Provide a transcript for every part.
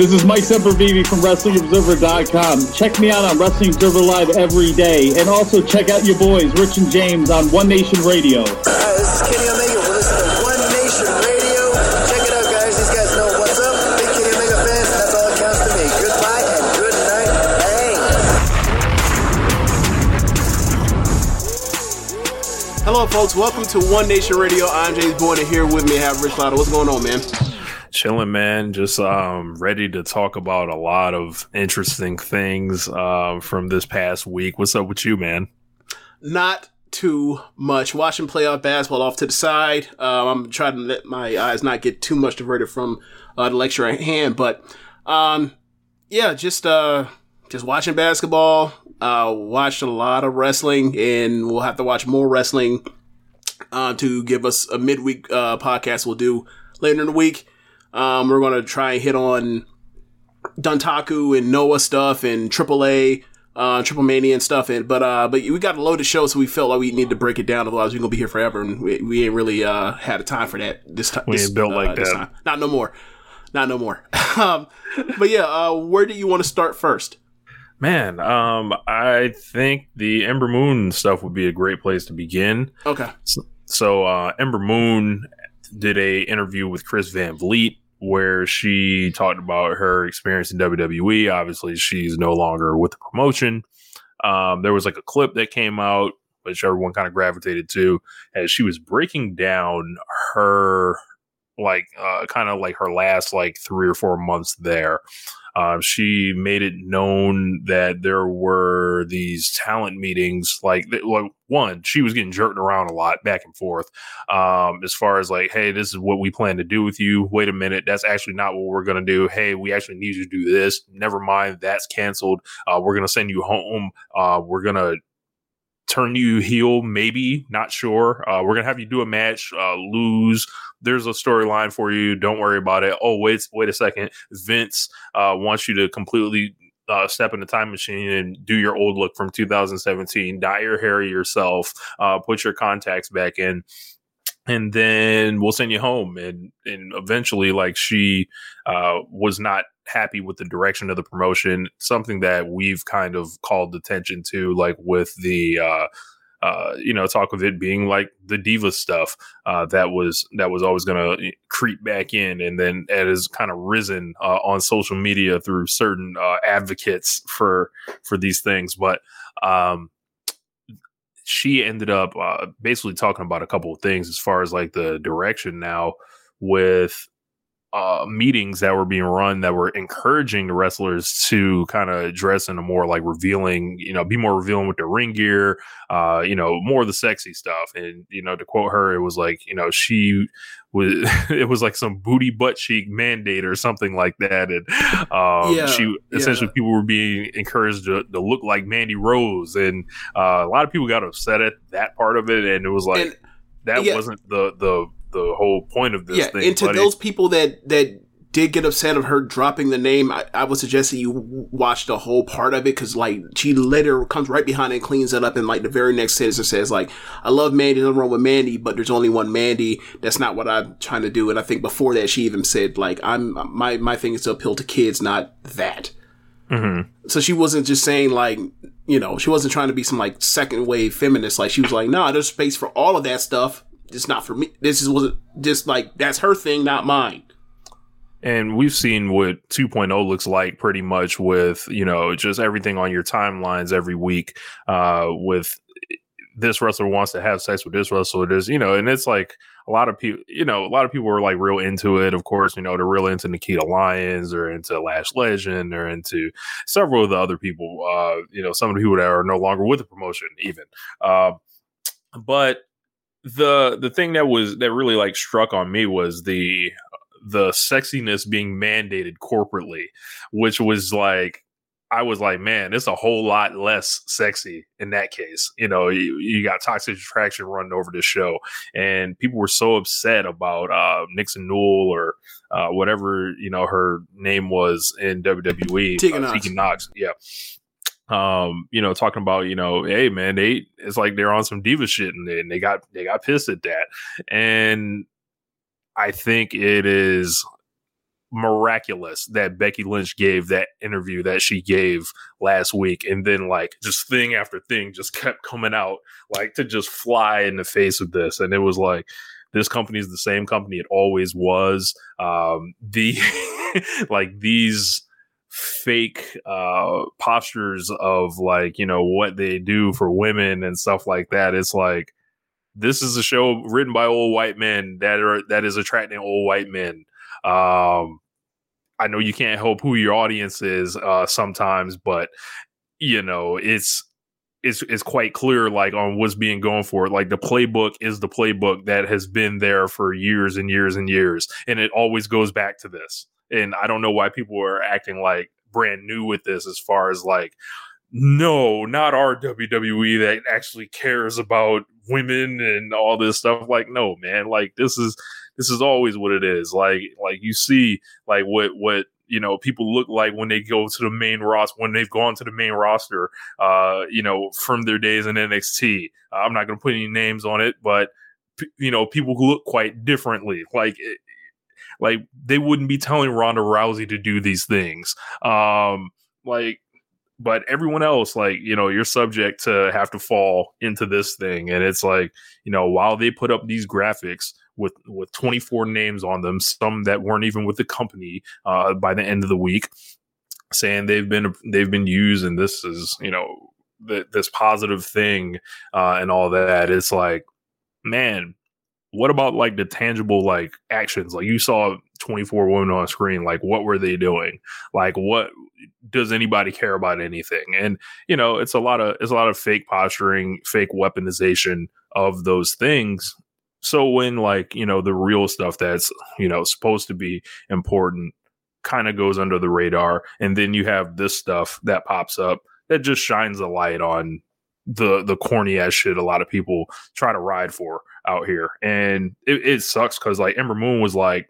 This is Mike Sempervive from WrestlingObserver.com. Check me out on Wrestling Observer Live every day. And also check out your boys, Rich and James, on One Nation Radio. Uh, this is Kenny Omega. We're listening to One Nation Radio. Check it out, guys. These guys know what's up. Big Kenny Omega fans. That's all that counts to me. Goodbye and good night. Bang. Hello, folks. Welcome to One Nation Radio. I'm James Boyd, and here with me I have Rich Lotta. What's going on, man? Chilling man just um ready to talk about a lot of interesting things uh, from this past week what's up with you man Not too much. Watching playoff basketball off to the side. Um, I'm trying to let my eyes not get too much diverted from uh, the lecture at hand, but um, yeah, just uh, just watching basketball. Uh, watched a lot of wrestling, and we'll have to watch more wrestling uh, to give us a midweek uh, podcast. We'll do later in the week. Um, we're going to try and hit on Dontaku and Noah stuff and AAA, uh, Triple Mania and stuff. And but uh, but we got a loaded show, so we felt like we need to break it down. Otherwise, we're gonna be here forever, and we, we ain't really uh had a time for that this time. We this, ain't built uh, like that. time. Not no more. Not no more. um, but yeah, uh, where do you want to start first? man um i think the ember moon stuff would be a great place to begin Okay. so uh ember moon did a interview with chris van vliet where she talked about her experience in WWE. Obviously, she's no longer with the promotion. Um, there was like a clip that came out, which everyone kind of gravitated to, as she was breaking down her like uh, kind of like her last like three or four months there. Uh, she made it known that there were these talent meetings. Like, like one, she was getting jerked around a lot, back and forth. Um, as far as like, hey, this is what we plan to do with you. Wait a minute, that's actually not what we're gonna do. Hey, we actually need you to do this. Never mind, that's canceled. Uh, we're gonna send you home. Uh, we're gonna turn you heel, maybe, not sure. Uh, we're gonna have you do a match, uh, lose. There's a storyline for you. Don't worry about it. Oh, wait, wait a second. Vince uh, wants you to completely uh, step in the time machine and do your old look from 2017. Dye your hair yourself. Uh, put your contacts back in. And then we'll send you home. And and eventually, like she uh, was not happy with the direction of the promotion. Something that we've kind of called attention to, like with the uh, you know, talk of it being like the diva stuff uh, that was that was always going to creep back in, and then it has kind of risen uh, on social media through certain uh, advocates for for these things. But um, she ended up uh, basically talking about a couple of things as far as like the direction now with uh, meetings that were being run that were encouraging the wrestlers to kind of dress in a more like revealing, you know, be more revealing with their ring gear, uh, you know, more of the sexy stuff. And, you know, to quote her, it was like, you know, she was, it was like some booty butt cheek mandate or something like that. And um, Yeah, she essentially yeah. people were being encouraged to, to look like Mandy Rose. And uh, a lot of people got upset at that part of it. And it was like, And- that yeah. wasn't the, the, the whole point of this yeah, thing. and to it- those people that that did get upset of her dropping the name, I, I would suggest that you watch the whole part of it because like she later comes right behind and cleans it up, and like the very next sentence it says like, "I love Mandy, nothing wrong with Mandy, but there's only one Mandy. That's not what I'm trying to do." And I think before that she even said like, "I'm my my thing is to appeal to kids, not that." Mhm. So she wasn't just saying like, you know, she wasn't trying to be some like second wave feminist. Like she was like, nah, there's space for all of that stuff. It's not for me. This is was just like that's her thing, not mine. And we've seen what 2.0 looks like pretty much with, you know, just everything on your timelines every week. Uh, with this wrestler wants to have sex with this wrestler. There's, you know, and it's like a lot of people, you know, a lot of people are like real into it. Of course, you know, they're real into Nikita Lyons or into Lash Legend or into several of the other people, uh, you know, some of the people that are no longer with the promotion even. Uh, but the the thing that was that really like struck on me was the the sexiness being mandated corporately, which was like I was like, man, it's a whole lot less sexy in that case. You know, you, you got toxic attraction running over the show, and people were so upset about uh, Nixon Newell or uh, whatever you know her name was in WWE. Tegan uh, Nox. Nox, yeah. Um, you know, talking about you know, hey man, they it's like they're on some diva shit, and they, and they got they got pissed at that, and I think it is miraculous that Becky Lynch gave that interview that she gave last week. And then like just thing after thing just kept coming out like to just fly in the face of this. And it was like this company is the same company it always was. Um the like these fake uh postures of like you know what they do for women and stuff like that. It's like this is a show written by old white men that are that is attracting old white men. Um i know you can't help who your audience is uh sometimes but you know it's it's it's quite clear like on what's being going for it. like the playbook is the playbook that has been there for years and years and years and it always goes back to this and i don't know why people are acting like brand new with this as far as like no, not our WWE that actually cares about women and all this stuff. Like, no, man, like this is this is always what it is. Like, like you see, like what what you know people look like when they go to the main roster when they've gone to the main roster. Uh, you know, from their days in NXT. I'm not going to put any names on it, but you know, people who look quite differently. Like. Like they wouldn't be telling Ronda Rousey to do these things. Um, like but everyone else like you know you're subject to have to fall into this thing and it's like you know while they put up these graphics with with 24 names on them some that weren't even with the company uh by the end of the week saying they've been they've been used and this is you know th- this positive thing uh and all that it's like man what about like the tangible like actions? Like you saw 24 women on screen like what were they doing? Like what does anybody care about anything? And you know it's a lot of it's a lot of fake posturing fake weaponization of those things. So when like you know the real stuff that's you know supposed to be important kind of goes under the radar and then you have this stuff that pops up that just shines a light on the the corny ass shit a lot of people try to ride for out here and it, it sucks because like ember moon was like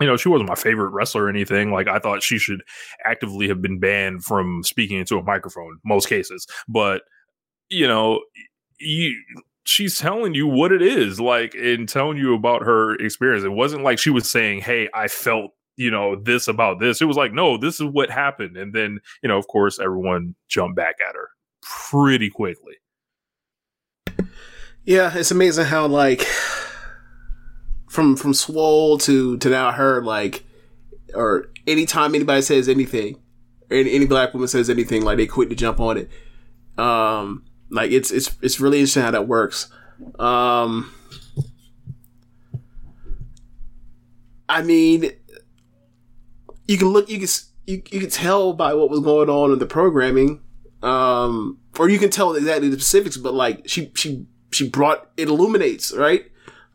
you know, she wasn't my favorite wrestler or anything. Like I thought she should actively have been banned from speaking into a microphone most cases. But you know, you she's telling you what it is, like and telling you about her experience. It wasn't like she was saying, Hey, I felt you know this about this it was like no this is what happened and then you know of course everyone jumped back at her pretty quickly Yeah, it's amazing how like from from Swole to to now her like or anytime anybody says anything any, any black woman says anything like they quick to jump on it. Um like it's it's it's really interesting how that works. Um I mean you can look, you can you, you can tell by what was going on in the programming, um, or you can tell exactly the specifics. But like she she she brought it illuminates right.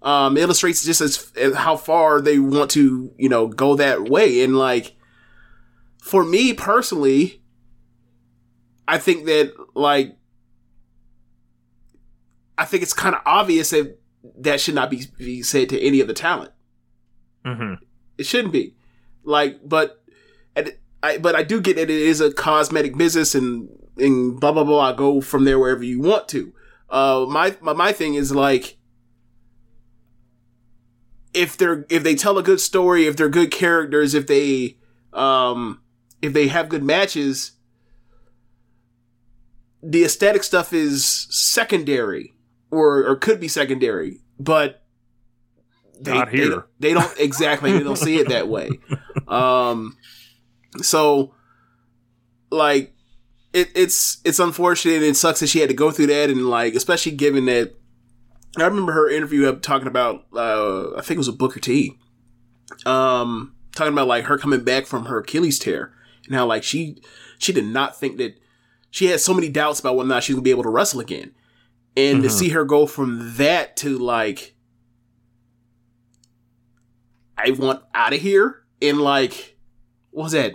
Um, illustrates just as, as how far they want to you know go that way, and like for me personally, I think that like I think it's kind of obvious that that should not be, be said to any of the talent. Mm-hmm. It shouldn't be. Like, but and I but I do get that it is a cosmetic business and and blah blah blah. I go from there wherever you want to. Uh, my my my thing is like. If they're if they tell a good story, if they're good characters, if they um if they have good matches, the aesthetic stuff is secondary or or could be secondary, but they, Not here. don't- They, don't exactly. They don't see it that way. Um, so like it, it's it's unfortunate. and It sucks that she had to go through that, and like especially given that I remember her interview up talking about uh, I think it was a Booker T. Um, talking about like her coming back from her Achilles tear and how like she she did not think that she had so many doubts about whether or not she was gonna be able to wrestle again, and to Mhm. see her go from that to like I want out of here in like what was that?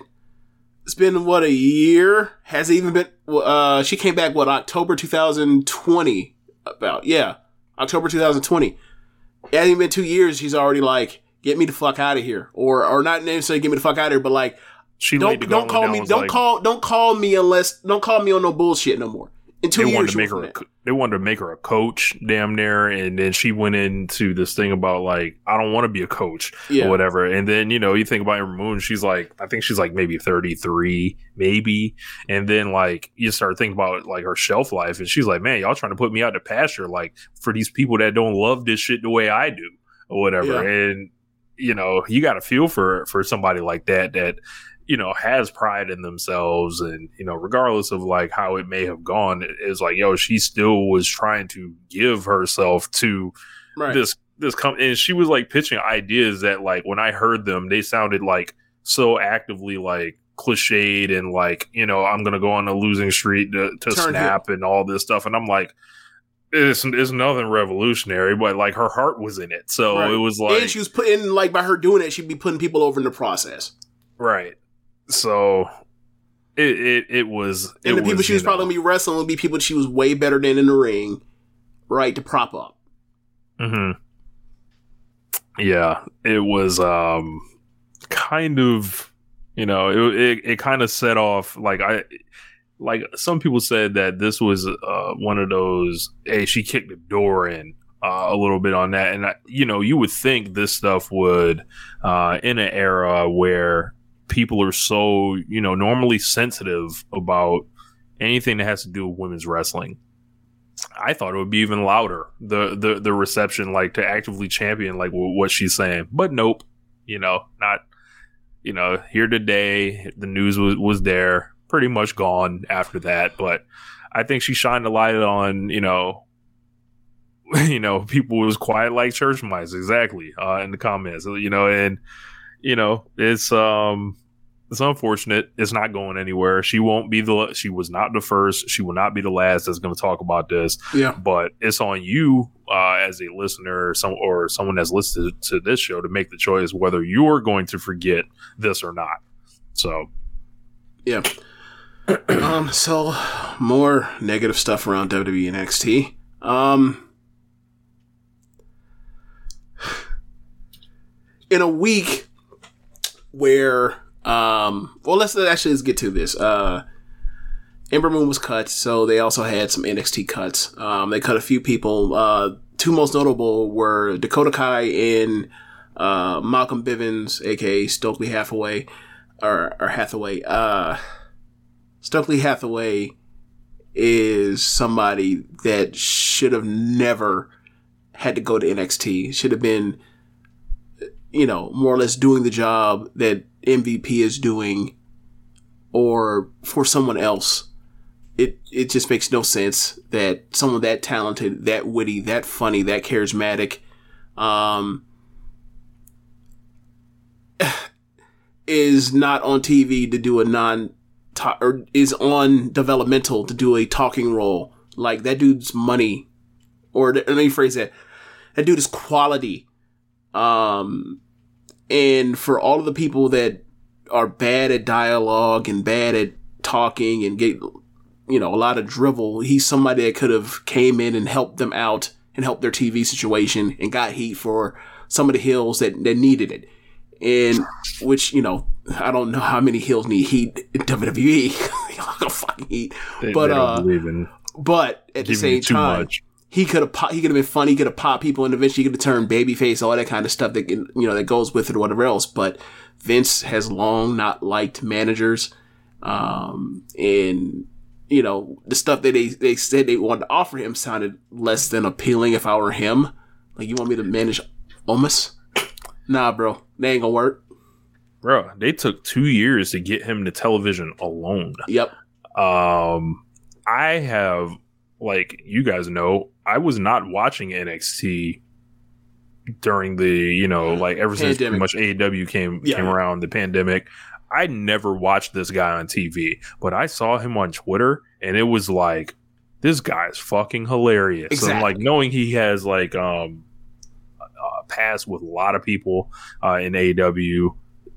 It's been what a year? Has it even been? Uh, she came back what October 2020? About yeah, October 2020. It hasn't even been two years. She's already like, get me the fuck out of here, or or not necessarily get me the fuck out of here, but like, She don't don't call me, don't like, call, don't call me unless, don't call me on no bullshit no more. In two They years, wanted to make her. A, they wanted to make her a coach, damn near, and then she went into this thing about like, I don't want to be a coach Yeah. or whatever. And then you know, you think about Ember Moon, she's like, I think she's like maybe thirty three, maybe. And then like you start thinking about like her shelf life, and she's like, man, y'all trying to put me out to pasture, like for these people that don't love this shit the way I do or whatever. And you know, you got to feel for for somebody like that that you know has pride in themselves and you know regardless of like how it may have gone it- it's like yo she still was trying to give herself to Right. this this com- and she was like pitching ideas that like when i heard them they sounded like so actively like cliched and like you know i'm gonna go on a losing streak to, to snap and all this stuff and i'm like it's, it's nothing revolutionary but like her heart was in it so Right. it was like and she was putting like by her doing it, she'd be putting people over in the process. Right. So it it, it was And it the people she was probably gonna be wrestling would be people she was way better than in the ring, right? To prop up. mhm. Yeah, it was um kind of you know, it it, it kind of set off like I like some people said that this was uh one of those hey she kicked the door in uh, a little bit on that and I, you know you would think this stuff would uh in an era where people are so you know normally sensitive about anything that has to do with women's wrestling. I thought it would be even louder the the the reception like to actively champion like wh- what she's saying. But nope you know not you know here today the news was was there pretty much gone after that. But I think she shined a light on you know you know people was quiet like church mice exactly uh in the comments you know and you know it's um it's unfortunate it's not going anywhere she won't be the she was not the first she will not be the last that's going to talk about this Yeah. but it's on you uh as a listener or some or someone that's listened to this show to make the choice whether you're going to forget this or not so Yeah. um. So more negative stuff around WWE and NXT. Um. In a week where um well let's actually let's get to this. Uh Ember Moon was cut, so they also had some NXT cuts. Um they cut a few people. Uh two most notable were Dakota Kai and uh Malcolm Bivens, aka Stokely Hathaway or or Hathaway. Uh Stokely Hathaway is somebody that should have never had to go to NXT. Should have been, you know, more or less doing the job that MVP is doing, or for someone else. It it just makes no sense that someone that talented, that witty, that funny, that charismatic, um, is not on TV to do a non or is on developmental to do a talking role. Like that dude's money, or let me phrase that. That dude is quality. Um, and for all of the people that are bad at dialogue and bad at talking and get, you know, a lot of drivel, he's somebody that could have came in and helped them out and helped their TV situation and got heat for some of the hills that, that needed it. And which, you know, I don't know how many hills need heat in WWE. fucking heat. They, but they uh but at the same time, much. He could have he could have been funny. He could have popped people, and eventually he could have turned babyface, all that kind of stuff that you know that goes with it or whatever else. But Vince has long not liked managers, um, and you know the stuff that they they said they wanted to offer him sounded less than appealing. If I were him, like you want me to manage Omus? Nah, bro, that ain't gonna work. Bro, they took two years to get him to television alone. Yep. Um, I have, like you guys know, I was not watching NXT during the, you know, like ever since pretty much AEW came Yeah. came around the pandemic. I never watched this guy on TV, but I saw him on Twitter, and it was like, this guy's fucking hilarious. And like knowing he has like um a past with a lot of people uh, in AEW,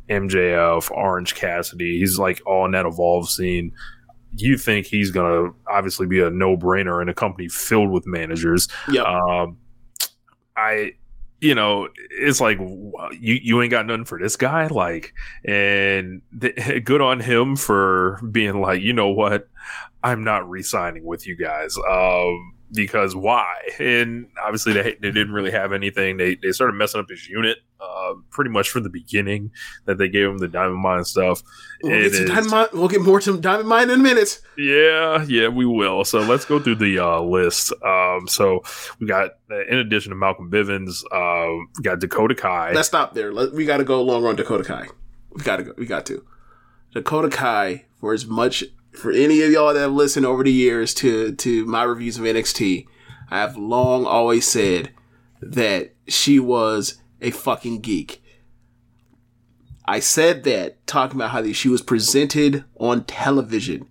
MJF, Orange Cassidy. He's like all in that evolve scene. You think he's gonna obviously be a no brainer in a company filled with managers. Yeah. Um, I, you know, it's like you you ain't got nothing for this guy, like, and th- good on him for being like, you know what, I'm not re-signing with you guys. Um, because why? And obviously they, they didn't really have anything. They they started messing up his unit, uh, pretty much from the beginning that they gave him the diamond mine stuff. We'll It get, Diamond Mine- we'll get more to Diamond Mine in a minute. yeah, yeah, we will. So let's go through the uh, list. Um, so we got, uh, in addition to Malcolm Bivens, uh, we got Dakota Kai. Let's stop there. Let, we got to go long on Dakota Kai. We got to go. We got to. Dakota Kai, for as much for any of y'all that have listened over the years to to my reviews of NXT, I have long always said that she was a fucking geek. I said that talking about how she was presented on television.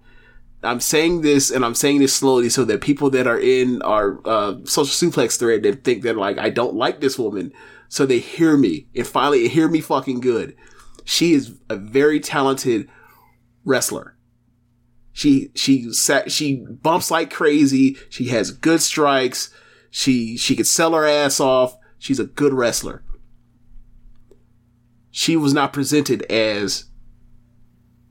I'm saying this and I'm saying this slowly so that people that are in our uh, social suplex thread that think that like I don't like this woman, so they hear me and finally hear me fucking good. She is a very talented wrestler. She she sa- she bumps like crazy. She has good strikes. She she could sell her ass off. She's a good wrestler. She was not presented as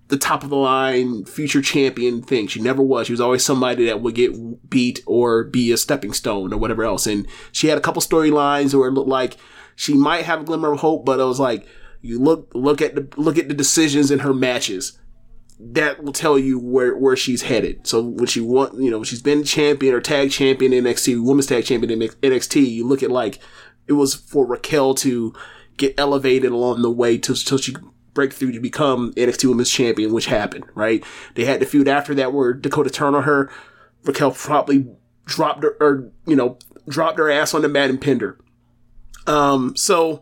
the top of the line future champion thing. She never was. She was always somebody that would get beat or be a stepping stone or whatever else. And she had a couple storylines where it looked like she might have a glimmer of hope, but it was like you look look at the look at the decisions in her matches. That will tell you where, where she's headed. So when she want, you know, when she's been champion or tag champion in NXT, women's tag champion in NXT, you look at like it was for Raquel to get elevated along the way till, till she break through to become NXT Women's Champion, which happened, right? They had the feud after that where Dakota turned on her. Raquel probably dropped her, or, you know, dropped her ass on the mat and pinned her. Um, so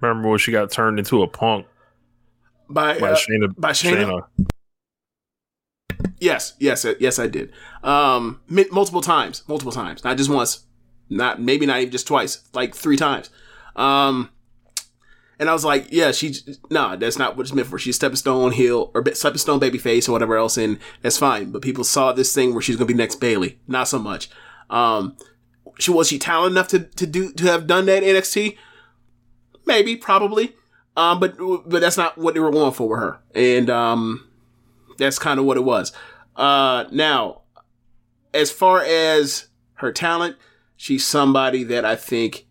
Remember when she got turned into a punk by, by uh, Shayna? by Shayna? Yes, yes, uh, yes, I did. Um, multiple times, multiple times, not just once, not maybe not even just twice, like three times. Um, and I was like, yeah, she, nah, that's not what it's meant for. She's stepping stone heel or stepping stone baby face or whatever else, and that's fine. But people saw this thing where she's gonna be next Bayley, not so much. Um, she was she talented enough to to do to have done that NXT? Maybe, probably. Um, but but that's not what they were going for with her, and um, that's kind of what it was. Uh, now, as far as her talent, she's somebody that I think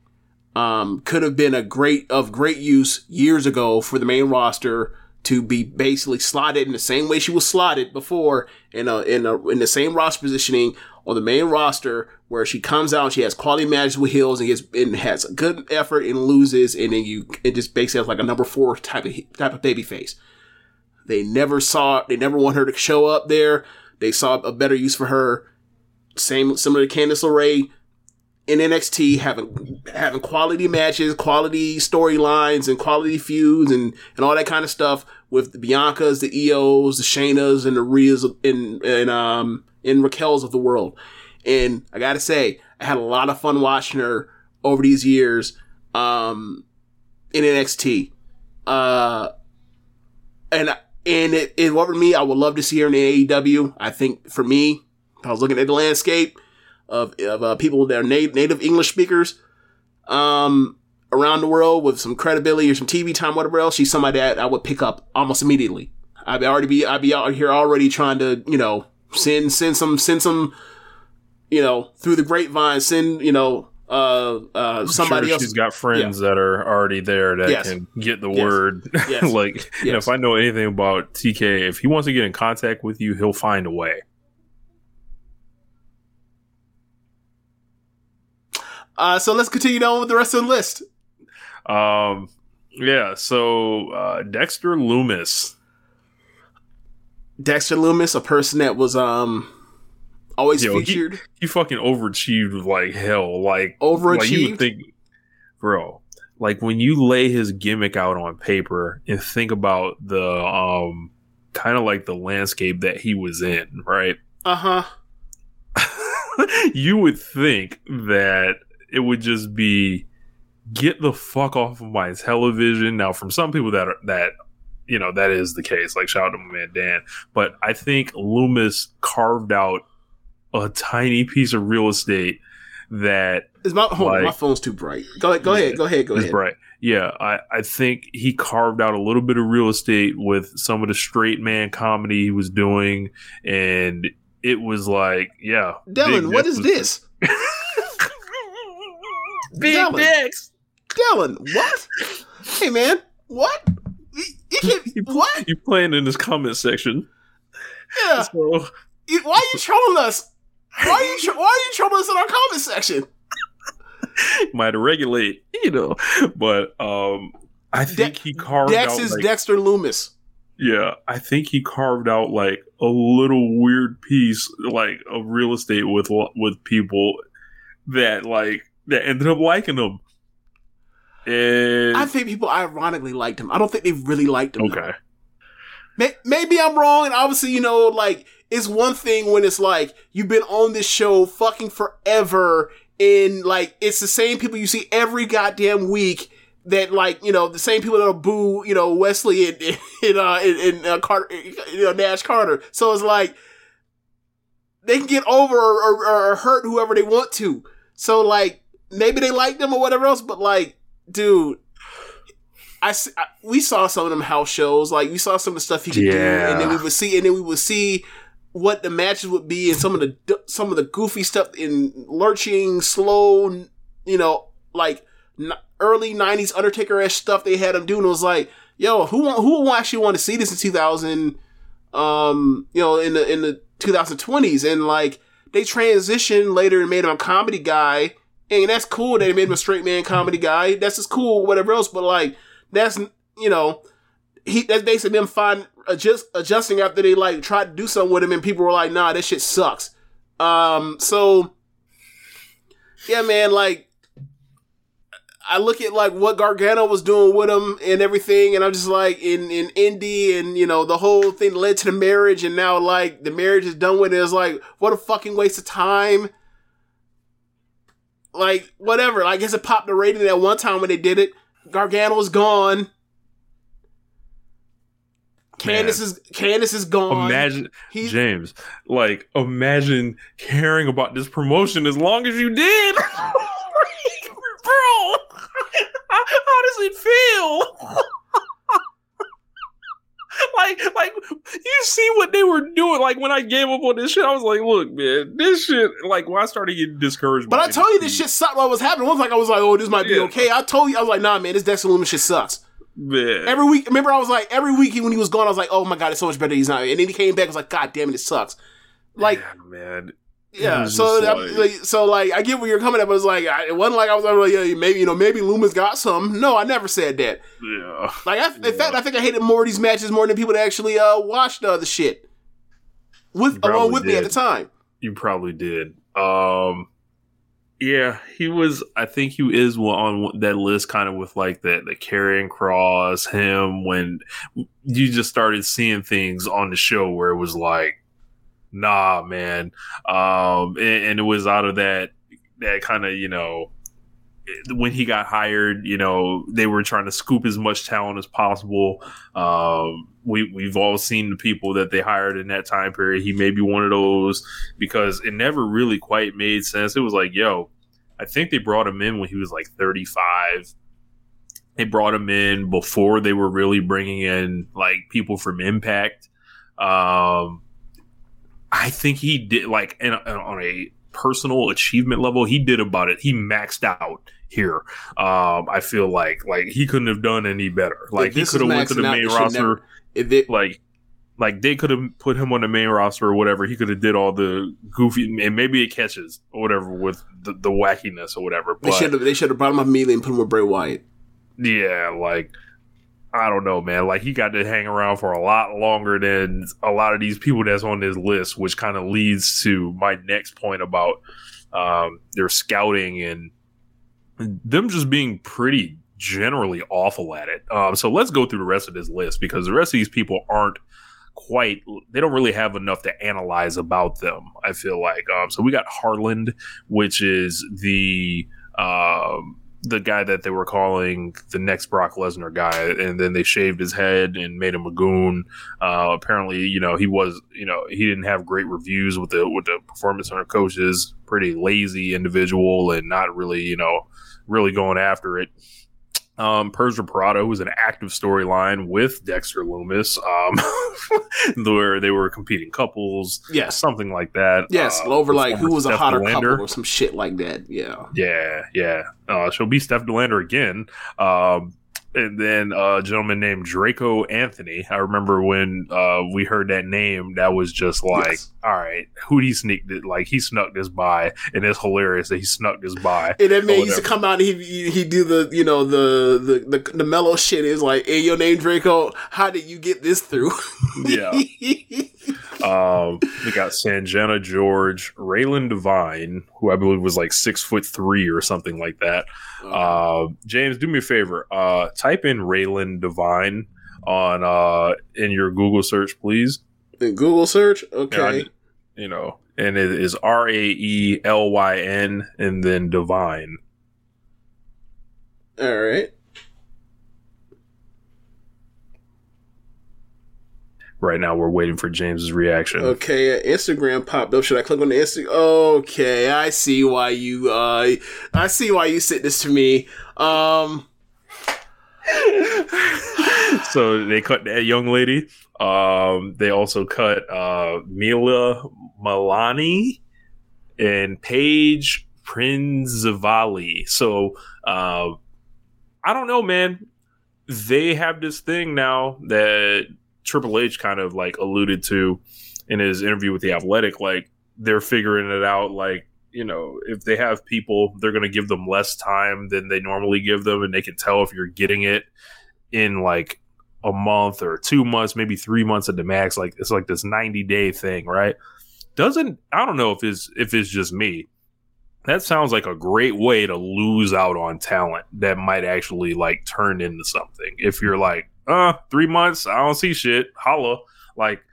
um, could have been a great of great use years ago for the main roster to be basically slotted in the same way she was slotted before in a in a in the same roster positioning on the main roster where she comes out, and she has quality matches with heels and gets and has a good effort and loses, and then you it just basically has like a number four type of type of baby face. They never saw they never want her to show up there. They saw a better use for her. Same similar to Candice LeRae in NXT having having quality matches, quality storylines, and quality feuds, and and all that kind of stuff with the Biancas, the Ios, the Shaynas, and the Rheas and and um and Raquel's of the world. And I gotta say, I had a lot of fun watching her over these years um in NXT. Uh, and and it, it for me, I would love to see her in AEW. I think for me, if I was looking at the landscape of of uh, people that are native, native English speakers, um, around the world with some credibility or some TV time, whatever else, she's somebody that I would pick up almost immediately. I'd already be I'd be out here already trying to you know send send some send some you know through the grapevine send you know uh uh somebody sure else She's got friends that are already there that Yes. can get the Yes. word. Yes. like, you know, if I know anything about TK, if he wants to get in contact with you, he'll find a way. Uh, so let's continue on with the rest of the list. Um, yeah. So uh, Dexter Lumis. Dexter Lumis, a person that was um always Yo, featured. He fucking overachieved like hell. Like Like you would think, bro. Like when you lay his gimmick out on paper and think about the um kind of like the landscape that he was in, right? Uh huh. you would think that it would just be get the fuck off of my television. Now, from some people that are that you know that is the case. Like shout out to my man Dan, but I think Lumis carved out a tiny piece of real estate that Is my hold Like- my phone's too bright. Go ahead. Go ahead. Go ahead. Go ahead. bright. Yeah, I, I think he carved out a little bit of real estate with some of the straight man comedy he was doing, and it was like, yeah, Dylan, what is this? Big Dylan. Dex. Dylan, what? Hey man, what? You, you can, what? You playing in this comment section? Yeah. So You- why are you trolling us? Why are you why are you trolling us in our comment section? might regulate, you know. But um, I think he carved Dex out. is like- Dexter Lumis. Yeah, I think he carved out like a little weird piece like of real estate with with people that like that ended up liking him. And I think people ironically liked him. I don't think they really liked him. okay, May- Maybe I'm wrong, and obviously, you know, like it's one thing when it's like you've been on this show fucking forever, and like it's the same people you see every goddamn week. That like you know the same people that'll boo you know Wes Lee and and uh, and, and uh, Carter you know Nash Carter. So it's like they can get over or, or, or hurt whoever they want to. So like maybe they like them or whatever else, but like dude, I we saw some of them house shows. Like we saw some of the stuff he could do, and then we Yeah. would see, and then we would see what the matches would be, and some of the some of the goofy stuff in lurching, slow, you know, like early '90s Undertaker esque stuff they had him doing. Was like, yo, who who actually want to see this in 2000? Um, you know, in the in the 2020s, and like they transitioned later and made him a comedy guy. And that's cool. They made him a straight man comedy guy. That's just cool, whatever else. But like, that's you know, he that's basically them fine adjust adjusting after they like tried to do something with him, and people were like, "Nah, this shit sucks." Um, so yeah, man, like I look at like what Gargano was doing with him and everything, and I'm just like in in indie and you know the whole thing led to the marriage, and now like the marriage is done with. It. It's like what a fucking waste of time. Like whatever. I guess it popped the rating at one time when they did it. Gargano's gone. Candice is Candice is gone. imagine He's- James, like imagine caring about this promotion as long as you did, bro. How, how does it feel? like, like you see what they were doing. Like when I gave up on this shit, I was like, "Look, man, this shit." Like when I started getting discouraged, But I told you this shit sucked while it was happening. Once like I was like, oh, this might be Yeah. okay. I told you, I was like, nah, man, this Dexter Lumis shit sucks. Man. Every week, remember, I was like, every week when he was gone, I was like, oh my god, it's so much better he's not. here. And then he came back, I was like, god damn it, it sucks. Like, Yeah, man. yeah. So, like- like, so like, I get where you're coming at, but it's like, I, it wasn't like I was like, yeah, maybe you know, maybe Lumis got some. No, I never said that. Yeah. Like, I, in fact, I think I hated more of these matches more than people that actually uh watched the other shit with along with me at the time. You probably did. Um Yeah, he was. I think he is on that list, kind of with like the the Karrion Kross. Him when you just started seeing things on the show where it was like, nah, man. Um, and, and it was out of that that kind of you know when he got hired, you know, they were trying to scoop as much talent as possible. Um, we we've all seen the people that they hired in that time period. He may be one of those because it never really quite made sense. It was like, yo, I think they brought him in when he was like 35. They brought him in before they were really bringing in like people from Impact. Um, I think he did like in, on a personal achievement level, he did about it. He maxed out here. Um, I feel like like he couldn't have done any better. Like he could have went to the main roster. Never, like like they could have put him on the main roster or whatever. He could have did all the goofy and maybe it catches or whatever with the, the wackiness or whatever. But, they should have they should have brought him up immediately and put him with Bray Wyatt. Yeah, like I don't know, man. Like he got to hang around for a lot longer than a lot of these people that's on this list, which kind of leads to my next point about um, their scouting and them just being pretty generally awful at it. Um, so let's go through the rest of this list because the rest of these people aren't quite they don't really have enough to analyze about them i feel like um, so we got harland which is the um, the guy that they were calling the next Brock Lesnar guy, and then they shaved his head and made him a goon. Uh, apparently, you know, he was, you know, he didn't have great reviews with the with the performance center coaches. Pretty lazy individual, and not really, you know, really going after it. Um, Persia Pirotta was an active storyline with Dexter Lumis, um, where they were competing couples, yeah, something like that. Yes, uh, over like who was Steph a hotter Delander. couple or some shit like that. Yeah, yeah, yeah. Uh, she'll be Steph Delander again. Um, and then a gentleman named Draco Anthony. I remember when uh, we heard that name, that was just like, yes. all right, who he sneaked it? Like he snuck this by, and it's hilarious that he snuck this by. And that man used to come out and he he do the you know the the the, the mellow shit is like, hey, your name Draco. How did you get this through? yeah. um, we got Sanjana George, Raelyn Divine, who I believe was like six foot three or something like that. Uh, James, do me a favor. Uh, type in Raelyn Divine on uh, in your Google search, please. In Google search, okay. Yeah, you know, and it is R A E L Y N and then Divine. All right. Right now we're waiting for James's reaction. Okay, Instagram popped up. Should I click on the Instagram? Okay, I see why you uh I see why you sent this to me. Um so they cut that young lady. Um they also cut uh Mila Malani and Paige Prinzivalli. So uh I don't know, man. They have this thing now that Triple H kind of like alluded to in his interview with the Athletic, like they're figuring it out. Like you know, if they have people, they're going to give them less time than they normally give them, and they can tell if you're getting it in like a month or two months, maybe three months at the max. Like it's like this 90 day thing, right? Doesn't I don't know if it's if it's just me. That sounds like a great way to lose out on talent that might actually like turn into something. If you're like, uh, three months, I don't see shit. Holla. Like,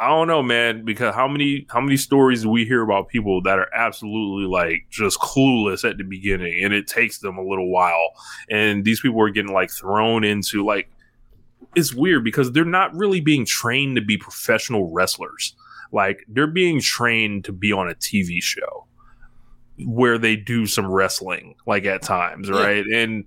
I don't know, man, because how many how many stories do we hear about people that are absolutely like just clueless at the beginning and it takes them a little while. And these people are getting like thrown into like it's weird because they're not really being trained to be professional wrestlers. Like they're being trained to be on a TV show where they do some wrestling like at times, right? Yeah. And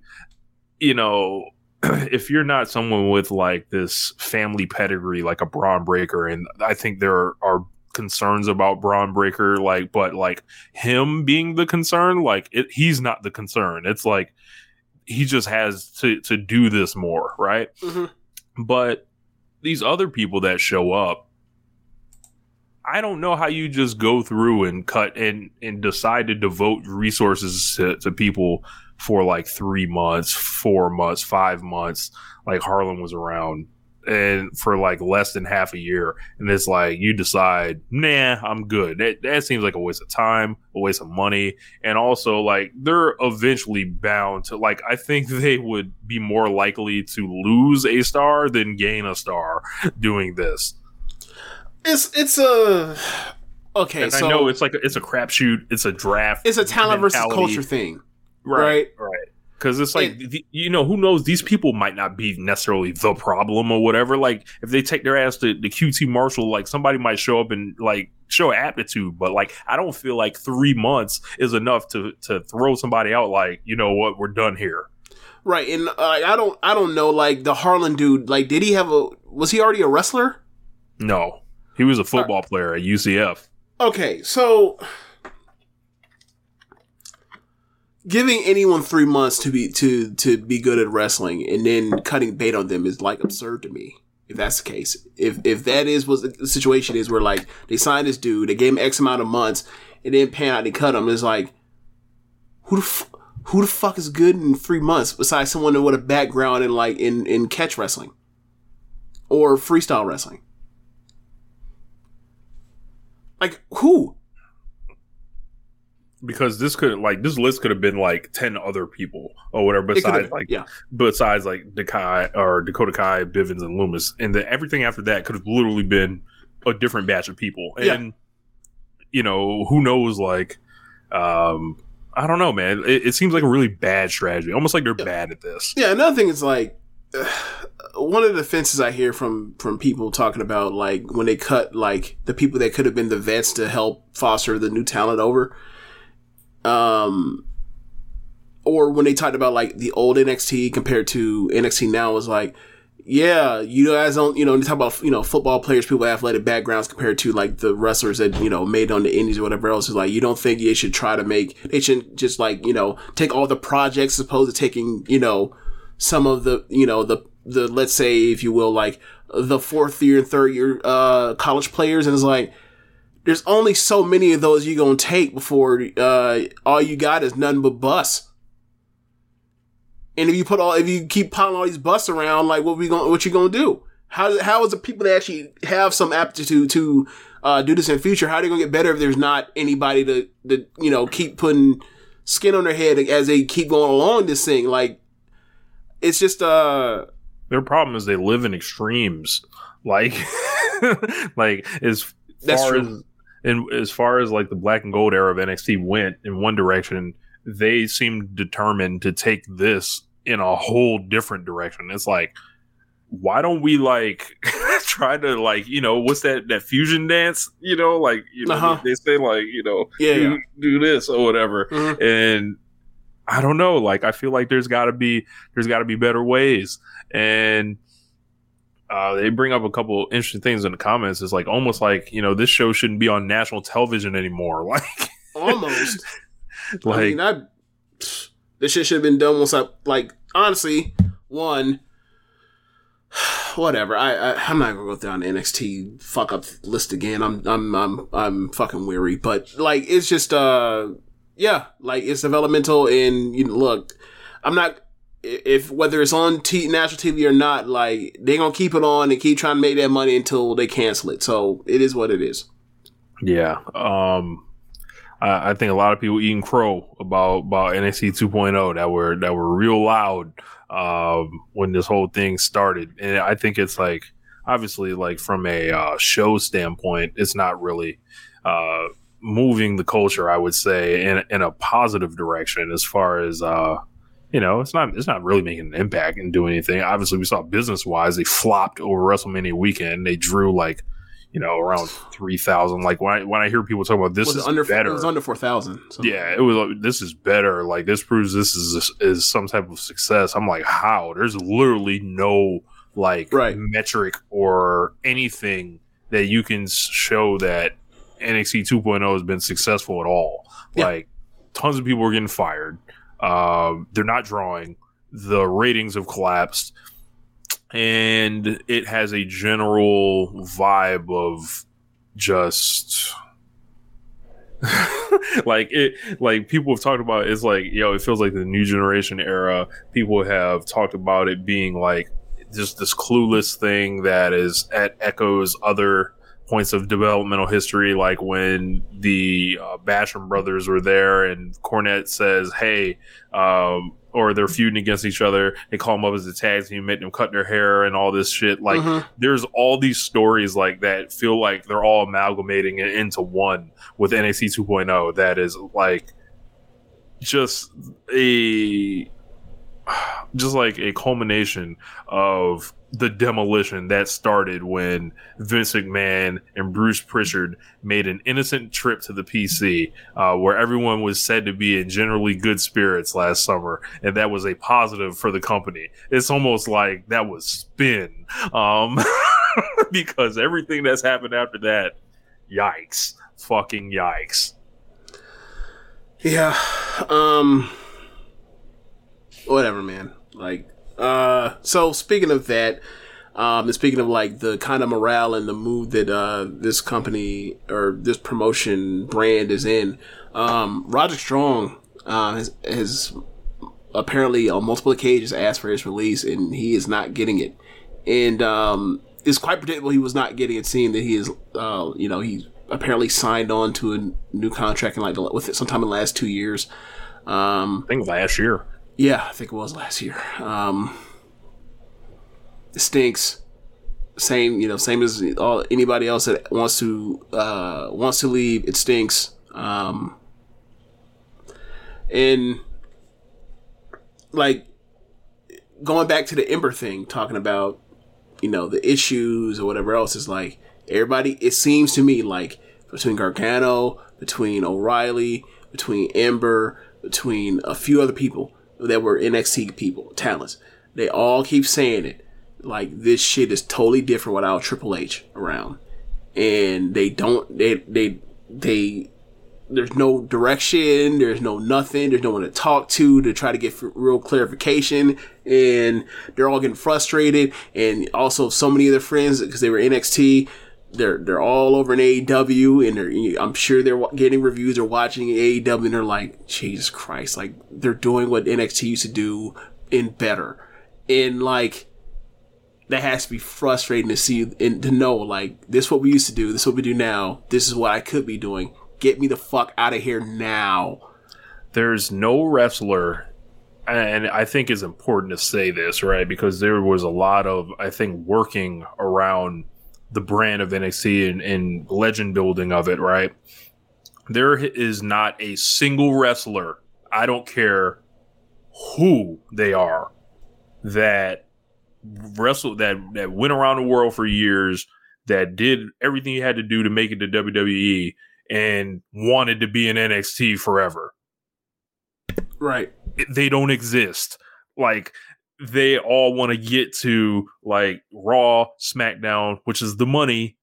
you know, if you're not someone with like this family pedigree, like a Bron Breakker, and I think there are concerns about Bron Breakker, like, but like him being the concern, like it, he's not the concern. It's like he just has to to do this more, right? Mm-hmm. But these other people that show up, I don't know how you just go through and cut and and decide to devote resources to, to people for like three months, four months, five months, like Harland was around and for like less than half a year, and it's like you decide, nah, I'm good. That that seems like a waste of time, a waste of money, and also like they're eventually bound to like. I think they would be more likely to lose a star than gain a star doing this. It's it's a okay. And so I know it's like a, it's a crapshoot. It's a draft. it's a talent versus culture thing. Right? Right. Because it's like the- you know who knows these people might not be necessarily the problem or whatever. Like if they take their ass to the QT Marshall, like somebody might show up and like show aptitude, but like I don't feel like three months is enough to to throw somebody out. Like you know what, we're done here. Right, and uh, I don't I don't know like the Harland dude. Like, did he have a was he already a wrestler? No, he was a football player at UCF. Okay, so giving anyone three months to be to to be good at wrestling and then cutting bait on them is like absurd to me. If that's the case, if if that is what the situation is, where like they signed this dude, they gave him X amount of months, and then pan out, they cut him. It's like who the f- who the fuck is good in three months besides someone with a background in like in in catch wrestling or freestyle wrestling? Like who? Because this could like this list could have been like ten other people or whatever besides like yeah. besides like Dakai or Dakota Kai, Bivens, and Lumis, and then everything after that could have literally been a different batch of people. Yeah. And you know, who knows? Like, um, I don't know, man. It, it seems like a really bad strategy, almost like they're bad at this. Yeah, another thing is like one of the defenses I hear from from people talking about like when they cut like the people that could have been the vets to help foster the new talent over, um, or when they talked about like the old NXT compared to NXT now was like, yeah, you guys don't, you know, they talk about you know football players, people with athletic backgrounds compared to like the wrestlers that you know made on the indies or whatever else. Is like you don't think they should try to make they should just like you know take all the projects as opposed to taking you know some of the you know the the let's say if you will like the fourth year and third year uh college players and it's like there's only so many of those you're gonna take before uh all you got is nothing but bus and if you put all if you keep piling all these bus around like what we going what you gonna do how how is the people that actually have some aptitude to uh do this in the future how are they gonna get better if there's not anybody to to you know keep putting skin on their head as they keep going along this thing like it's just uh Their problem is they live in extremes. Like, like as That's far true. as and as far as like the black and gold era of NXT went in one direction, they seemed determined to take this in a whole different direction. It's like, why don't we like try to like you know what's that that fusion dance? You know, like you know Uh-huh. they, say like you know Yeah, do, yeah. do this or whatever, Mhm. and I don't know. Like, I feel like there's got to be there's got to be better ways, and uh, they bring up a couple interesting things in the comments. It's like almost like you know this show shouldn't be on national television anymore. Like, almost like I mean, I this shit should have been done once I like honestly one. Whatever. I, I I'm not gonna go down the NXT fuck up list again. I'm I'm I'm I'm fucking weary. But like it's just uh yeah like it's developmental and you know, look I'm not if whether it's on t- national TV or not like they're gonna keep it on and keep trying to make that money until they cancel it. So it is what it is. Yeah. Um I, I think a lot of people eating crow about about NXT 2.0 that were that were real loud um when this whole thing started. And I think it's like obviously like from a uh, show standpoint, it's not really uh moving the culture, I would say, in in a positive direction as far as uh you know, it's not it's not really making an impact and doing anything. Obviously, we saw business wise, they flopped over WrestleMania weekend. They drew like, you know, around three thousand. Like when I when I hear people talk about this was is under better, it was under four thousand. So. yeah, it was. like, This is better. Like this proves this is is some type of success. I'm like, how? There's literally no like Right. metric or anything that you can show that NXT 2.0 has been successful at all. Yeah. Like tons of people are getting fired. Um, they're not drawing. The ratings have collapsed, and it has a general vibe of just like it like people have talked about it's like yo it feels like the new generation era. People have talked about it being like just this clueless thing that is at echoes other points of developmental history, like when the uh, Basham brothers were there, and Cornette says, "Hey," um, or they're feuding against each other. They call them up as a tag team, make them cut their hair and all this shit. Like, Mhm. there's all these stories like that feel like they're all amalgamating it into one with NXT 2.0. That is like just a just like a culmination of the demolition that started when Vince McMahon and Bruce Pritchard made an innocent trip to the PC, uh, where everyone was said to be in generally good spirits last summer, and that was a positive for the company. It's almost like that was spin, um, because everything that's happened after that, yikes, fucking yikes. Yeah. Um whatever, man. Like uh so speaking of that, um and speaking of like the kind of morale and the mood that uh this company or this promotion brand is in, um Roger Strong uh, has, has apparently on multiple occasions asked for his release and he is not getting it. And um it's quite predictable he was not getting it seeing that he is uh you know he apparently signed on to a new contract in like the, with it sometime in the last two years. Um, I think last year. Yeah, I think it was last year. Um, it stinks. Same, you know, same as all anybody else that wants to uh, wants to leave. It stinks. Um, and like going back to the Ember thing, talking about you know the issues or whatever else is like everybody. It seems to me like between Gargano, between O'Reilly, between Ember, between a few other people that were NXT people, talents. They all keep saying it. Like this shit is totally different without Triple H around, and they don't. They they they. There's no direction. There's no nothing. There's no one to talk to to try to get real clarification, and they're all getting frustrated. And also, so many of their friends because they were NXT, they're they're all over in AEW, and they're I'm sure they're getting reviews or watching AEW, and they're like, Jesus Christ, like they're doing what NXT used to do in better, and like that has to be frustrating to see and to know like this is what we used to do, this is what we do now, this is what I could be doing. Get me the fuck out of here now. there's no wrestler and I think it's important to say this, right? Because there was a lot of, I think, working around the brand of NXT and, and legend building of it, right? There is not a single wrestler, I don't care who they are, that wrestled that that went around the world for years, that did everything he had to do to make it to WWE and wanted to be in NXT forever Right. they don't exist. Like they all want to get to like Raw, SmackDown, which is the money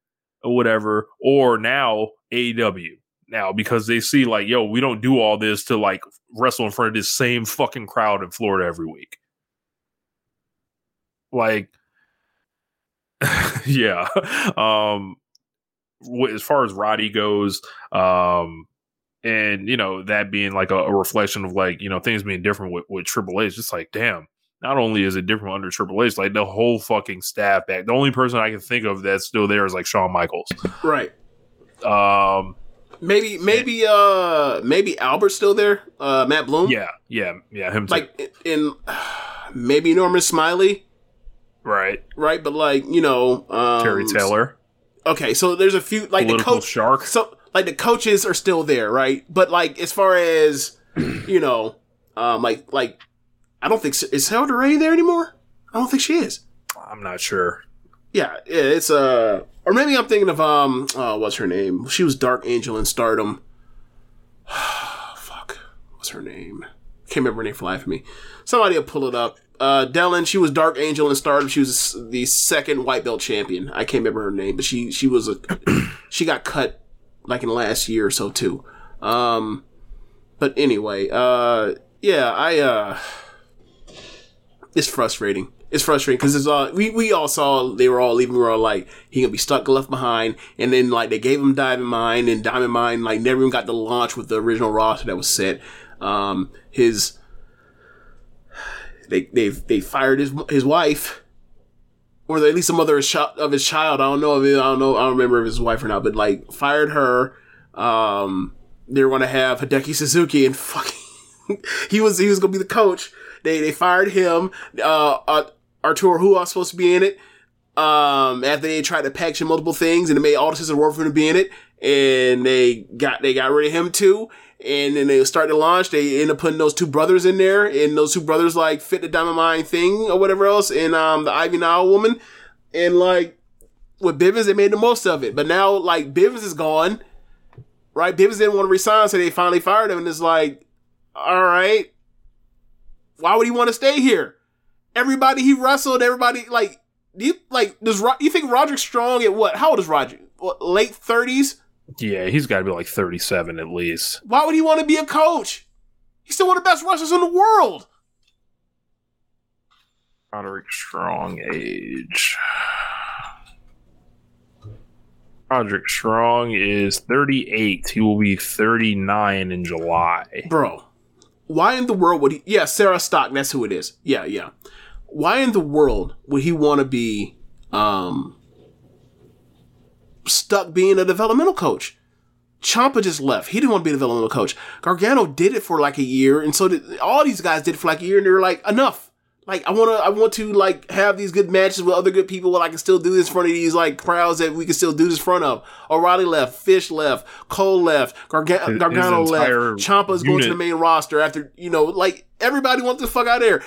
or whatever, or now AEW. Now because they see like, yo, we don't do all this to like wrestle in front of this same fucking crowd in Florida every week. Like yeah. Um as far as Roddy goes, um and you know that being like a, a reflection of like you know things being different with, with Triple H. It's just like damn, not only is it different under Triple H, like the whole fucking staff back. The only person I can think of that's still there is like Shawn Michaels. Right. Um, Maybe maybe uh maybe Albert's still there. Uh Matt Bloom. yeah, yeah, yeah. Him too. Like in maybe Norman Smiley, right, right? But like, you know, um Terry Taylor, Okay, so there's a few like the coach shark. so like the coaches are still there, right? But like as far as you know, um like like I don't think is Sarah Ray there anymore? I don't think she is. I'm not sure. Yeah, yeah, it's uh or maybe I'm thinking of um uh what's her name? She was Dark Angel in Stardom. Fuck. What's her name? Can't remember her name for life of me. Somebody will pull it up. Uh Dellen, she was Dark Angel in Stardom. She was the second white belt champion. I can't remember her name, but she she was a she got cut like in the last year or so too. Um but anyway, uh yeah, I uh it's frustrating. It's frustrating because it's all we, we all saw they were all leaving. We were all like he gonna be stuck left behind, and then like they gave him Diamond Mine, and Diamond Mine like never even got to launch with the original roster that was set. Um, his they they they fired his his wife, or at least the mother of his, child. I don't know if it, I don't know. I don't remember if his wife or not, but like fired her. Um, they were going to have Hideki Suzuki and fucking he was he was to be the coach. They they fired him. Uh, uh Arturo who was supposed to be in it. Um, after they tried to package him multiple things and it made all the systems work for him to be in it, and they got they got rid of him too. And then they started to launch. They end up putting those two brothers in there, and those two brothers like fit the Diamond Mine thing or whatever else, and um the Ivy Nile woman, and like with Bivens, they made the most of it. But now like Bivens is gone, right? Bivens didn't want to resign, so they finally fired him, and it's like, all right, why would he want to stay here? Everybody he wrestled, everybody like do you like does Ro- you think Roderick Strong at what? How old is Roderick? What, late thirties? Yeah, he's got to be like 37 at least. Why would he want to be a coach? He's still one of the best wrestlers in the world. Roderick Strong age. Roderick Strong is 38. He will be 39 in July. Bro, why in the world would he? Yeah, Sarah Stock. That's who it is. Yeah, yeah. Why in the world would he want to be um stuck being a developmental coach? Ciampa just left. He didn't want to be a developmental coach. Gargano did it for like a year, and so did all these guys did it for like a year, and they were like, enough. Like I want to, I want to like have these good matches with other good people. Where I can still do this in front of these like crowds that we can still do this in front of. O'Reilly left, Fish left, Cole left, Garga- Gargano left. Ciampa's going to the main roster after you know, like everybody wants the fuck out of there.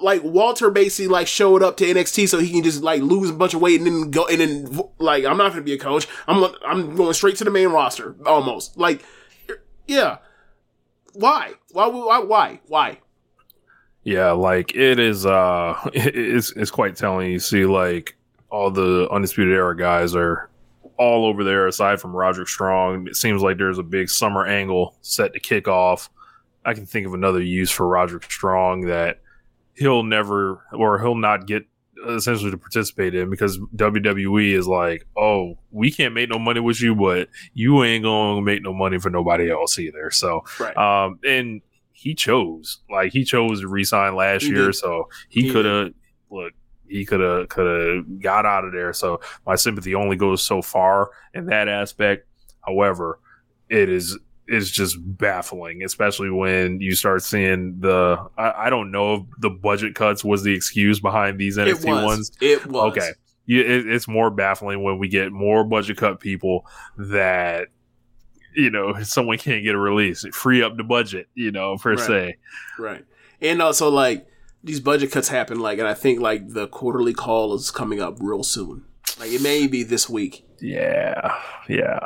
Like Walter basically like showed up to NXT so he can just like lose a bunch of weight and then go and then like I'm not gonna be a coach. I'm I'm going straight to the main roster almost. Like yeah, why? Why? Why? Why? Why? Yeah, like it is. Uh, it's it's quite telling. You see, like all the undisputed era guys are all over there. Aside from Roderick Strong, it seems like there's a big summer angle set to kick off. I can think of another use for Roderick Strong that he'll never or he'll not get essentially to participate in because WWE is like, oh, we can't make no money with you, but you ain't gonna make no money for nobody else either. So, Right. um, and he chose like he chose to resign last He year, did. so he He could have look. He could have could have got out of there. So my sympathy only goes so far in that aspect. However, it is is just baffling, especially when you start seeing the. I, I don't know if the budget cuts was the excuse behind these It NXT was. ones. It was. Okay, it, it's more baffling when we get more budget cut people that you know someone can't get a release, free up the budget, you know per Right. se. Right. And also like these budget cuts happen like and I think like the quarterly call is coming up real soon. Like it may be this week. Yeah, yeah.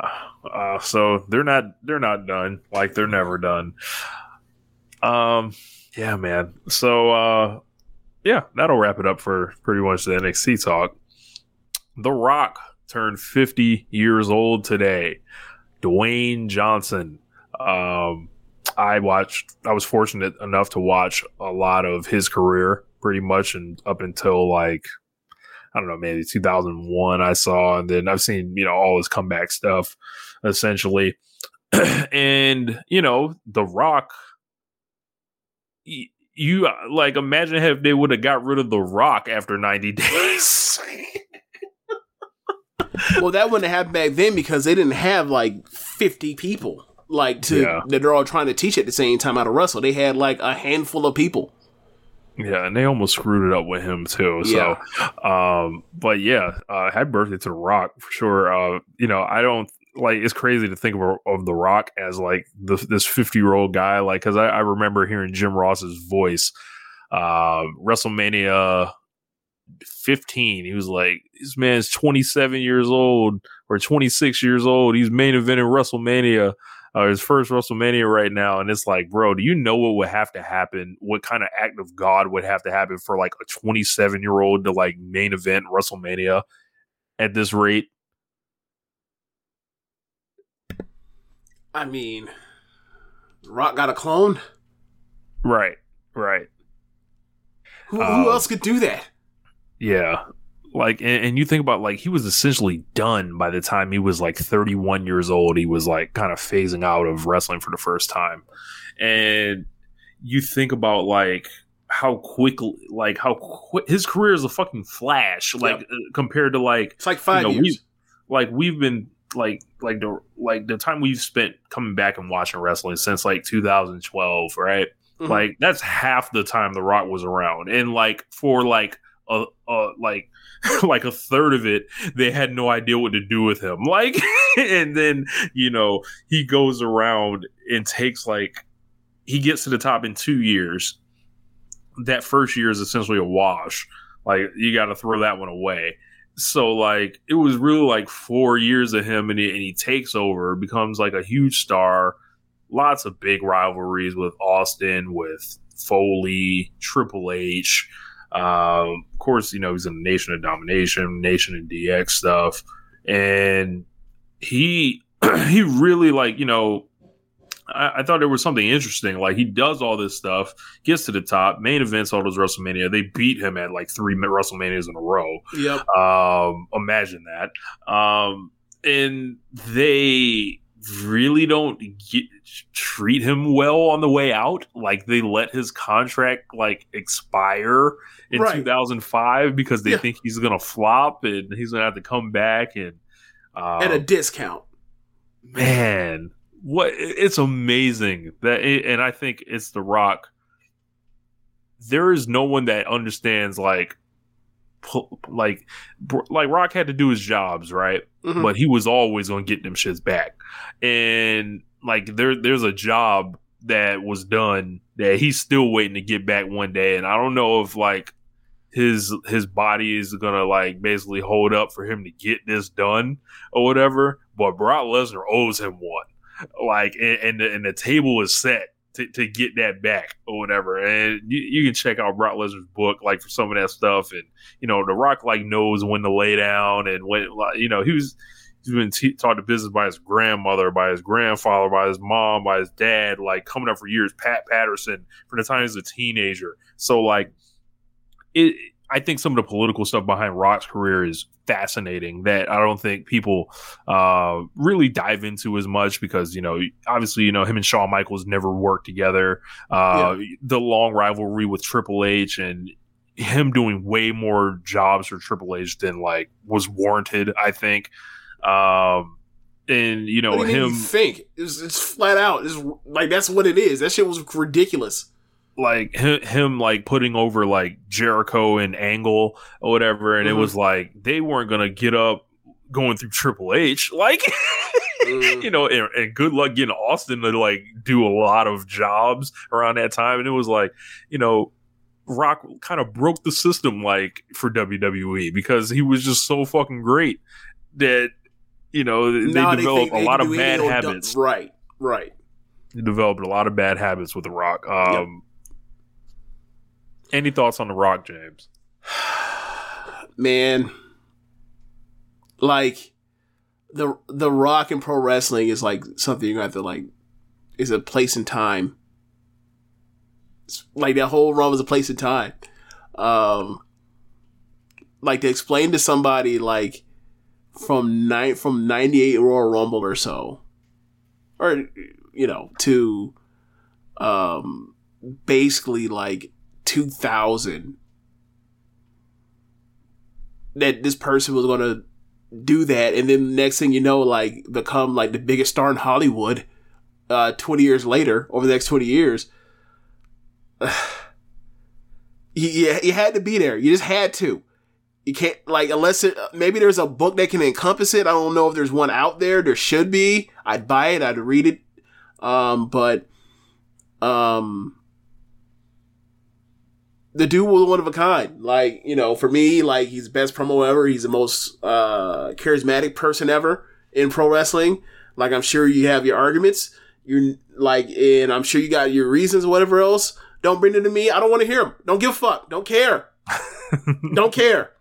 Uh, so they're not they're not done. Like they're never done. Um, yeah, man. So uh, yeah, that'll wrap it up for pretty much the NXT talk. The Rock turned 50 years old today. Dwayne Johnson. Um, I watched. I was fortunate enough to watch a lot of his career, pretty much, and up until like I don't know, maybe 2001 I saw, and then I've seen, you know, all his comeback stuff essentially. and, you know, The Rock, you uh, like imagine if they would have got rid of The Rock after 90 days. well, that wouldn't have happened back then because they didn't have like 50 people like to Yeah. that they're all trying to teach at the same time how to wrestle. They had like a handful of people. yeah, and they almost screwed it up with him too. So, um, but yeah, uh, happy birthday to The Rock for sure. Uh, you know, I don't like it's crazy to think of, of The Rock as like the, this 50 year old guy, like, cause I, I remember hearing Jim Ross's voice, uh, WrestleMania 15. He was like, this man's 27 years old or 26 years old. He's main eventing WrestleMania uh, his first WrestleMania right now, and it's like, bro, do you know what would have to happen? What kind of act of God would have to happen for like a 27 year old to like main event WrestleMania at this rate? I mean, Rock got a clone. Right, right, Who, who Um, else could do that? Yeah. Like, and, and you think about like he was essentially done by the time he was like 31 years old. He was like kind of phasing out of wrestling for the first time, and you think about like how quickly like how quick his career is a fucking flash like Yep. uh, compared to like It's like five you know, years. we- like we've been like like the like the time we've spent coming back and watching wrestling since like 2012 right Mhm. like that's half the time the rock was around and like for like a, a like like a third of it they had no idea what to do with him. Like and then you know he goes around and takes like he gets to the top in two years. That first year is essentially a wash. Like you got to throw that one away. So like it was really like four years of him and he, and he takes over becomes like a huge star. Lots of big rivalries with austin with foley triple h um, of course you know he's in the nation of domination nation and dx stuff and he he really like you know I, I thought there was something interesting. Like he does all this stuff, gets to the top, main events all those WrestleMania. They beat him at like three WrestleManias in a row. Yep. Um, imagine that. Um, and they really don't get, treat him well on the way out. Like they let his contract like expire in Right. 2005 because they Yeah. think he's gonna flop and he's gonna have to come back and um, At a discount. man what it's amazing that and i think it's the rock there is no one that understands like like like rock had to do his jobs right? Mhm. but he was always gonna get them shits back. And like there there's a job that was done that he's still waiting to get back one day. And i don't know if like his his body is gonna like basically hold up for him to get this done or whatever but brock lesnar owes him one. Like and, and the, and the table is set to, to get that back or whatever. And you, you can check out brock lesnar's book like for some of that stuff. And you know the rock like knows when to lay down and when you know he was he's been t- taught the business by his grandmother by his grandfather by his mom by his dad like coming up for years. Pat patterson from the time he was a teenager. So like it I think some of the political stuff behind Rock's career is fascinating that I don't think people uh, really dive into as much because, you know, obviously, you know, him and Shawn Michaels never worked together. Uh, The long rivalry with Triple H and him doing way more jobs for Triple H than like was warranted, I think. Um, and, you know, what do you mean him you think? It's, it's flat out. It's like that's what it is. That shit was ridiculous. Like him, like putting over like Jericho and Angle or whatever, and Mhm. it was like they weren't gonna get up going through Triple H, like Mm. you know, and, and good luck getting Austin to like do a lot of jobs around that time, and it was like you know. Rock kind of broke the system like for WWE because he was just so fucking great that you know they Now developed think a they lot of bad any old dumb- habits. Right. Right. He developed a lot of bad habits with The Rock. Um, Any thoughts on The Rock, James? man. Like the the rock and pro wrestling is like something you have to like is a place and time. It's like that whole run was a place and time. Um like to explain to somebody like from nine from 98 royal rumble or so or you know to um basically like 2000 that this person was going to do that and then next thing you know like become like the biggest star in hollywood uh 20 years later over the next 20 years. You, you, had to be there. You just had to. You can't like unless it maybe there's a book that can encompass it. I don't know if there's one out there. There should be. I'd buy it. I'd read it. Um but um the dude was one of a kind. Like, you know, for me, like he's best promo ever. He's the most uh charismatic person ever in pro wrestling. Like I'm sure you have your arguments. You're like and I'm sure you got your reasons or whatever else. Don't bring it to me. I don't want to hear them. Don't give a fuck. Don't care. don't care.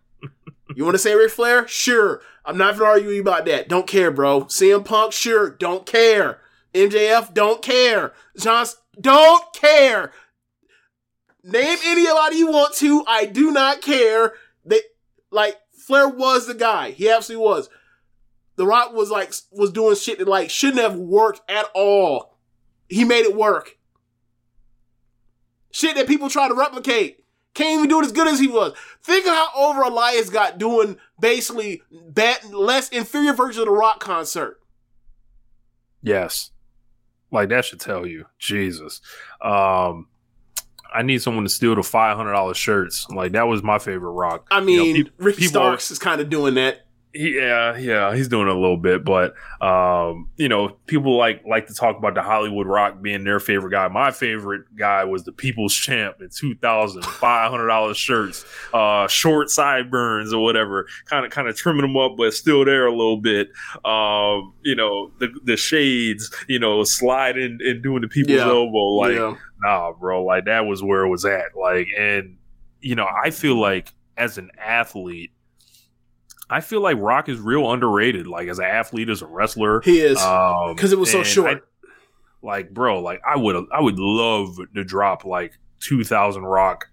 You want to say Ric Flair? Sure. I'm not with you about that. Don't care, bro. CM Punk? Sure. Don't care. MJF? Don't care. John? Don't care. Name anybody you want to. I do not care. They like Flair was the guy. He absolutely was. The Rock was like was doing shit that like shouldn't have worked at all. He made it work. Shit that people try to replicate. Can't even do it as good as he was. Think of how over Elias got doing basically bad, less inferior version of the rock concert. Yes. Like that should tell you. Jesus. Um I need someone to steal the five hundred dollars shirts. Like that was my favorite rock. I You know, mean, Ricky Starks is kind of doing that. Yeah, yeah, he's doing a little bit, but um, you know, people like like to talk about the Hollywood Rock being their favorite guy. My favorite guy was the People's Champ in 2000, five hundred dollars shirts, uh, short sideburns or whatever, kind of kind of trimming them up, but still there a little bit. Um, you know, the the shades, you know, sliding and doing the People's Yeah. elbow, like yeah. nah, bro, like that was where it was at. Like, and you know, I feel like as an athlete, I feel like Rock is real underrated. Like as an athlete, as a wrestler, He is. um, Because it was so short. I- like, bro, like I would, I would love to drop like two thousand Rock,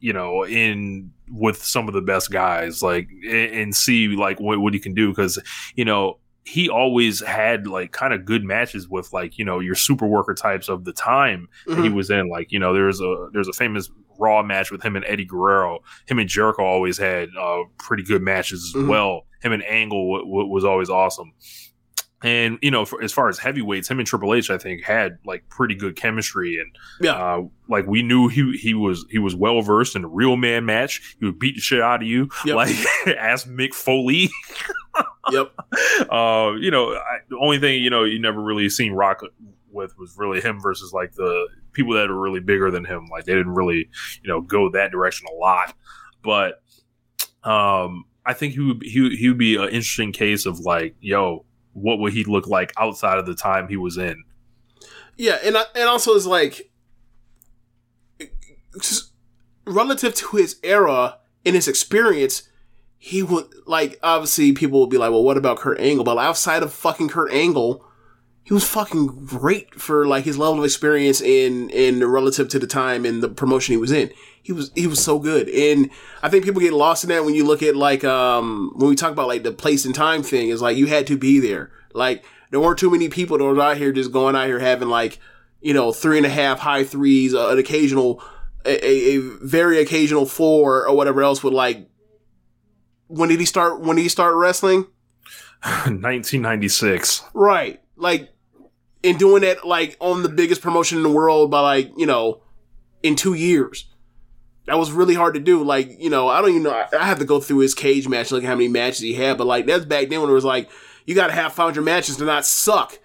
you know, in with some of the best guys, like, and, and see like what what he can do because you know he always had like kind of good matches with like you know your super worker types of the time that he Mhm. was in. Like you know, there's a there's a famous Raw match with him and Eddie Guerrero. Him and Jericho always had uh, pretty good matches as Mhm. well. Him and Angle w- w- was always awesome. And you know, for, as far as heavyweights, him and Triple H, I think, had like pretty good chemistry, and Yeah. uh, like we knew he he was he was well versed in a real man match. He would beat the shit out of you, Yep. like ask Mick Foley. Yep. uh, you know, I, the only thing you know you never really seen Rock with was really him versus like the people that are really bigger than him. Like they didn't really you know go that direction a lot, but um, I think he would he he would be an interesting case of like, yo, what would he look like outside of the time he was in? Yeah, and and also is like relative to his era and his experience, he would like obviously people would be like, well, what about Kurt Angle? But outside of fucking Kurt Angle, he was fucking great for like his level of experience in in relative to the time and the promotion he was in. He was he was so good, and I think people get lost in that when you look at like um when we talk about like the place and time thing. Is like you had to be there. Like there weren't too many people that were out here just going out here having like you know three and a half high threes, uh, an occasional a, a, very occasional four or whatever else with like. When did he start? When did he start wrestling? 1996. Right. Like, in doing it like, on the biggest promotion in the world by, like, you know, in two years. That was really hard to do. Like, you know, I don't even know. I, I have to go through his cage match, look at how many matches he had, but, like, that's back then when it was like, you gotta have 500 matches to not suck,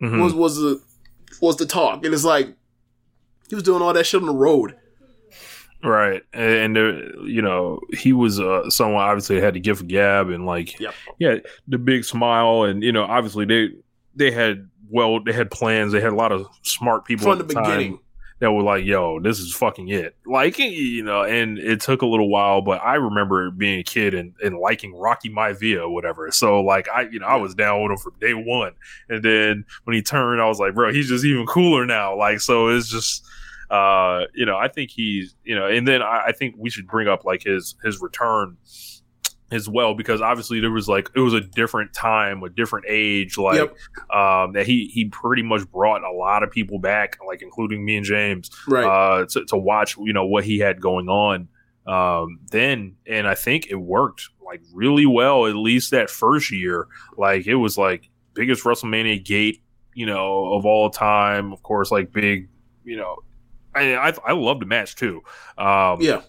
Mhm. was, was the, was the talk. And it's like, he was doing all that shit on the road. Right, and uh, you know he was uh, someone obviously had the gift of gab and like Yep. yeah the big smile and you know obviously they they had well they had plans. They had a lot of smart people From at the time beginning. that were like yo this is fucking it. Like you know and it took a little while but I remember being a kid and, and liking Rocky Maivia or whatever. So like I you know I was down with him from day one. And then when he turned I was like bro he's just even cooler now. Like so it's just uh, you know, I think he's, you know, and then I, I think we should bring up like his his return as well because obviously there was like it was a different time, a different age, like Yep. um, that he he pretty much brought a lot of people back, like including me and James, Right. uh, to, to watch, you know, what he had going on um, then, and I think it worked like really well. At least that first year, like it was like biggest WrestleMania gate, you know, of all time. Of course, like big, you know, I I, I loved the match too. Um, yeah.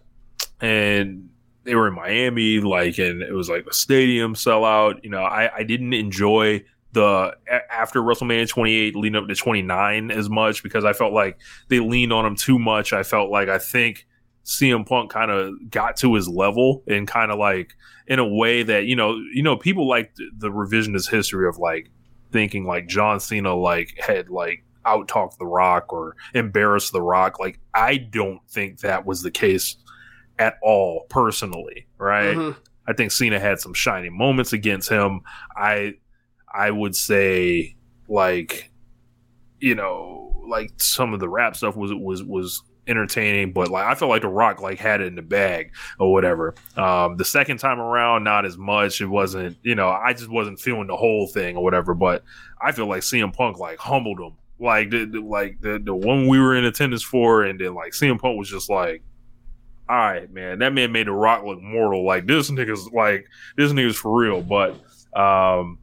and they were in Miami, like, and it was like a stadium sellout. You know, I, I didn't enjoy the after WrestleMania 28 leading up to 29 as much because I felt like they leaned on him too much. I felt like I think CM Punk kind of got to his level and kind of like in a way that you know, you know, people like the, revisionist history of like thinking like John Cena like had like out talked The Rock or embarrassed The Rock. Like I don't think that was the case at all personally, right? Mhm. I think Cena had some shining moments against him. I I would say like you know like some of the rap stuff was was was entertaining, but like I felt like The Rock like had it in the bag or whatever. Um, the second time around, not as much. It wasn't you know I just wasn't feeling the whole thing or whatever. But I feel like CM Punk like humbled him like the, the like the the one we were in attendance for, and then like CM Punk was just like, all right, man, that man made The Rock look mortal. Like this nigga's like this nigga's for real. But um,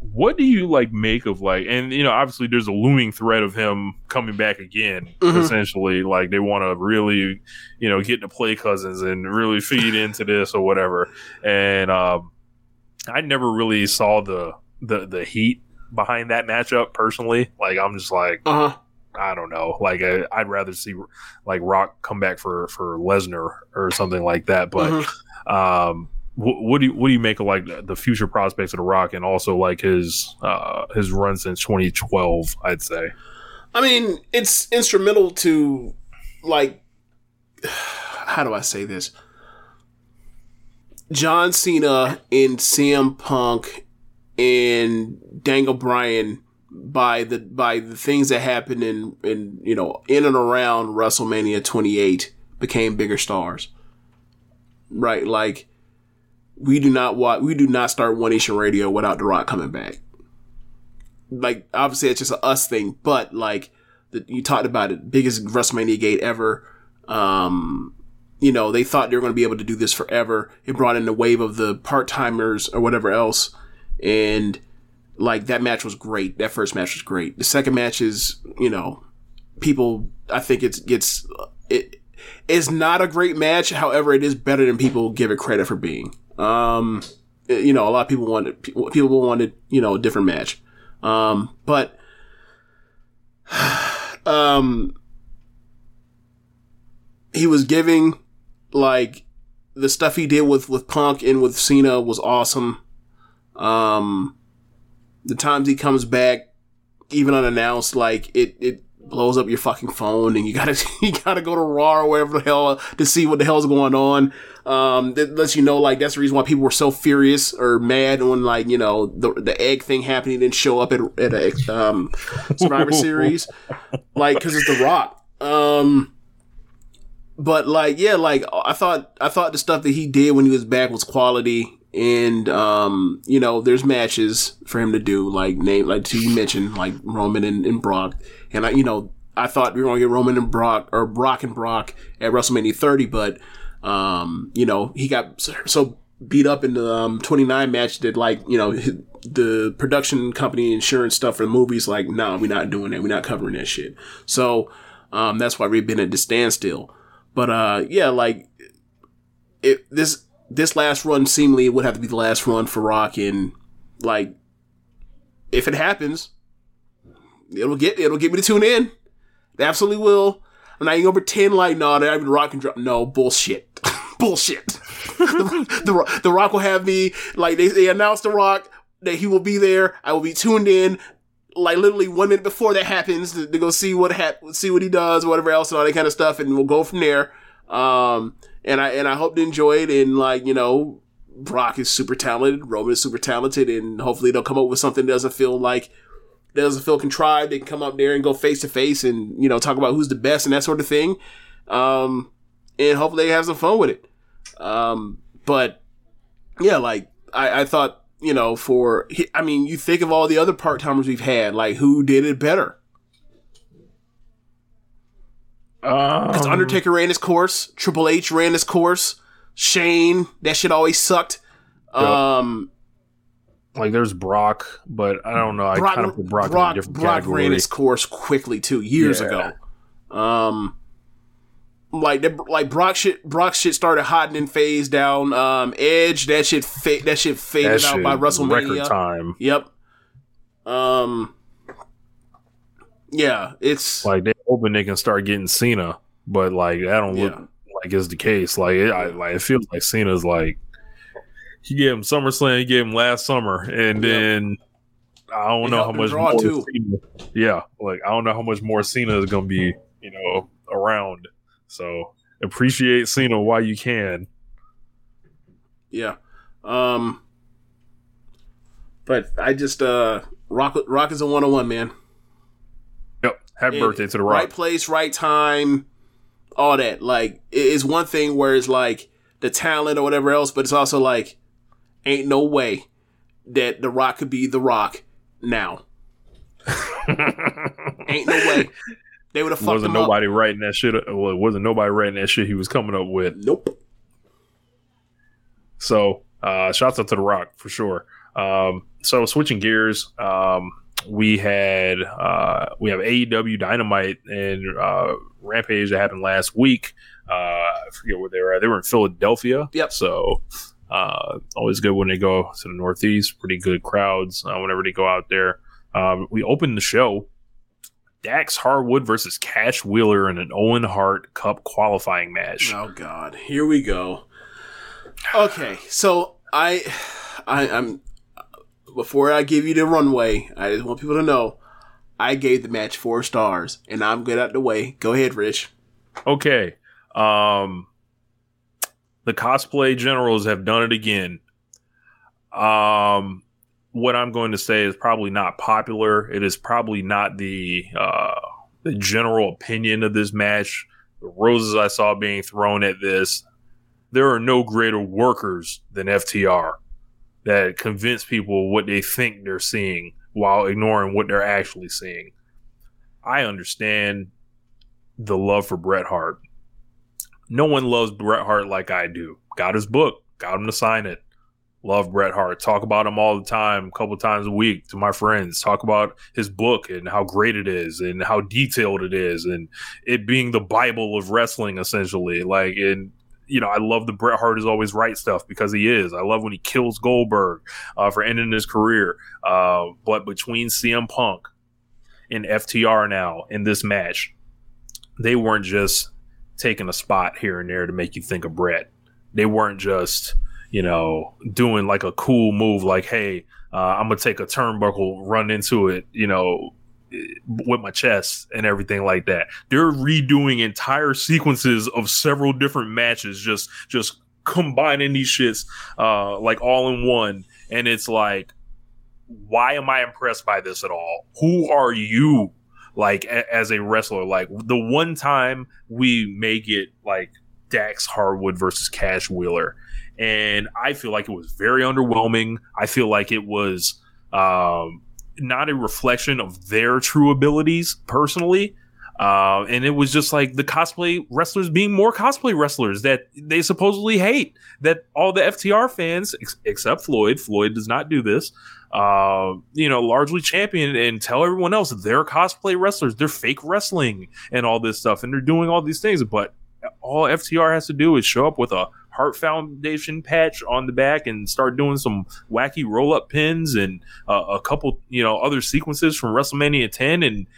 what do you like make of like and you know obviously there's a looming threat of him coming back again Mhm. essentially like they want to really you know get to play cousins and really feed into this or whatever and um i never really saw the the the heat behind that matchup personally like i'm just like Uh huh. I don't know. Like I, I'd rather see like Rock come back for for Lesnar or something like that. But Mhm. um, what, what do you what do you make of like the- the future prospects of the Rock and also like his uh his run since 2012? I'd say. I mean, it's instrumental to like how do I say this? John Cena and CM Punk and Daniel Bryan by the by the things that happened in in you know in and around WrestleMania 28 became bigger stars. Right, like we do not watch we do not start One Nation Radio without The Rock coming back. Like obviously it's just a us thing, but like the, you talked about it, biggest WrestleMania gate ever. Um, you know, they thought they were going to be able to do this forever. It brought in the wave of the part timers or whatever else. And like that match was great. That first match was great. The second match is, you know, people, I think it's, gets, it is not a great match. However, it is better than people give it credit for being. Um, you know, a lot of people wanted, people wanted, you know, a different match. Um, but, um, he was giving like the stuff he did with with Punk and with Cena was awesome. Um, the times he comes back, even unannounced, like it it blows up your fucking phone, and you gotta you gotta go to Raw or wherever the hell to see what the hell's going on. Um, that lets you know like that's the reason why people were so furious or mad when like you know the the egg thing happened. He didn't show up at at a um Survivor Series, like because it's The Rock. Um but like yeah like i thought i thought the stuff that he did when he was back was quality and um you know there's matches for him to do like name like you mentioned like roman and, and brock. And i you know i thought we were gonna get roman and brock or brock and brock at wrestlemania 30 but um you know he got so- so beat up in the um 29 match that like you know the production company insurance stuff for the movies like nah we're not doing that. We're not covering that shit. So um that's why we've been at the standstill. But uh, yeah, like it this this last run seemingly would have to be the last run for Rock, and like if it happens, it'll get it'll get me to tune in. It absolutely will. I'm not even gonna pretend like no, that the Rock and drop. No bullshit, bullshit. the, the Rock- the Rock will have me like they they announced the Rock that he will be there. I will be tuned in like literally one minute before that happens to, to go see what see what he does, whatever else, and all that kind of stuff, and we'll go from there. Um, and I and I hope to enjoy it. And like you know, Brock is super talented, Roman is super talented, and hopefully they'll come up with something that doesn't feel like that doesn't feel contrived. They can come up there and go face to face, and you know talk about who's the best and that sort of thing. Um, and hopefully they have some fun with it. Um, but yeah, like I, I thought, you know, for I mean, you think of all the other part timers we've had, like who did it better? Because Um, Undertaker ran his course, Triple H ran his course, Shane, that shit always sucked. Um, like there's Brock, but I don't know. I Brock, kind of put Brock, Brock, in a different Brock category. ran his course quickly too, years Yeah. ago. Um, like that, like Brock shit, Brock shit started hot and phased down. Um, Edge, that shit, fa- that shit faded that out by by record time. Yep. Um. Yeah, it's Like they're hoping they can start getting Cena, but like that don't look Yeah. like is the case. Like it, I, like it feels like Cena's like he gave him SummerSlam, he gave him last summer, and Yep. then I don't It know how much more. Cena, yeah, like I don't know how much more Cena is gonna be, you know, around. So appreciate Cena while you can. yeah. Um. But I just uh, Rock Rock is a one on one man. Happy birthday to the Right place, right time, all that. Like it is one thing where it's like the talent or whatever else, but it's also like ain't no way that the Rock could be the Rock now. Ain't no way. They would have fucked wasn't nobody up. writing that shit. Well, it wasn't nobody writing that shit he was coming up with. Nope. So, uh, shouts out to The Rock for sure. Um, so switching gears, um, we had uh, we have AEW Dynamite and uh, Rampage that happened last week. Uh, I forget where they were at. They were in Philadelphia. Yep. So uh, always good when they go to the Northeast. Pretty good crowds uh, whenever they go out there. Um, we opened the show. Dax Harwood versus Cash Wheeler in an Owen Hart Cup qualifying match. Oh God, here we go. Okay, so I, I, I'm before I give you the runway, I just want people to know I gave the match four stars, and I'm good out the way. Go ahead, Rich. Okay. Um the cosplay generals have done it again. Um what I'm going to say is probably not popular. It is probably not the uh the general opinion of this match. The roses I saw being thrown at this, there are no greater workers than FTR that convince people what they think they're seeing while ignoring what they're actually seeing. I understand the love for Bret Hart. No one loves Bret Hart like I do. Got his book, got him to sign it. Love Bret Hart. Talk about him all the time, a couple times a week to my friends. Talk about his book and how great it is and how detailed it is and it being the Bible of wrestling, essentially. Like, and you know, I love the Bret Hart is always right stuff because he is. I love when he kills Goldberg uh, for ending his career. Uh, but between CM Punk and FTR now in this match, they weren't just taking a spot here and there to make you think of Bret. They weren't just, you know, doing like a cool move like, hey, uh, I'm going to take a turnbuckle, run into it, you know, with my chest and everything like that. They're redoing entire sequences of several different matches, just just combining these shits uh, like all in one. And it's like, why am I impressed by this at all? Who are you? Like a- as a wrestler, like the one time we may get like Dax Harwood versus Cash Wheeler, and I feel like it was very underwhelming. I feel like it was um, not a reflection of their true abilities personally. Uh, and it was just like the cosplay wrestlers being more cosplay wrestlers that they supposedly hate. That all the FTR fans, ex- except Floyd, Floyd does not do this, uh, you know, largely champion and tell everyone else they're cosplay wrestlers, they're fake wrestling and all this stuff, and they're doing all these things. But all FTR has to do is show up with a Heart Foundation patch on the back and start doing some wacky roll up pins and uh, a couple, you know, other sequences from WrestleMania 10 and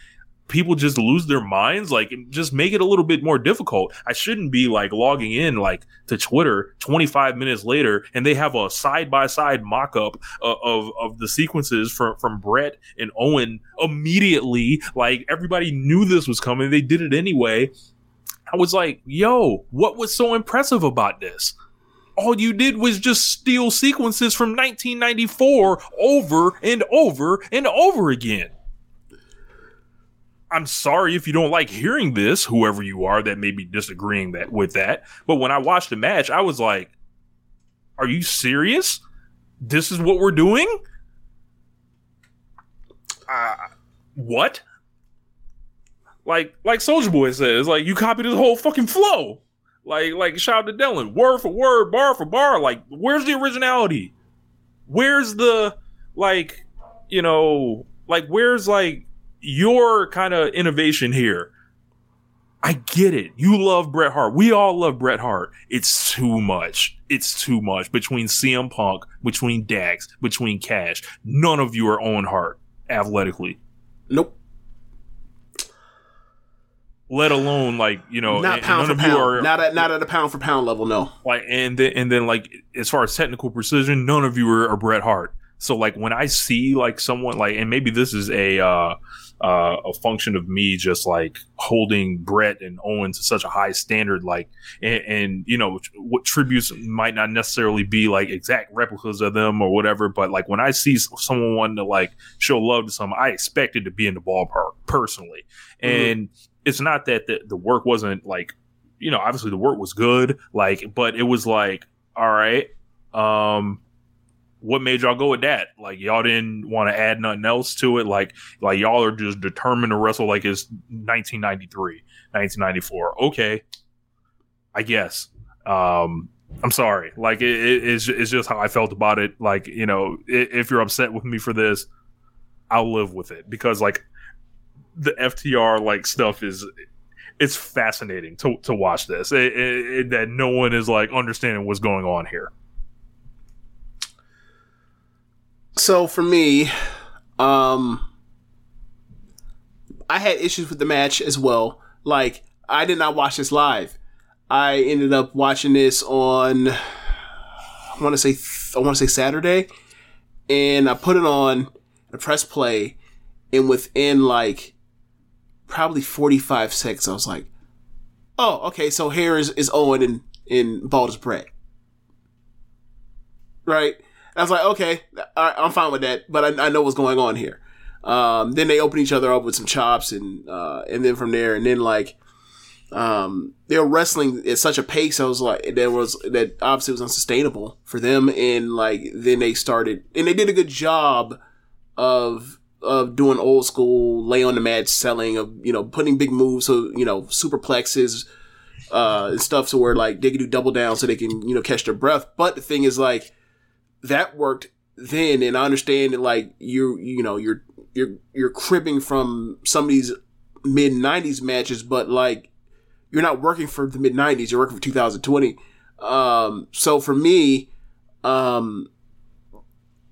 people just lose their minds like just make it a little bit more difficult. I shouldn't be like logging in like to twitter 25 minutes later and they have a side-by-side mock-up of, of, of the sequences from from bret and owen immediately like everybody knew this was coming. They did it anyway i was like yo what was so impressive about this all you did was just steal sequences from 1994 over and over and over again I'm sorry if you don't like hearing this, whoever you are that may be disagreeing that with that. But when I watched the match, I was like, "Are you serious? This is what we're doing? Uh, what? Like, like Soldier Boy says, like you copied his whole fucking flow. Like, like shout out to Dylan, word for word, bar for bar. Like, where's the originality? Where's the like, you know, like where's like your kind of innovation here. I get it. You love Bret Hart. We all love Bret Hart. It's too much. It's too much between CM Punk, between Dax, between Cash. None of you are Owen Hart athletically. Nope. Let alone like you know, Not pound none for of you pound. are not at not at a pound for pound level. No. like and then and then like as far as technical precision, none of you are, are Bret Hart. So like when I see like someone like, and maybe this is a uh, uh, a function of me just like holding Bret and Owen to such a high standard, like, and, and you know what tributes might not necessarily be like exact replicas of them or whatever, but like when I see someone wanting to like show love to someone, I expect it to be in the ballpark personally, and it's not that the, the work wasn't like, you know, obviously the work was good, like, but it was like, all right, um what made y'all go with that? Like y'all didn't want to add nothing else to it. Like like y'all are just determined to wrestle like it's 1993, 1994. Okay, I guess. Um, I'm sorry. Like it, it, it's it's just how I felt about it. Like you know, if you're upset with me for this, I'll live with it because like the FTR like stuff is it's fascinating to to watch this. It, it, it- that no one is like understanding what's going on here. So for me, um, I had issues with the match as well. Like I did not watch this live. I ended up watching this on I want to say I want to say Saturday, and I put it on. I press play, and within like probably forty five seconds, I was like, "Oh, okay. So here is is Owen and in Baldur's Bret." Right. I was like, okay, I, I'm fine with that, but I, I know what's going on here. Um, then they open each other up with some chops, and uh, and then from there, and then like, um, they were wrestling at such a pace. I was like, that was that obviously was unsustainable for them, and like then they started, and they did a good job of of doing old school lay on the mat selling of you know putting big moves, so you know superplexes, uh, and stuff, so where like they can do double down, so they can you know catch their breath. But the thing is like that worked then and I understand that like you you know you're you're you're cribbing from some of these mid 90s matches but like you're not working for the mid 90s you're working for 2020 um so for me um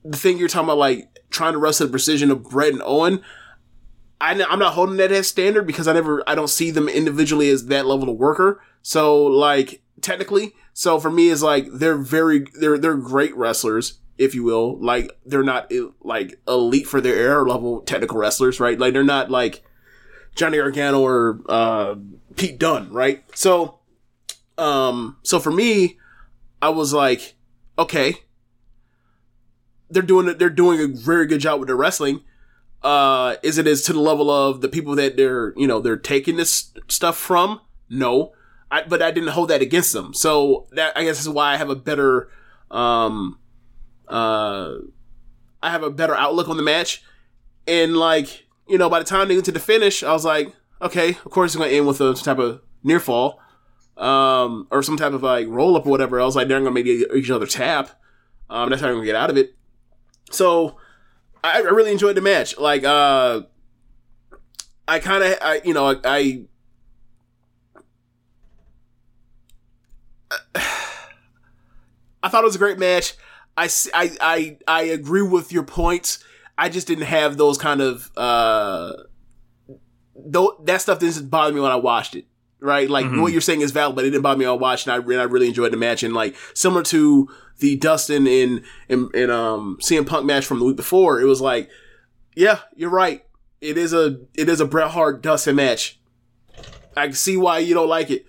the thing you're talking about like trying to wrestle the precision of Bret and Owen I, am not holding that as standard because I never I don't see them individually as that level of worker so like technically so for me, it's like they're very they're they're great wrestlers, if you will. Like they're not eh, like elite for their era level technical wrestlers, right? Like they're not like Johnny Gargano or uh, Pete Dunne, right? So, um, so for me, I was like, okay, they're doing. They're doing a very good job with their wrestling. Uh, is it as to the level of the people that they're you know they're taking this stuff from? No. I, but I didn't hold that against them. So that I guess is why I have a better, um, uh, I have a better outlook on the match. And like, you know, by the time they went to the finish, I was like, okay, of course it's going to end with a, some type of near fall, um, or some type of like roll up or whatever. I was like, they're going to make each other tap. Um, that's how I'm going to get out of it. So I, I really enjoyed the match. Like, uh, I kind of, I, you know, I, I I thought it was a great match. I, I, I, I agree with your points. I just didn't have those kind of, uh, though that stuff didn't bother me when I watched it. Right? Like Mhm. what you're saying is valid, but it didn't bother me I watched. And I, re- I really enjoyed the match. And like similar to the Dustin and, and, and, um, CM Punk match from the week before, it was like, yeah, you're right. It is a, it is a Bret Hart Dustin match. I can see why you don't like it.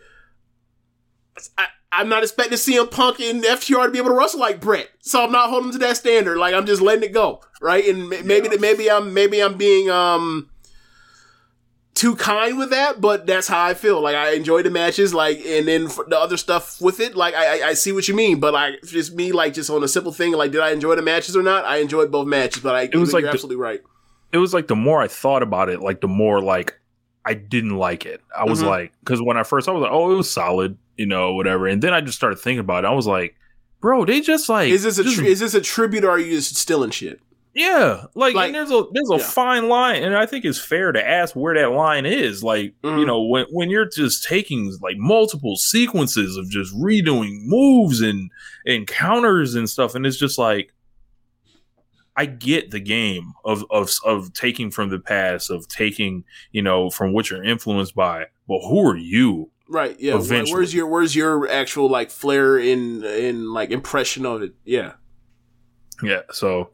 I, I'm not expecting CM Punk and FTR to be able to wrestle like Bret, so I'm not holding to that standard. Like I'm just letting it go, right? And ma- maybe that maybe I'm maybe I'm being um too kind with that, but that's how I feel. Like I enjoy the matches, like and then the other stuff with it, like I I, I see what you mean, but like just me like just on a simple thing, like did I enjoy the matches or not? I enjoyed both matches, but I it was like you're the- absolutely right. it was like the more I thought about it, like the more like I didn't like it. I was Mhm. like, because when I first, I was like, oh, it was solid, you know, whatever. And then I just started thinking about it. I was like, bro, they just like Is this a just- tri- is this a tribute or are you just stealing shit? Yeah, like, Like- and there's a there's a Yeah. fine line, and I think it's fair to ask where that line is. Like, Mhm. you know, when when you're just taking like multiple sequences of just redoing moves and and counters and stuff, and it's just like. I get the game of, of of taking from the past, of taking, you know, from what you're influenced by. But who are you? Right. Yeah. Eventually. Where's your Where's your actual like flair in in like impression of it? Yeah. Yeah, so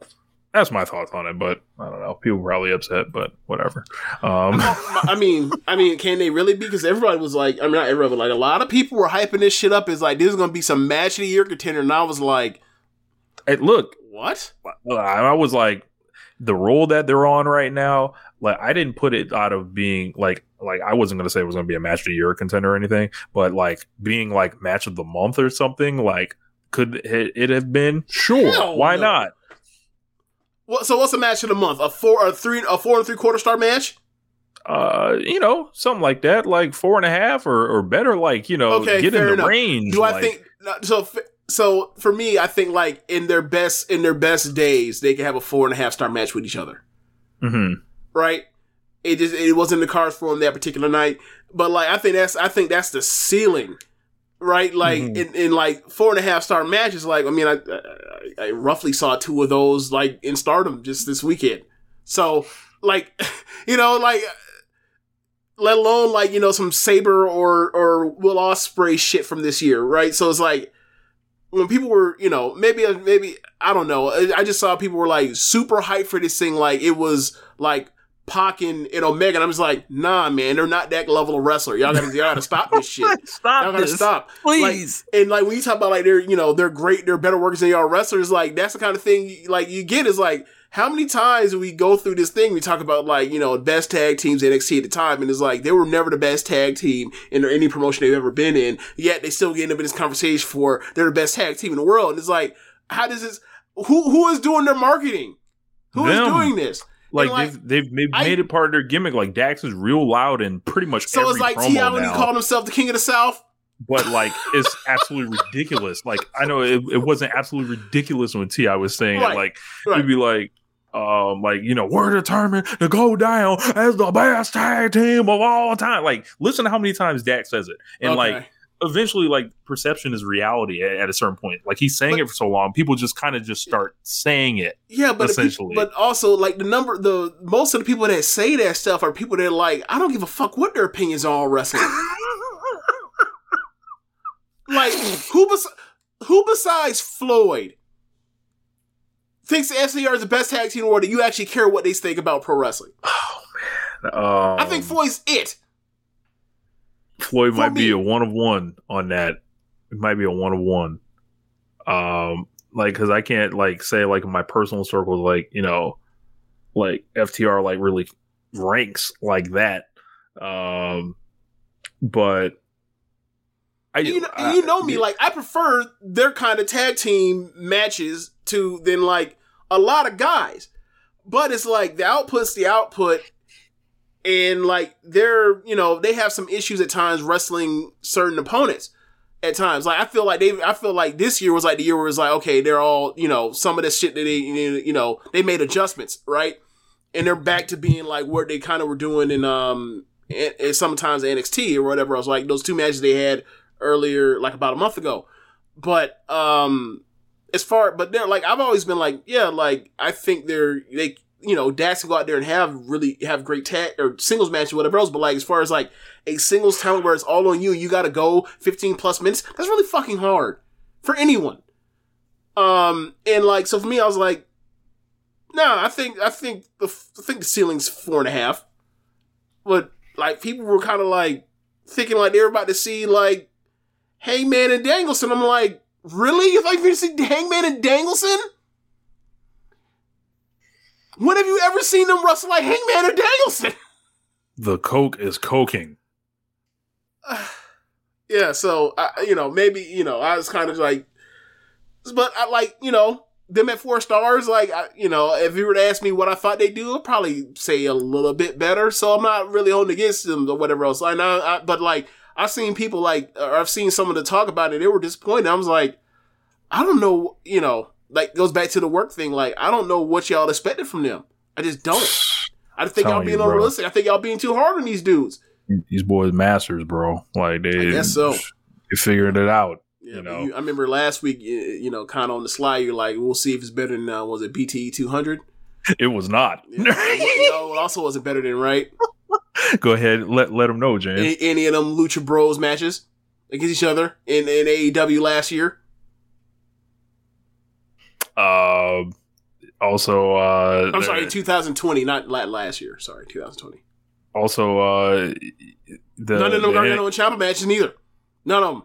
that's my thoughts on it. But I don't know. People were probably upset, but whatever. Um, I mean, I mean, can they really be? Because everybody was like, I mean, not everyone, but like a lot of people were hyping this shit up as like this is gonna be some match of the year contender, and I was like, hey, look, what? I was like, the role that they're on right now. Like, I didn't put it out of being like, like I wasn't gonna say it was gonna be a match of the year contender or anything, but like being like match of the month or something. Like, could it, it have been? Sure, Hell why no. not? What, so what's a match of the month? A four, a three, a four and three quarter star match? Uh, you know, something like that, like four and a half or, or better, like, you know, Okay, get in the enough. range. Do I think so? So for me, I think like in their best in their best days, they can have a four and a half star match with each other, Mm-hmm. right? It just it wasn't the cards for them that particular night, but like I think that's I think that's the ceiling, right? Like Mhm. in, in like four and a half star matches. Like I mean, I, I I roughly saw two of those like in Stardom just this weekend. So like you know like let alone like you know some Sabre or or Will Ospreay shit from this year, right? So it's like when people were you know maybe maybe I don't know. I just saw people were like super hyped for this thing, like it was like. Pac and, and Omega, and I'm just like, nah, man, they're not that level of wrestler. Y'all gotta, y'all gotta stop this shit. Stop Y'all gotta this, stop, please. Like, and like when you talk about like they're, you know, they're great, they're better workers than y'all wrestlers. Like that's the kind of thing like you get is like how many times do we go through this thing? We talk about like you know best tag teams in NXT at the time, and it's like they were never the best tag team in any promotion they've ever been in. Yet they still get into this conversation for they're the best tag team in the world. And it's like, how does this? Who who is doing their marketing? Who is Them. doing this? Like, like, they've they've made, I- made it part of their gimmick. Like Dax is real loud and pretty much So it's like T.I. when he called himself the king of the South. but like it's absolutely ridiculous. Like I know it, it wasn't absolutely ridiculous when T.I. was saying Right, it. Like right. he'd be like, um, like you know, we're determined to go down as the best tag team of all time. Like listen to how many times Dax says it, and Okay. like eventually, like perception is reality at, at a certain point. Like he's saying But- it for so long, people just kind of just start saying it. Yeah, but essentially. but also like the number the most of the people that say that stuff are people that are like I don't give a fuck what their opinions are on wrestling. like who bes- who besides Floyd thinks the FTR is the best tag team in the world that you actually care what they think about pro wrestling? Oh man um, I think Floyd's it. Floyd For might be a one of one on that. It might be a one of one. Um, like because I can't like say like in my personal circle like you know, like FTR like really ranks like that. Um, but I you know, I- you know me, like I prefer their kind of tag team matches to than like a lot of guys. But it's like the output's the output, and like they're you know they have some issues at times wrestling certain opponents. At times, like I feel like they, I feel like this year was like the year where it's like, okay, they're all, you know, some of this shit that they, you know, they made adjustments, right? And they're back to being like what they kind of were doing in, um, and, sometimes NXT or whatever else. Like those two matches they had earlier, like about a month ago. But um, as far, but they're like I've always been like, yeah, like I think they're they, you know, Dax can go out there and have really have great tag or singles match or whatever else. But like as far as like a singles talent where it's all on you, you got to go 15 plus minutes. That's really fucking hard for anyone. Um, and like so for me, I was like, no, I think I think the I think the ceiling's four and a half. But like people were kind of like thinking like they were about to see like Hangman and Danielson. I'm like, really? You like me to see Hangman and Danielson? When have you ever seen them wrestle like Hangman or Danielson? the coke is coking. yeah, so I, you know, maybe you know, I was kind of like, but I like you know them at four stars. Like I, you know, if you were to ask me what I thought they do, I'd probably say a little bit better. So I'm not really holding against them or whatever else. I know, I, but like I've seen people like, or I've seen someone to talk about it. They were disappointed. I was like, I don't know, you know, like goes back to the work thing. Like I don't know what y'all expected from them. I just don't. I think y'all Telling you, being unrealistic. I think y'all being too hard on these dudes. These boys masters, bro. Like they, I guess so. They figured it out. Yeah, you know. you, I remember last week, you, know, kind of on the slide, you're like, we'll see if it's better than, uh, was it BTE 200? It was not. you know, it also wasn't better than, right? Go ahead, let let them know, James. Any, any of them Lucha Bros matches against each other in, in AEW last year? Uh, also, uh, I'm sorry, 2020, not last year. Sorry, 2020. Also, uh, the None of them the- Gargano and Ciampa matches neither. None of them.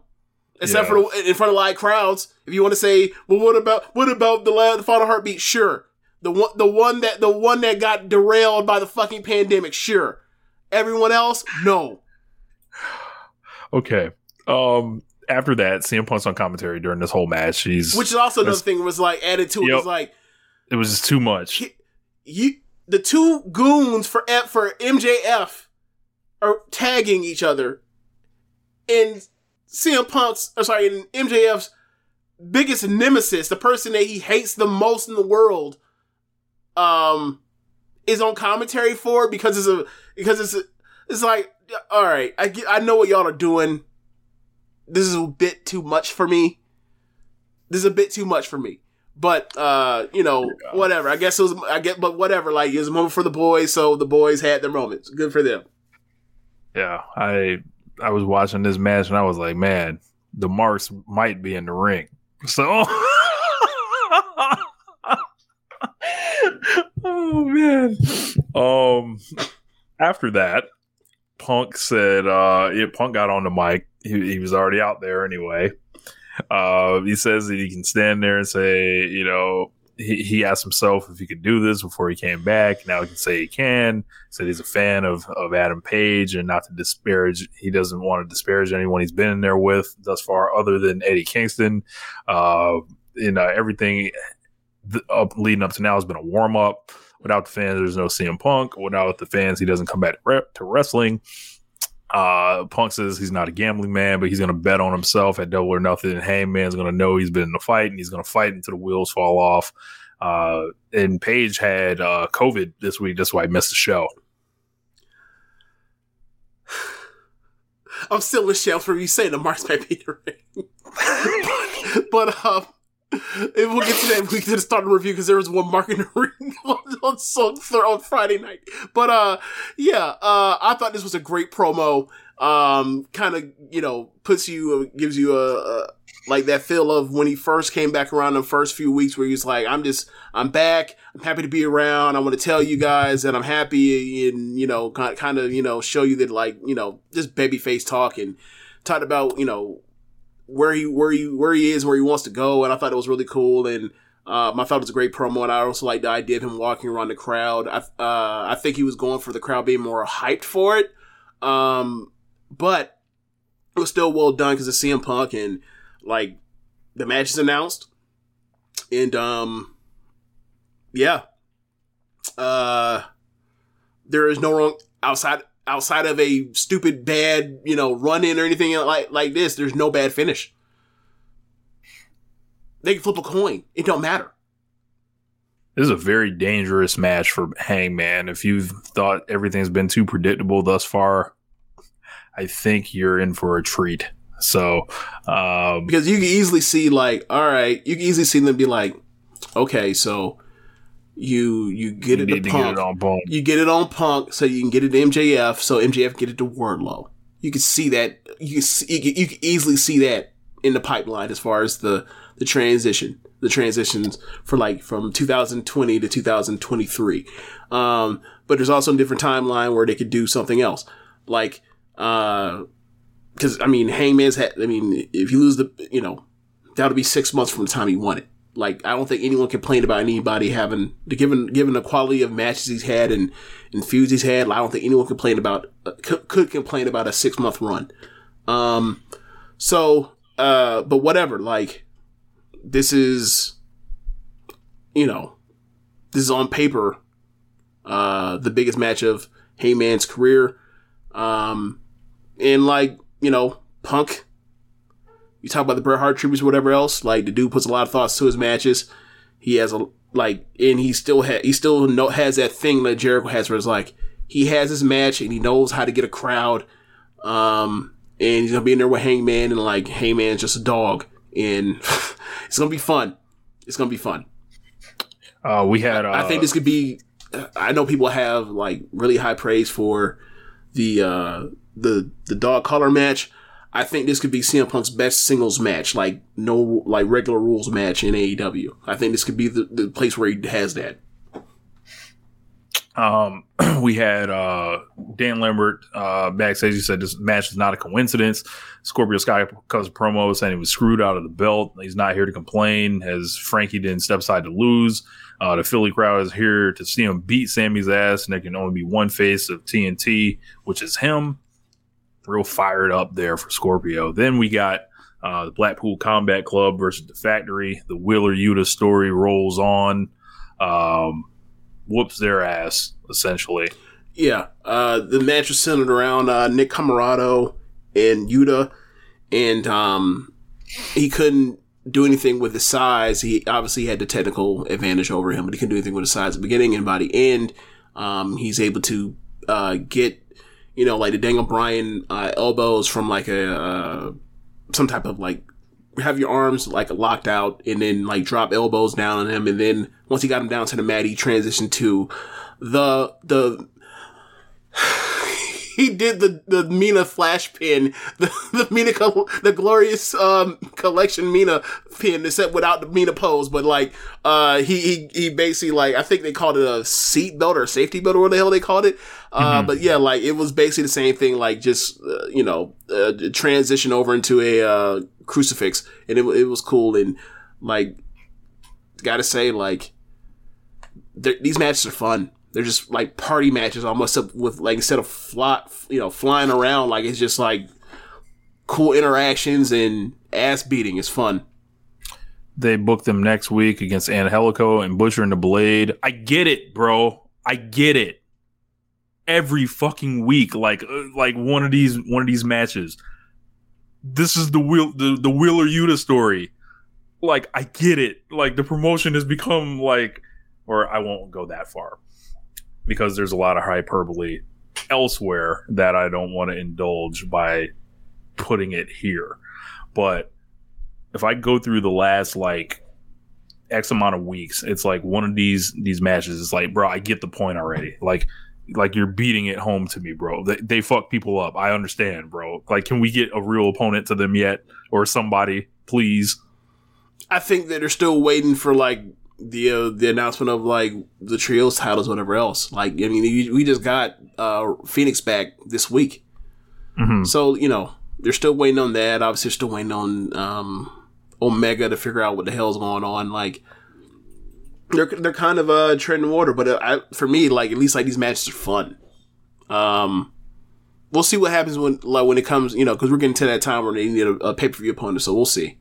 Except Yeah. for the, in front of live crowds. If you want to say, well, what about what about the la- the final heartbeat? Sure, the one the one that the one that got derailed by the fucking pandemic. Sure, everyone else, no. okay. Um, after that, CM Punk's on commentary during this whole match. He's Which is also another thing was like added to it Yep. was like It was just too much. He- you the two goons for for MJF are tagging each other, and CM Punk's, or sorry, in MJF's biggest nemesis, the person that he hates the most in the world, um, is on commentary for it because it's a because it's a, it's like all right, I get, I know what y'all are doing. This is a bit too much for me. This is a bit too much for me. But uh, you know, whatever. I guess it was. I get, but whatever. Like it was a moment for the boys, so the boys had their moments. Good for them. Yeah, I I was watching this match and I was like, man, the marks might be in the ring. So, oh man. Um, after that, Punk said, uh, yeah, Punk got on the mic. He, he was already out there anyway. Uh, he says that he can stand there and say, you know, he, he asked himself if he could do this before he came back. Now he can say he can. Said he's a fan of, of Adam Page and not to disparage. He doesn't want to disparage anyone he's been in there with thus far, other than Eddie Kingston. Uh, you know, everything th- up leading up to now has been a warm up. Without the fans, there's no CM Punk. Without the fans, he doesn't come back to wrestling. Uh, Punk says he's not a gambling man, but he's going to bet on himself at double or nothing. And Hangman's going to know he's been in a fight and he's going to fight until the wheels fall off. Uh, and Page had uh, COVID this week. That's why he missed the show. I'm still in the shell for you saying the marks might be the ring. but um, and we'll get to that. We can start the review because there was one mark in the ring on, on, on, on Friday night. But uh, yeah, uh, I thought this was a great promo. Um, kind of you know puts you gives you a, a like that feel of when he first came back around the first few weeks where he's like, I'm just, I'm back. I'm happy to be around. I want to tell you guys that I'm happy and, you know, kind, kind of, you know, show you that like, you know, just baby face talk and talked about, you know, where he, where he, where he is, where he wants to go. And I thought it was really cool. And, um, I thought it was a great promo, and I also like the idea of him walking around the crowd. I, uh, I think he was going for the crowd being more hyped for it, um, but it was still well done because it's CM Punk, and like the match is announced and um yeah uh there is no wrong outside outside of a stupid bad you know run in or anything like like this there's no bad finish they can flip a coin it don't matter this is a very dangerous match for Hangman. If you've thought everything's been too predictable thus far, I think you're in for a treat. So, um, because you can easily see, like, all right, you can easily see them be like, okay, so you you get you it to Punk, get it on Punk. you get it on Punk, so you can get it to MJF, so MJF get it to Wardlow. You can see that you can see, you can, you can easily see that in the pipeline as far as the the transition, the transitions for like from 2020 to 2023. Um, but there's also a different timeline where they could do something else, like. Uh, because I mean, Hangman's had. I mean, if you lose the, you know, that'll be six months from the time he won it. Like, I don't think anyone complained about anybody having, given given the quality of matches he's had and, and feuds he's had. I don't think anyone complained about uh, could, could complain about a six month run. Um, so, uh, but whatever. Like, this is, you know, this is on paper, uh, the biggest match of Hangman's career. Um, and like you know, Punk. You talk about the Bret Hart tributes, or whatever else. Like the dude puts a lot of thoughts to his matches. He has a like, and he still ha- he still know, has that thing that Jericho has, where it's like he has his match and he knows how to get a crowd. Um, and he's gonna be in there with Hangman, and like Hangman's just a dog, and it's gonna be fun. It's gonna be fun. Uh, we had. Uh, I think this could be. I know people have like really high praise for the uh the the dog collar match. I think this could be CM Punk's best singles match, like no like regular rules match in AEW. I think this could be the, the place where he has that. Um, we had uh, Dan Lambert uh, backstage. He said this match is not a coincidence. Scorpio Sky cuts promo saying he was screwed out of the belt. He's not here to complain, as Frankie didn't step aside to lose. Uh, the Philly crowd is here to see him beat Sammy's ass, and there can only be one face of TNT, which is him. Real fired up there for Scorpio. Then we got uh, the Blackpool Combat Club versus the Factory. The Wheeler Yuta story rolls on. um, whoops their ass essentially. Yeah, uh, the match was centered around uh, Nick Comoroto and Yuta, and um, he couldn't do anything with his size. He obviously had the technical advantage over him, but he couldn't do anything with his size at the beginning and by the end. Um, he's able to uh, get, you know, like the Daniel Bryan uh, elbows from like a uh, some type of like have your arms like locked out and then like drop elbows down on him, and then once he got him down to the mat, he transitioned to the the he did the the Mina flash pin, the the Mina co- the glorious um collection Mina pin, except without the Mina pose. But like uh he he he basically like I think they called it a seat belt or a safety belt or what the hell they called it. Uh, but yeah, like it was basically the same thing. Like just uh, you know uh, transition over into a uh, crucifix, and it it was cool and like gotta say like these matches are fun. They're just like party matches, almost up with like instead of fly, you know, flying around, like it's just like cool interactions and ass beating. It's fun. They booked them next week against Angelico and Butcher and the Blade. I get it, bro. I get it. Every fucking week, like uh, like one of these one of these matches. This is the wheel the, the Wheeler Yuta story. Like I get it. Like the promotion has become like, or I won't go that far because there's a lot of hyperbole elsewhere that I don't want to indulge by putting it here. But if I go through the last like X amount of weeks, it's like one of these these matches is like, bro, I get the point already. Like like you're beating it home to me, bro. They, they fuck people up. I understand, bro. Like, can we get a real opponent to them yet, or somebody, please? I think that they're still waiting for like the uh, the announcement of like the trios titles, whatever else. Like, I mean, we- just got uh, Phoenix back this week, Mhm. so you know they're still waiting on that. Obviously, they're still waiting on um, Omega to figure out what the hell's going on. Like, they're they're kind of uh, treading water, but uh, I, for me, like at least like these matches are fun. Um, we'll see what happens when like when it comes, you know, because we're getting to that time where they need a, a pay per view opponent. So we'll see.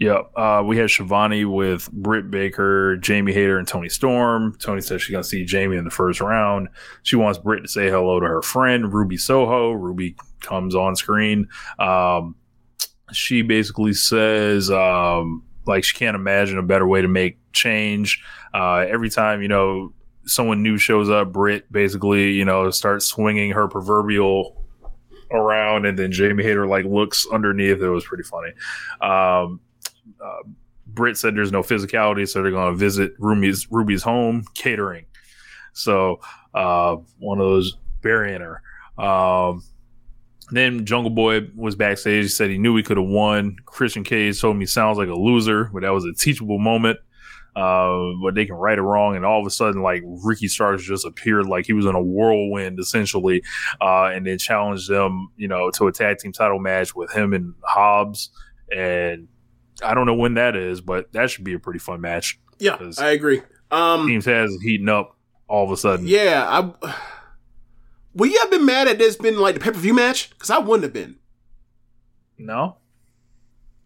Yep. Uh, we had Schiavone with Britt Baker, Jamie Hayter, and Toni Storm. Toni says she's going to see Jamie in the first round. She wants Britt to say hello to her friend, Ruby Soho. Ruby comes on screen. Um, she basically says, um, like, she can't imagine a better way to make change. Uh, every time, you know, someone new shows up, Britt basically, you know, starts swinging her proverbial around, and then Jamie Hayter, like, looks underneath. It was pretty funny. Um, uh, Britt said there's no physicality, so they're going to visit Ruby's Ruby's home catering. So uh, one of those burying her. Um, then Jungle Boy was backstage. He said he knew he could have won. Christian Cage told me sounds like a loser, but that was a teachable moment. Uh, but they can right or wrong, and all of a sudden, like Ricky Starks just appeared like he was in a whirlwind, essentially, uh, and then challenged them, you know, to a tag team title match with him and Hobbs. And I don't know when that is, but that should be a pretty fun match. Yeah, I agree. Um, Teams has heating up all of a sudden. Yeah, I. Would you have been mad at this been like the pay per view match? Because I wouldn't have been. No,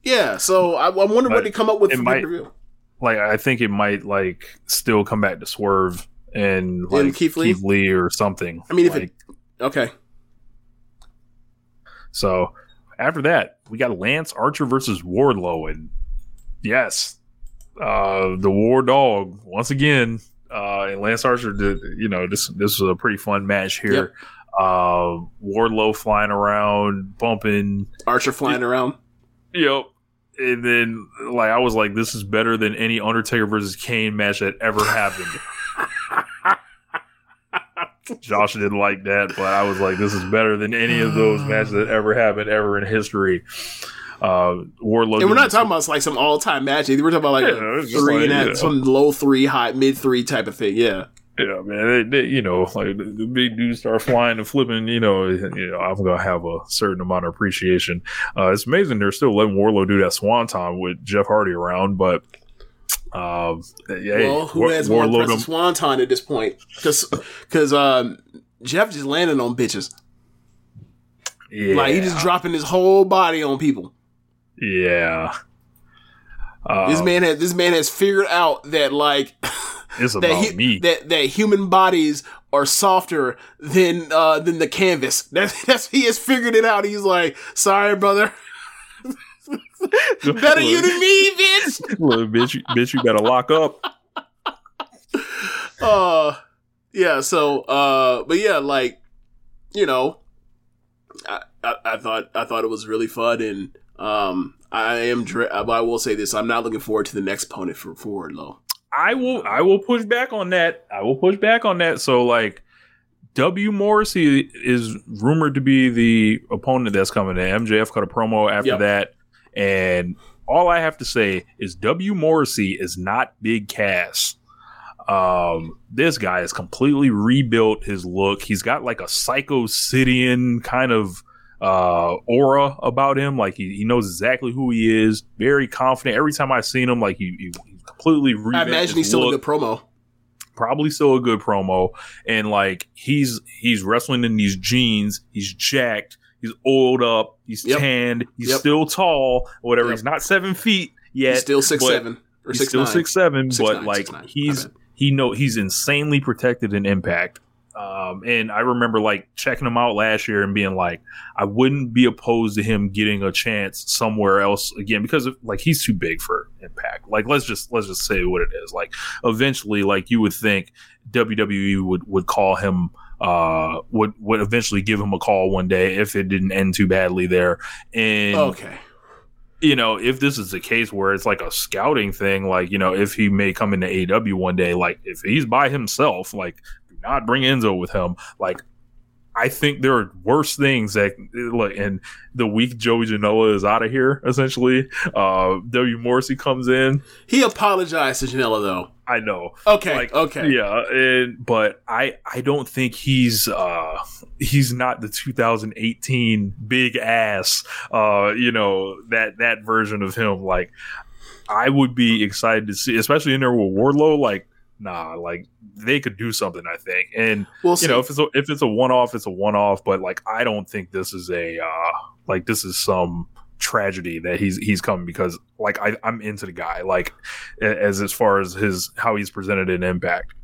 Yeah, so I, I wonder what they come up with it for might- pay per view. like I think it might like still come back to Swerve and like And Keith Lee? or something. I mean, if like, it okay, So after that, we got Lance Archer versus Wardlow, and yes, uh, the War Dog once again. Uh, and Lance Archer did, you know, this this was a pretty fun match here. Uh, Wardlow flying around, bumping, Archer flying around. yep. And then, like, I was like, this is better than any Undertaker versus Kane match that ever happened. Josh didn't like that, but I was like, this is better than any of those matches that ever happened ever in history. Uh, Wardlow. And we're not talking about like some all time match. either. We're talking about like Yeah, a three like, and that, yeah. some low three, high mid three type of thing. Yeah, Yeah, man. They, they, you know, like the, the big dudes start flying and flipping. You know, you know, I'm gonna have a certain amount of appreciation. Uh, it's amazing they're still letting Wardlow do that Swanton with Jeff Hardy around, but. Um, yeah, well, who has more swanton at this point? Because because um, Jeff just landing on bitches. yeah, Like he just dropping his whole body on people. yeah. Uh, This man has this man has figured out that like It's that about hu- me. that that human bodies are softer than uh than the canvas. That's that's he has figured it out. He's like, sorry, brother. Better you than me, bitch. Little bitch, you- bitch, you better lock up. uh yeah so uh but yeah like you know I, I i thought i thought it was really fun and um i am i will say this i'm not looking forward to the next opponent for for Wardlow. I will I will push back on that. I will push back on that. So like W Morrissey is rumored to be the opponent that's coming in. MJF cut a promo after Yep. that. And all I have to say is W Morrissey is not Big Cass. Um, this guy has completely rebuilt his look. He's got like a Psycho Sidian kind of uh aura about him. Like he, he knows exactly who he is. Very confident. Every time I've seen him, like he, he completely i imagine he's still look a good promo probably still a good promo and like he's he's wrestling in these jeans he's jacked he's oiled up he's Yep. tanned he's Yep. still tall whatever Yep. he's not seven feet yet he's still six seven or he's six still nine. six seven Six but nine, like six nine. he's he know he's insanely protected in impact um and i remember like checking him out last year and being like i wouldn't be opposed to him getting a chance somewhere else again because of, like he's too big for impact like let's just let's just say what it is like eventually like you would think wwe would would call him uh would would eventually give him a call one day if it didn't end too badly there and okay you know, if this is the case where it's like a scouting thing, like, you know, if he may come into AW one day, like if he's by himself, like do not bring Enzo with him. Like I think there are worse things that like and the week Joey Janela is out of here, essentially. Uh W Morrissey comes in. he apologized to janela though I know. okay Like, okay Yeah, and but I I don't think he's uh he's not the 2018 Big Cass uh you know that that version of him like I would be excited to see especially in there with Wardlow like nah like they could do something I think and we'll you know if it's a, if it's a one off it's a one off but like I don't think this is a uh like this is some tragedy that he's he's coming because like I, I'm into the guy like as as far as his how he's presented in impact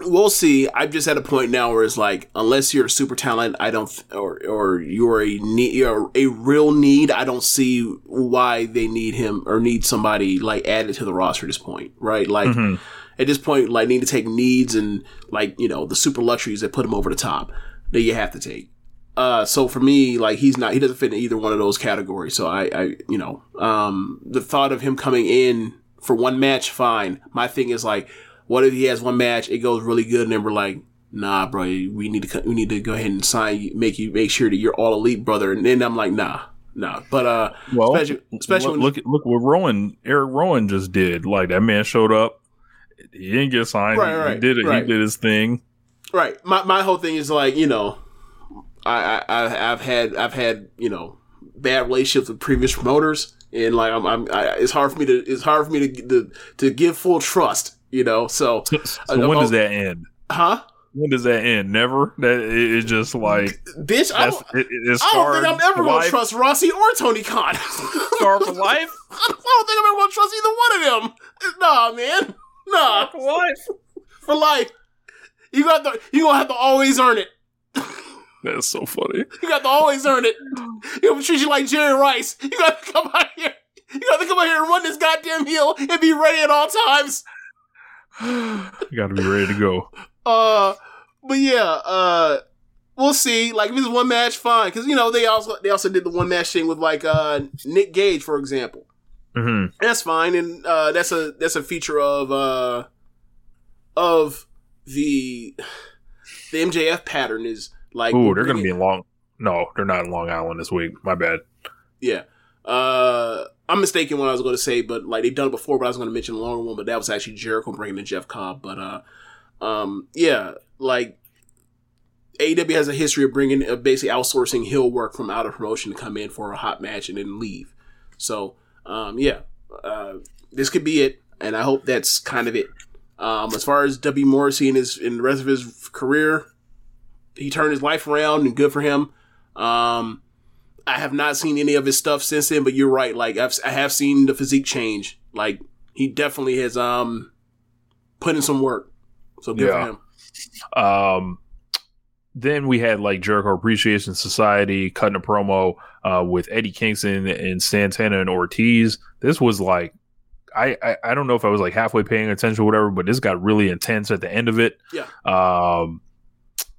we'll see. I'm just at a point now where it's like, unless you're a super talent, I don't, or or you're a need, you're a real need. I don't see why they need him or need somebody like added to the roster at this point, right? Like Mhm. At this point, like need to take needs and like you know the super luxuries that put him over the top that you have to take. Uh, so for me, like he's not, he doesn't fit in either one of those categories. So I, I, you know, um, the thought of him coming in for one match, fine. My thing is like, what if he has one match, it goes really good, and then we're like, nah, bro, we need to, we need to go ahead and sign you, make you, make sure that you're all elite, brother. And then I'm like, nah, nah. But uh, well especially, especially when, look, look look what Rowan Eric Rowan just did like that man showed up he didn't get signed Right, he, right, he did it right. he did his thing Right. My my whole thing is like you know, I, I I've had I've had you know bad relationships with previous promoters, and like I'm, I'm I, it's hard for me to it's hard for me to to, to give full trust. You know, so so Uh, when does that end huh? when does that end never that it, it's just like Bitch, I don't, it, I don't think I'm ever gonna life. trust Rossi or Tony Khan. Scarred for life I don't think I'm ever gonna trust either one of them. Nah, man. Nah, for life for life. You got the you gonna have to always earn it. that's so funny You got to always earn it. You gonna treat you like Jerry Rice. You got to come out here. You got to come out here and run this goddamn hill and be ready at all times. you got to be ready to go Uh, but yeah, uh, we'll see. Like if it's one match, fine. Because you know they also they also did the one match thing with like uh Nick Gage, for example. Hmm That's fine, and uh, that's a that's a feature of uh of the the MJF pattern is like Ooh, they're gonna be in Long. No, they're not in Long Island this week. My bad. Yeah. Uh, I'm mistaken what I was going to say, but like they've done it before, but I was going to mention a longer one, but that was actually Jericho bringing in Jeff Cobb. But uh, um, yeah, like AEW has a history of bringing uh, basically outsourcing heel work from out of promotion to come in for a hot match and then leave. So um, yeah, uh, this could be it, and I hope that's kind of it. Um, as far as W Morrissey and his in the rest of his career, he turned his life around and good for him. Um, I have not seen any of his stuff since then, but you're right. Like I've, I have seen the physique change. Like he definitely has, um, put in some work. So good Yeah. for him. Um, then we had like Jericho Appreciation Society cutting a promo uh, with Eddie Kingston and Santana and Ortiz. This was like, I, I I don't know if I was like halfway paying attention or whatever, but this got really intense at the end of it. Yeah. Um,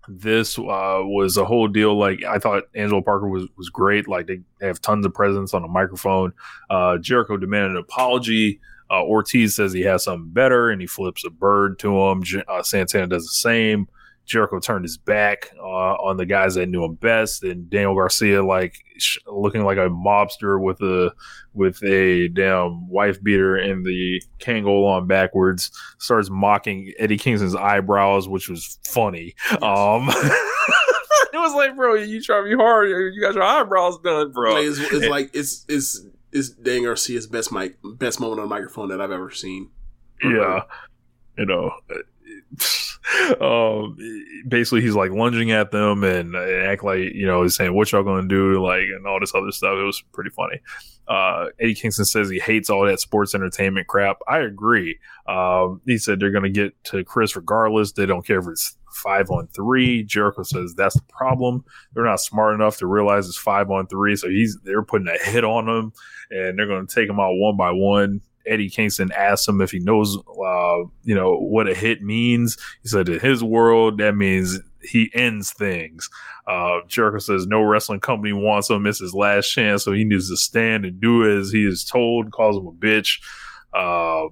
this uh, was a whole deal. Like I thought Angelo Parker was was great. Like they have tons of presence on the microphone. Uh, Jericho demanded an apology. Uh, Ortiz says he has something better, and he flips a bird to him. Uh, Santana does the same. Jericho turned his back uh, on the guys that knew him best, and Daniel Garcia, like sh- looking like a mobster with a with a damn wife beater and the Kangol on backwards, starts mocking Eddie Kingston's eyebrows, which was funny. Um, it was like, bro, you try to be hard, you got your eyebrows done, bro. Like, it's, it's like it's it's it's Daniel Garcia's best mic best moment on the microphone that I've ever seen. yeah you know um basically he's like lunging at them and, and act like you know he's saying what y'all gonna do? Like and all this other stuff. It was pretty funny. Uh eddie kingston says he hates all that sports entertainment crap. I agree. Um he said they're gonna get to chris regardless. They don't care if it's five on three. Jericho says that's the problem. They're not smart enough to realize it's five on three so he's they're putting a hit on him and they're gonna take him out one by one Eddie Kingston asked him if he knows, uh, you know, what a hit means. He said in his world, that means he ends things. Uh, Jericho says no wrestling company wants him. It's his last chance, so he needs to stand and do as he is told. Calls him a bitch. Uh,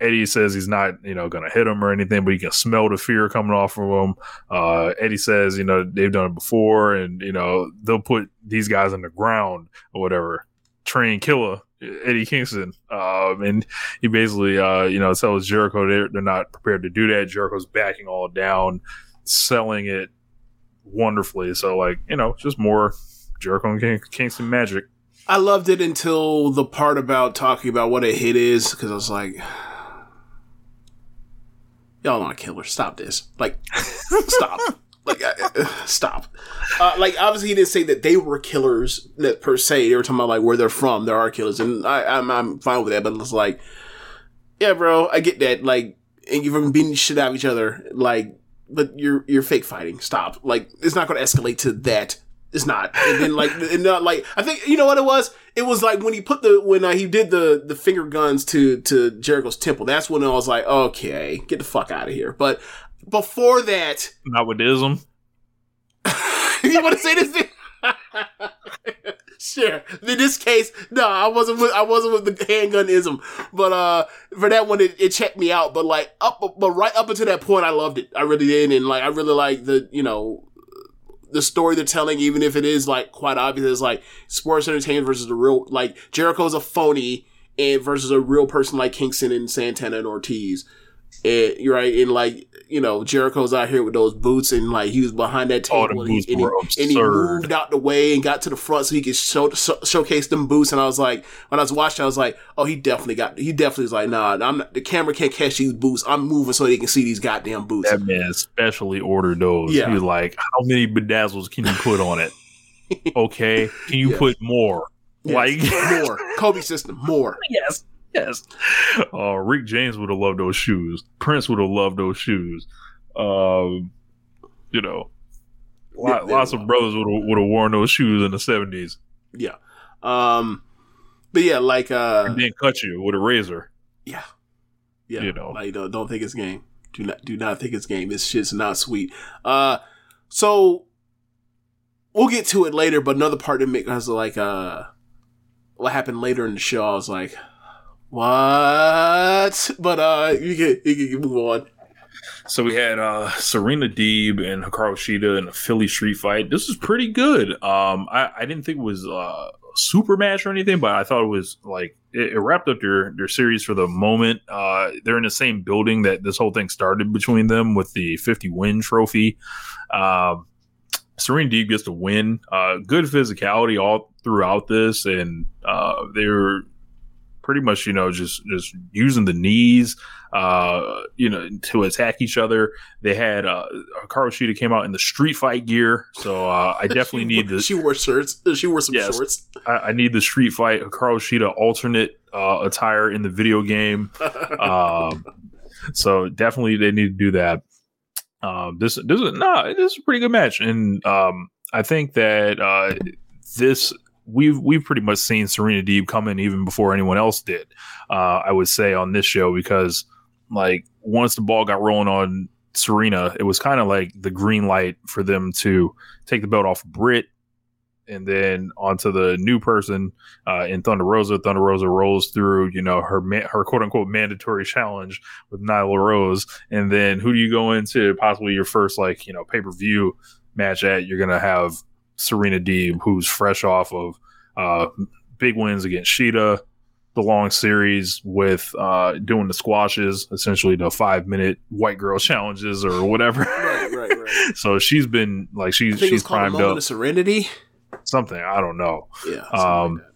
Eddie says he's not, you know, going to hit him or anything, but he can smell the fear coming off of him. Uh, Eddie says, you know, they've done it before, and you know they'll put these guys on the ground or whatever. Train killer Eddie Kingston, um, and he basically, uh, you know, tells Jericho they're, they're not prepared to do that. Jericho's backing all down, selling it wonderfully. So, like, you know, just more Jericho and King- Kingston magic. I loved it until the part about talking about what a hit is because I was like, y'all not killers. Stop this. Like, stop. Like, uh, uh, stop. Uh, like, obviously, he didn't say that they were killers per se. They were talking about like where they're from. There are killers, and I, I'm I'm fine with that. But it's like, yeah, bro, I get that. Like, and you've been shit out of each other. Like, but you're you're fake fighting. Stop. Like, it's not going to escalate to that. It's not. And then like, and not like I think you know what it was. It was like when he put the when uh, he did the the finger guns to to Jericho's temple. That's when I was like, okay, get the fuck out of here. But before that, Not with ism. you want to say this? sure. In this case, no, I wasn't with I wasn't with the handgunism, but uh, for that one, it, it checked me out. But like up, but right up until that point, I loved it. I really did, and like I really like the you know the story they're telling, even if it is like quite obvious, it's like sports entertainment versus the real like Jericho's a phony and versus a real person like Kingston and Santana and Ortiz. And you're right, and like you know, Jericho's out here with those boots, and like he was behind that Oh, table, the and, he, and, he, and he moved out the way and got to the front so he could show, show showcase them boots. And I was like, when I was watching, I was like, oh, he definitely got, he definitely was like, nah, I'm not, the camera can't catch these boots. I'm moving so they can see these goddamn boots. That man specially ordered those. Yeah. He was like, how many bedazzles can you put on it? okay. Can you Yeah. put more? Yes, Like, more Kobe system, more. yes, yes. Uh, Rick James would have loved those shoes. Prince would have loved those shoes. Um, you know, lot, Yeah, lots of brothers would have would have worn those shoes in the seventies. Yeah. Um, but yeah, like, uh, and then cut you with a razor. yeah, yeah, You know. like, don't, don't think it's game. Do not, do not think it's game. This shit's not sweet. Uh, so we'll get to it later, but another part that make us like, uh, what happened later in the show, I was like, what? But, uh, you can, you can move on. So we had uh, Serena Deeb and Hikaru Shida in a Philly street fight. This was pretty good. Um, I, I didn't think it was uh, a super match or anything, but I thought it was like it, it wrapped up their their series for the moment. Uh, they're in the same building that this whole thing started between them with the 50 win trophy. Um, Serena Deeb gets to win. Uh, good physicality all throughout this, and uh, they were pretty much you know just just using the knees uh you know to attack each other they had uh Hikaru Shida came out in the street fight gear so uh i definitely need the She wore shirts. She wore some Yes. shorts. I, I need the street fight Hikaru Shida alternate uh attire in the video game um So definitely they need to do that. Um, this this is no, this is a pretty good match, and um, I think that uh, this we've we've pretty much seen Serena Deeb come in even before anyone else did. Uh, I would say on this show because like once the ball got rolling on Serena, it was kind of like the green light for them to take the belt off Britt and then onto the new person uh, in Thunder Rosa. Thunder Rosa rolls through, you know, her ma- her quote unquote mandatory challenge with Nyla Rose, and then who do you go into possibly your first like you know pay per view match at? You're gonna have Serena Deeb, who's fresh off of uh, big wins against Shida, the long series with uh, doing the squashes, essentially the five minute white girl challenges or whatever. Right, right, right. so she's been like she's she's primed up of serenity. something I don't know. Yeah. Um, like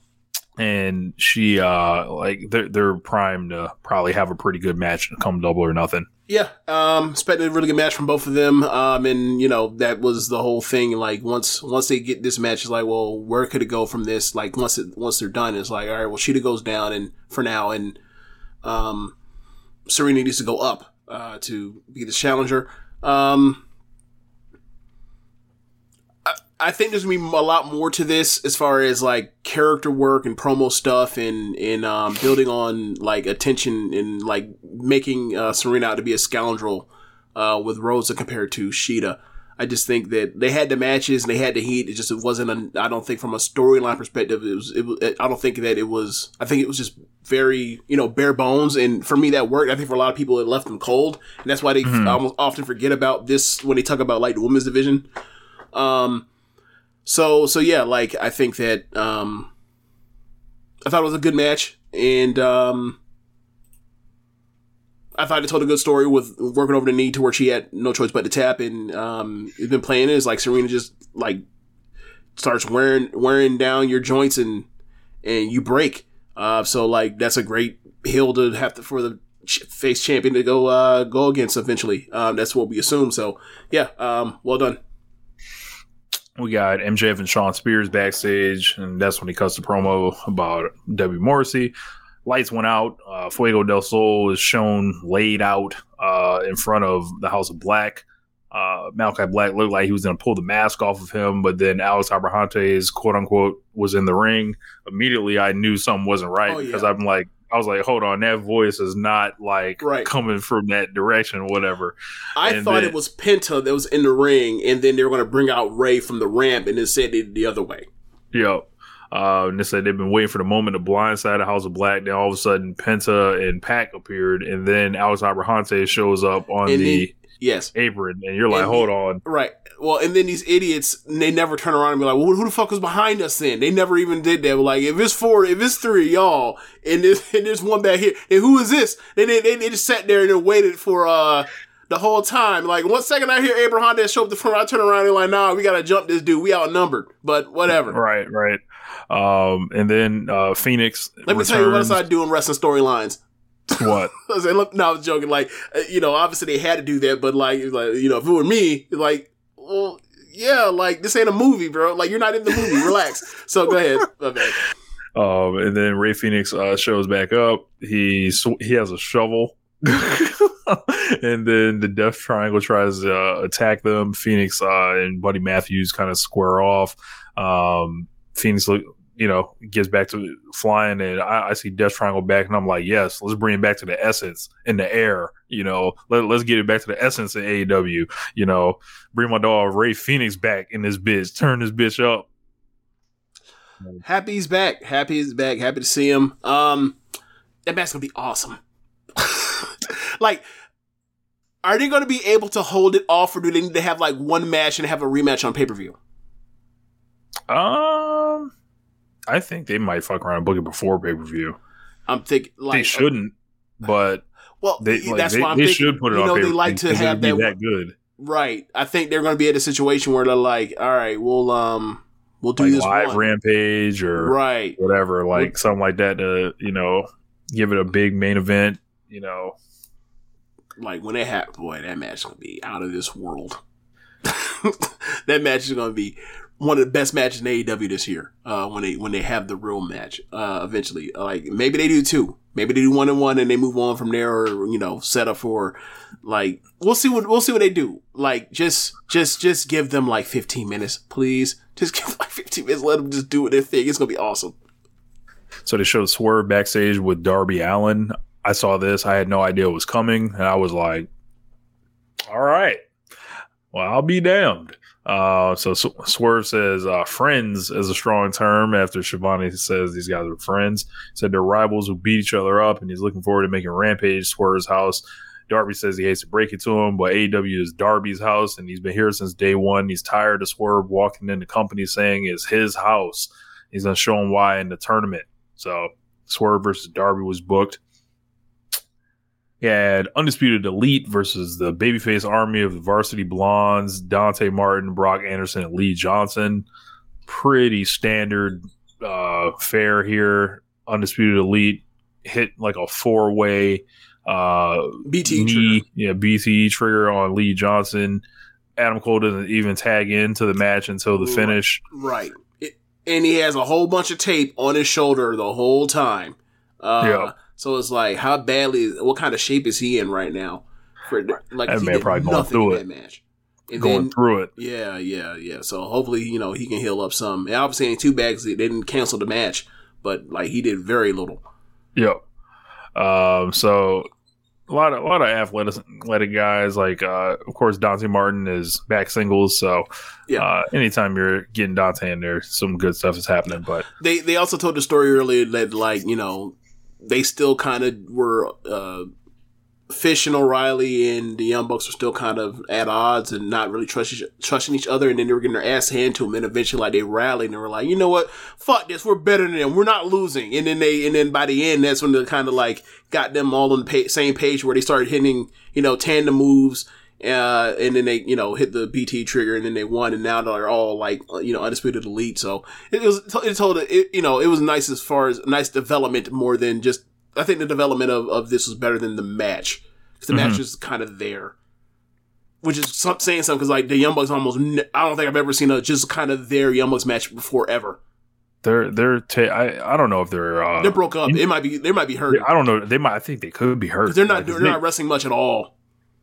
and she uh like they're they're primed to probably have a pretty good match come double or nothing. Yeah, um, expected a really good match from both of them. Um, and you know that was the whole thing. Like once once they get this match, it's like, well, where could it go from this? Like once it once they're done, it's like, all right, well, Shida goes down, and for now, and um, Serena needs to go up uh, to be the challenger. Um, I, think there's gonna be a lot more to this as far as like character work and promo stuff and and um, building on like attention and like making uh, Serena out to be a scoundrel uh, with Rosa compared to Shida. I just think that they had the matches and they had the heat. It just it wasn't. A, I don't think from a storyline perspective, it was. It, was- I don't think that it was. I think it was just very you know bare bones. And for me, that worked. I think for a lot of people, it left them cold, and that's why they almost often forget about this when they talk about like the women's division. Um. So so yeah, like I think that um. I thought it was a good match, and um. I thought it told a good story with working over the knee to where she had no choice but to tap, and um, it's been playing is like Serena just like starts wearing wearing down your joints and and you break. Uh, so like that's a great hill to have to for the face champion to go uh, go against eventually. Um, that's what we assume. So yeah, um, well done. We got MJF and Shawn Spears backstage, and that's when he cuts the promo about Debbie Morrissey. Lights went out. Uh, Fuego del Sol is shown laid out uh, in front of the House of Black. Uh, Malachi Black looked like he was going to pull the mask off of him, but then Alex Abrahantes, quote unquote, was in the ring. Immediately, I knew something wasn't right Oh, yeah. because I'm like, I was like, hold on, that voice is not like Right. coming from that direction or whatever. I And thought then- it was Penta that was in the ring, and then they were going to bring out Rey from the ramp, and then said it the other way. Yep. Uh, and they said they've been waiting for the moment to blindside the House of Black. Then all of a sudden, Penta and Pac appeared, and then Alex Abrahante shows up on And the then- Yes, apron, and you're like, And- hold on. Right. Well, and then these idiots, they never turn around and be like, well, who the fuck was behind us then? They never even did that. Like, if it's four, if it's three y'all, and there's, and there's one back here, and who is this? They, they, they, they just sat there and then waited for, uh, the whole time. Like, one second I hear Abraham that show up the front, I turn around and like, nah, we gotta jump this dude. We outnumbered. But whatever. Right, right. Um, and then uh, Fenix. Let me tell you what else returns- I do in wrestling storylines. What? I was like, no, I was joking. Like, uh, you know, obviously they had to do that, but like, like, you know, if it were me, like, well, yeah, like this ain't a movie, bro. Like, you're not in the movie. Relax. So go ahead. Bad. Um, and then Rey Fenix uh, shows back up. He sw- he has a shovel. and then the Death Triangle tries to uh, attack them. Fenix uh, and Buddy Matthews kind of square off. Um, Fenix, look, you know, gets back to flying, and I, I see Death Triangle back, and I'm like, yes, let's bring it back to the essence in the air. You know, let, let's get it back to the essence of AEW. You know, bring my dog Rey Fenix back in this bitch, turn this bitch up. Happy he's back. Happy he's back. Happy to see him. Um, that match's gonna be awesome. like, are they gonna be able to hold it off, or do they need to have like one match and have a rematch on pay per view? Um, I think they might fuck around and book it before pay per view. I'm thinking like They shouldn't, but Well, they like, that's they, why I'm they thinking. should put it you on know, they like to have that that good. Right. I think they're going to be at a situation where they're like, all right, we'll um, we'll do Like this live one. rampage or Right. whatever, like something like that to you know give it a big main event. You know, Like when it have, boy, that match is to be out of this world. that match is going to be one of the best matches in AEW this year. Uh, when they when they have the real match, uh, eventually, like maybe they do two, maybe they do one and one, and they move on from there, or you know, set up for like we'll see what we'll see what they do. Like just just just give them like 15 minutes, please. Just give them like 15 minutes. Let them just do their thing. It's gonna be awesome. So they showed Swerve backstage with Darby Allin. I saw this. I had no idea it was coming, and I was like, "All right, well, I'll be damned." Uh, so Swerve says uh, "friends" is a strong term after Schiavone says these guys are friends. Said they're rivals who beat each other up, and he's looking forward to making Rampage Swerve's house. Darby says he hates to break it to him, but AEW is Darby's house, and he's been here since day one. He's tired of Swerve walking in the company saying it's his house. He's gonna show him why in the tournament. So Swerve versus Darby was booked. He had Undisputed Elite versus the Babyface Army of the Varsity Blondes, Dante Martin, Brock Anderson, and Lee Johnson. Pretty standard uh, fare here. Undisputed Elite hit like a four way uh, BT knee, trigger. yeah, BT trigger on Lee Johnson. Adam Cole doesn't even tag into the match until the finish. Right. It, and he has a whole bunch of tape on his shoulder the whole time. Uh, Yeah. So it's like, how badly, what kind of shape is he in right now? For like, That he man probably going through in it. match. And Going then, through it. yeah, yeah, yeah. So hopefully, you know, he can heal up some. And obviously, ain't too bad 'cause they didn't cancel the match, but like he did very little. Yep. Um, so a lot of a lot of athletic, athletic guys. Like uh, of course Dante Martin is back singles. So Yeah. uh, anytime you're getting Dante in there, some good stuff is happening. But they they also told the story earlier that like you know they still kind of were uh Fish and O'Reilly and the Young Bucks were still kind of at odds and not really trust trusting each other, and then they were getting their ass handed to them, and eventually like they rallied and they were like, you know what, fuck this, we're better than them, we're not losing, and then they and then by the end that's when they kind of like got them all on the pa- same page where they started hitting you know tandem moves. Uh, and then they, you know, hit the BT trigger, and then they won, and now they're all like, you know, undisputed elite. So it, was, it told, it, you know, it was nice as far as nice development more than just. I think the development of, of this was better than the match because the match is kind of there, which is some, saying something because like the Young Bucks almost. I don't think I've ever seen a just kind of their Young Bucks match before ever. they're they're ta- I I don't know if they're uh, They broke up. It might be they might be hurt. I don't know. They might. I think they could be hurt. They're not. Like, They're they- not wrestling much at all.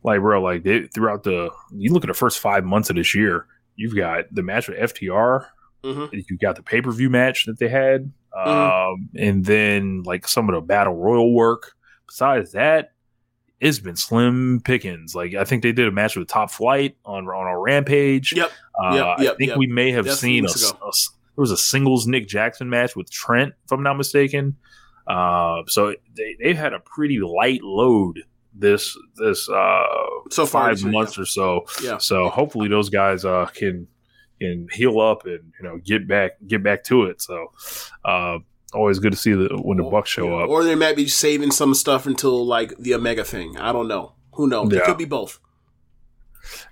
Like bro. Like they, throughout the you look at the first five months of this year, you've got the match with FTR. Mhm. You got the pay per view match that they had, Mm-hmm. um, and then like some of the battle royal work. Besides that, it's been slim pickings. Like I think they did a match with Top Flight on on a Rampage. Yep. Uh, Yep, I think yep. we may have That's seen a, a- there was a singles Nick Jackson match with Trent, if I'm not mistaken. Uh, so they they've had a pretty light load this this uh So far five months or so. Yeah. So hopefully those guys uh can can heal up and you know get back get back to it. So uh always good to see the when the Bucks show Yeah. up. Or they might be saving some stuff until like the Omega thing. I don't know. Who knows? It could be both.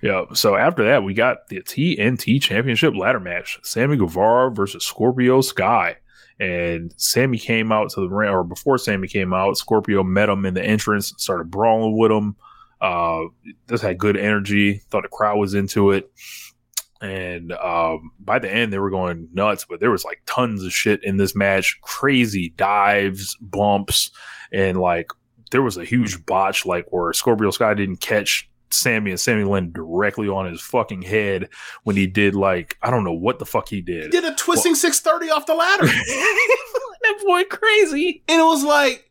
Yeah. So after that, we got the TNT Championship ladder match: Sammy Guevara versus Scorpio Sky. And Sammy came out to the ring, or before Sammy came out, Scorpio met him in the entrance, started brawling with him. Uh, this had good energy. Thought the crowd was into it. And um, by the end, they were going nuts, but there was like tons of shit in this match crazy dives, bumps, and like there was a huge botch, like where Scorpio Sky didn't catch Sammy and Sammy Lynn directly on his fucking head when he did like I don't know what the fuck he did. He did a twisting six thirty off the ladder, that boy crazy. and it was like,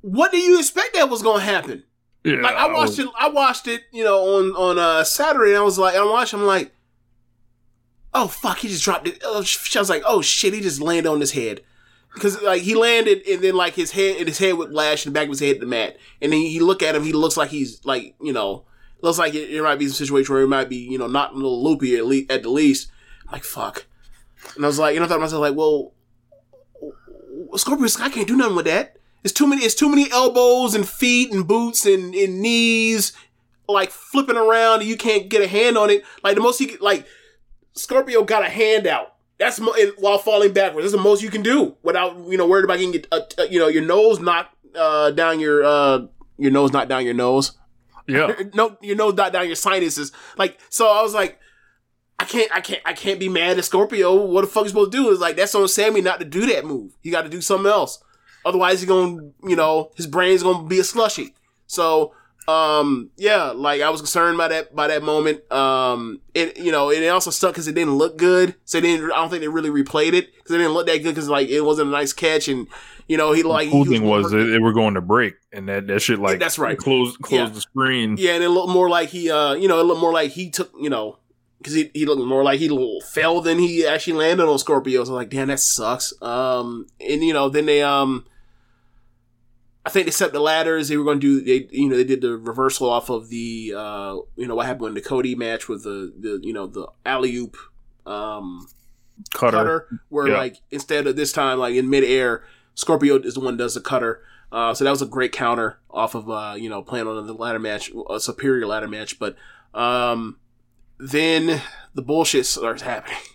what do you expect that was going to happen? Yeah, Like I watched it. I watched it. You know, on on uh, Saturday. And I was like, I watched. I'm like, oh fuck, he just dropped it. Oh, I was like, oh shit, he just landed on his head. Because like he landed and then like his head and his head would lash and the back of his head hit the mat. And then you look at him, he looks like he's like, you know, looks like it, it might be a situation where he might be, you know, not a little loopy at, le- at the least. I'm like, fuck. And I was like, and I thought to myself, like, well, Scorpio Sky can't do nothing with that. It's too many. It's too many elbows and feet and boots and, and knees, like flipping around. And you can't get a hand on it. Like the most he like Scorpio got a hand out. That's mo- while falling backwards. That's the most you can do without you know worried about getting your, uh, uh, you know your nose knocked uh, down your uh, your nose not down your nose. yeah. no, your nose not down your sinuses. Like so, I was like, I, can't, I can't, I can't be mad at Scorpio. What the fuck is supposed to do? Is like that's on Sammy not to do that move. He got to do something else. Otherwise, he's gonna, you know, his brain's gonna be a slushy. So, um, yeah, like I was concerned by that by that moment. Um, it you know, it also sucked because it didn't look good. So they didn't. I don't think they really replayed it because it didn't look that good because like it wasn't a nice catch and you know he like the cool he thing was that they were going to break, and that that shit like That's right. Close close Yeah. the screen. Yeah, and it looked more like he, uh, you know, it looked more like he took, you know, because he, he looked more like he fell than he actually landed on Scorpio. So I'm like, damn, that sucks. Um, and you know, then they, um, I think they set the ladders. They were going to do, they, you know, they did the reversal off of the, uh, you know, what happened in the Cody match with the, the, you know, the alley oop, um, Cutter. cutter, where Yeah. like instead of this time, like in midair, Scorpio is the one that does the cutter. Uh, so that was a great counter off of uh, you know playing on the ladder match, a superior ladder match. But um, then the bullshit starts happening.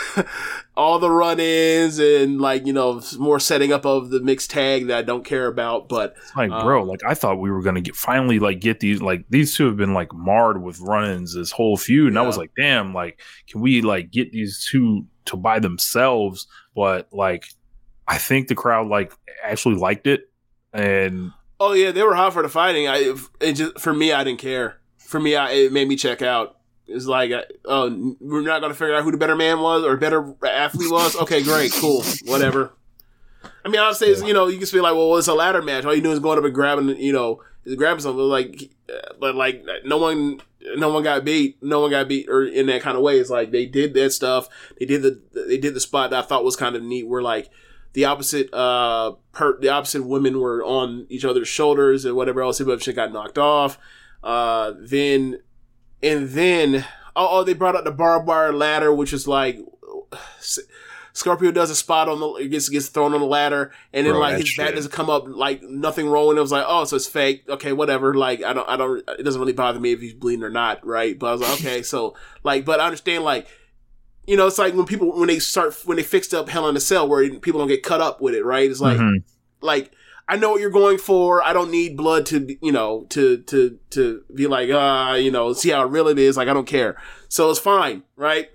All the run-ins and like you know more setting up of the mixed tag that I don't care about. But It's like, bro, Um, like I thought we were gonna get finally like get these like these two have been like marred with run-ins this whole feud, and I was like, damn, like can we like get these two to by themselves? But like, I think the crowd like actually liked it, and oh yeah, they were hot for the fighting. I it just for me, I didn't care. For me, I, it made me check out. It's like, uh, oh, we're not going to figure out who the better man was or better athlete was. Okay, great, cool, whatever. I mean, I'll say, it's, you know, you can just be like, well, it's a ladder match. All you do is going up and grabbing, you know, grabbing something. Like, but like, no one, no one got beat. No one got beat or in that kind of way. It's like they did that stuff. They did the, they did the spot that I thought was kind of neat, where like the opposite, uh, per, the opposite women were on each other's shoulders and whatever else. But shit got knocked off. Uh, then and then oh, oh they brought out the barbed wire ladder, which is like Scorpio does a spot on the gets gets thrown on the ladder, and then Bro, like his back shit. doesn't come up like nothing rolling. It was like oh, so it's fake. Okay, whatever. Like I don't I don't it doesn't really bother me if he's bleeding or not, right? But I was like okay, so like but I understand like. You know, it's like when people when they start when they fixed up Hell in a Cell, where people don't get cut up with it, right? It's like Mhm. like I know what you're going for. I don't need blood to, you know, to to to be like, ah, you know, see how real it is. Like I don't care. So it's fine, right?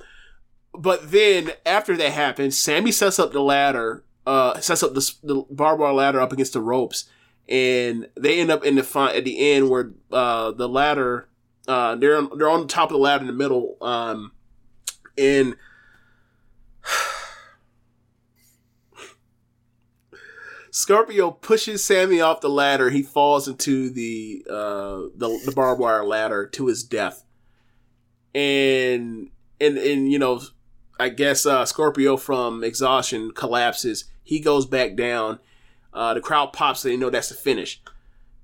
But then after that happens, Sammy sets up the ladder, uh, sets up the, the barbed wire ladder up against the ropes, and they end up in the fi- at the end where uh the ladder, uh, they're on, they're on top of the ladder in the middle, um, and Scorpio pushes Sammy off the ladder. He falls into the uh, the, the barbed wire ladder to his death, and and and you know, I guess uh, Scorpio from exhaustion collapses. He goes back down. Uh, the crowd pops. They know that's the finish.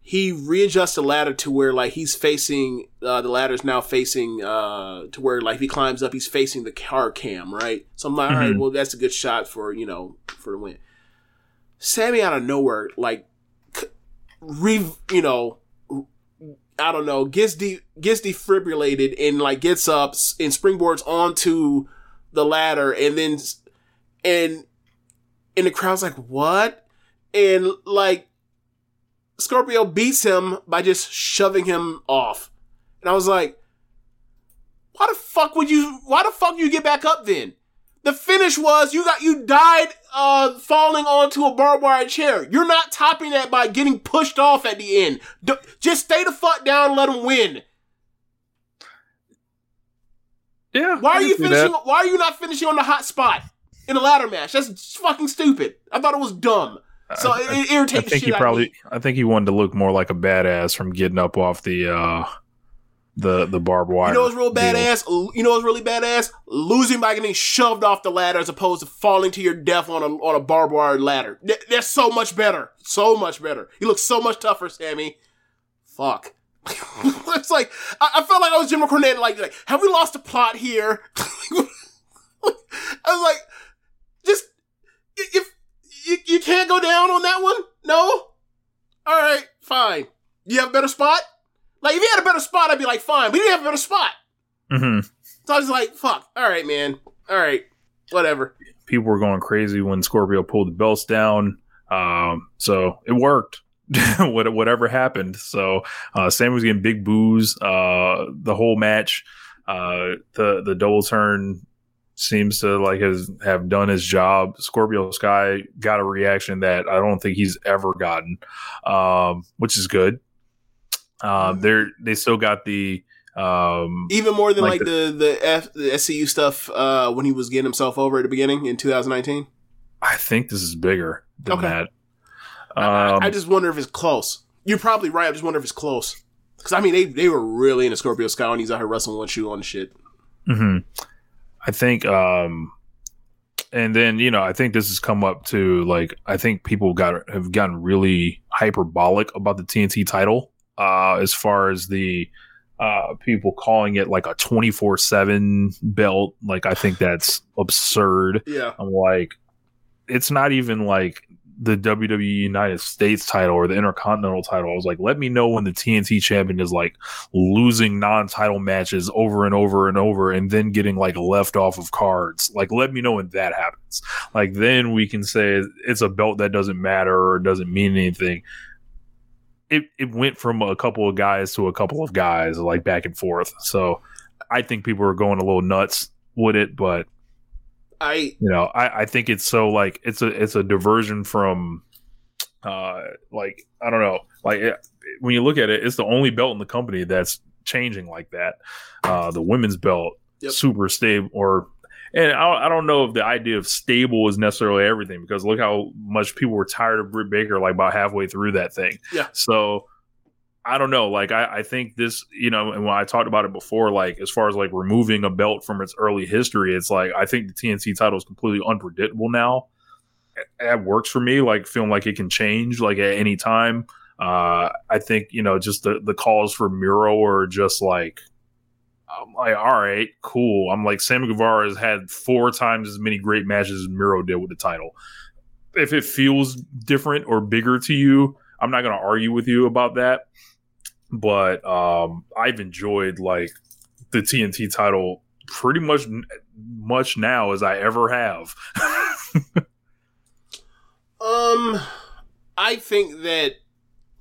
He readjusts the ladder to where like he's facing uh, the ladder's now facing uh, to where like if he climbs up, he's facing the car cam, right? So I'm like, all right, Mhm. well that's a good shot for you know for the win. Sammy out of nowhere, like, re, you know, I don't know, gets de- gets defibrillated and like gets up and springboards onto the ladder, and then and and the crowd's like, what? And like, Scorpio beats him by just shoving him off, and I was like, why the fuck would you? Why the fuck you get back up then? The finish was you got you died uh falling onto a barbed wire chair. You're not topping that by getting pushed off at the end. D- just stay the fuck down, and let him win. yeah. Why I are you finishing? that. Why are you not finishing on the hot spot in the ladder match? That's fucking stupid. I thought it was dumb. So I- it, it I irritates the think he probably. I think he wanted to look more like a badass from getting up off the uh the the barbed wire. You know what's real deal. badass? You know what's really badass? Losing by getting shoved off the ladder as opposed to falling to your death on a on a barbed wire ladder. Th- That's so much better. So much better. You look so much tougher, Sammy. Fuck. it's like I, I felt like I was Jim Cornette. Like, like, have we lost the plot here? I was like, just if you, you can't go down on that one, no. All right, fine. You have a better spot. Like if you had a better spot, I'd be like, fine. But you didn't have a better spot. Mm-hmm. So I was like, fuck. All right, man. All right. Whatever. People were going crazy when Scorpio pulled the belts down. Um, so it worked. Whatever happened. So uh, Sam was getting big boos uh, the whole match. Uh, the the double turn seems to like has have done his job. Scorpio Sky got a reaction that I don't think he's ever gotten, um, which is good. Um, they're they still got the um, Even more than Like like, the the, F, the SCU stuff uh, when he was getting himself over at the beginning in 2019. I think this is bigger than Okay. that. I- Um, I, I just wonder if it's close. You're probably right. I just wonder if it's close. Because I mean, they they were really into Scorpio Sky when he's out here wrestling one shoe on shit. hmm I think, um, and then you know, I think this has come up to like I think people got have gotten really hyperbolic about the TNT title, uh, as far as the uh people calling it like a twenty four seven belt. Like I think that's absurd. Yeah. I'm like, it's not even like the WWE United States title or the Intercontinental title. I was like, let me know when the TNT champion is like losing non-title matches over and over and over and then getting like left off of cards. Like, let me know when that happens. Like, then we can say it's a belt that doesn't matter or doesn't mean anything. It, it went from a couple of guys to a couple of guys, like back and forth. So I think people are going a little nuts with it, but I you know I, I think it's so like it's a it's a diversion from uh like i don't know like it, when you look at it it's the only belt in the company that's changing like that uh the women's belt Yep. super stable or and I, I don't know if the idea of stable is necessarily everything because look how much people were tired of Britt Baker like about halfway through that thing. Yeah. So I don't know. Like I, I think this, you know, and when I talked about it before, like as far as like removing a belt from its early history, it's like I think the TNT title is completely unpredictable now. That works for me. Like feeling like it can change like at any time. Uh, I think you know just the the calls for Miro are just like. I'm like, all right, cool. I'm like, Sammy Guevara has had four times as many great matches as Miro did with the title. If it feels different or bigger to you, I'm not going to argue with you about that but um, I've enjoyed like the TNT title pretty much much now as I ever have. um, I think that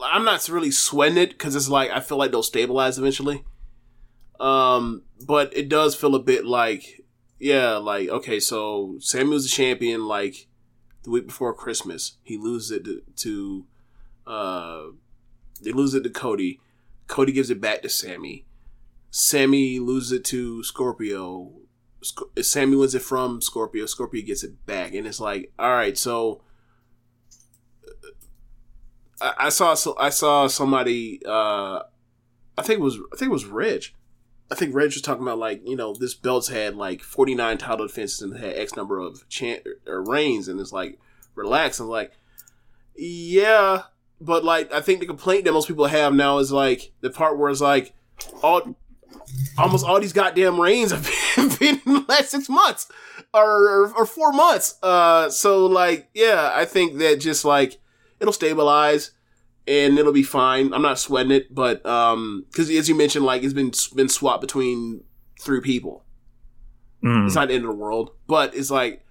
I'm not really sweating it because it's like I feel like they'll stabilize eventually. Um, but it does feel a bit like, yeah, like okay, so Samuel's the champion. Like the week before Christmas, he loses it to, to uh, they lose it to Cody. Cody gives it back to Sammy. Sammy loses it to Scorpio. Sc- Sammy wins it from Scorpio. Scorpio gets it back, and it's like, all right, so I, I saw I saw somebody. Uh, I think it was I think it was Reg. I think Reg was talking about like you know this belt's had like forty nine title defenses and had X number of chan- or reigns, and it's like relax. And like, yeah, but like I think the complaint that most people have now is like the part where it's like all almost all these goddamn reigns have been, been in the last six months or, or or four months. Uh, so like yeah, I think that just like it'll stabilize and it'll be fine. I'm not sweating it, but um, because as you mentioned, like it's been been swapped between three people. Mm. It's not the end of the world, but it's like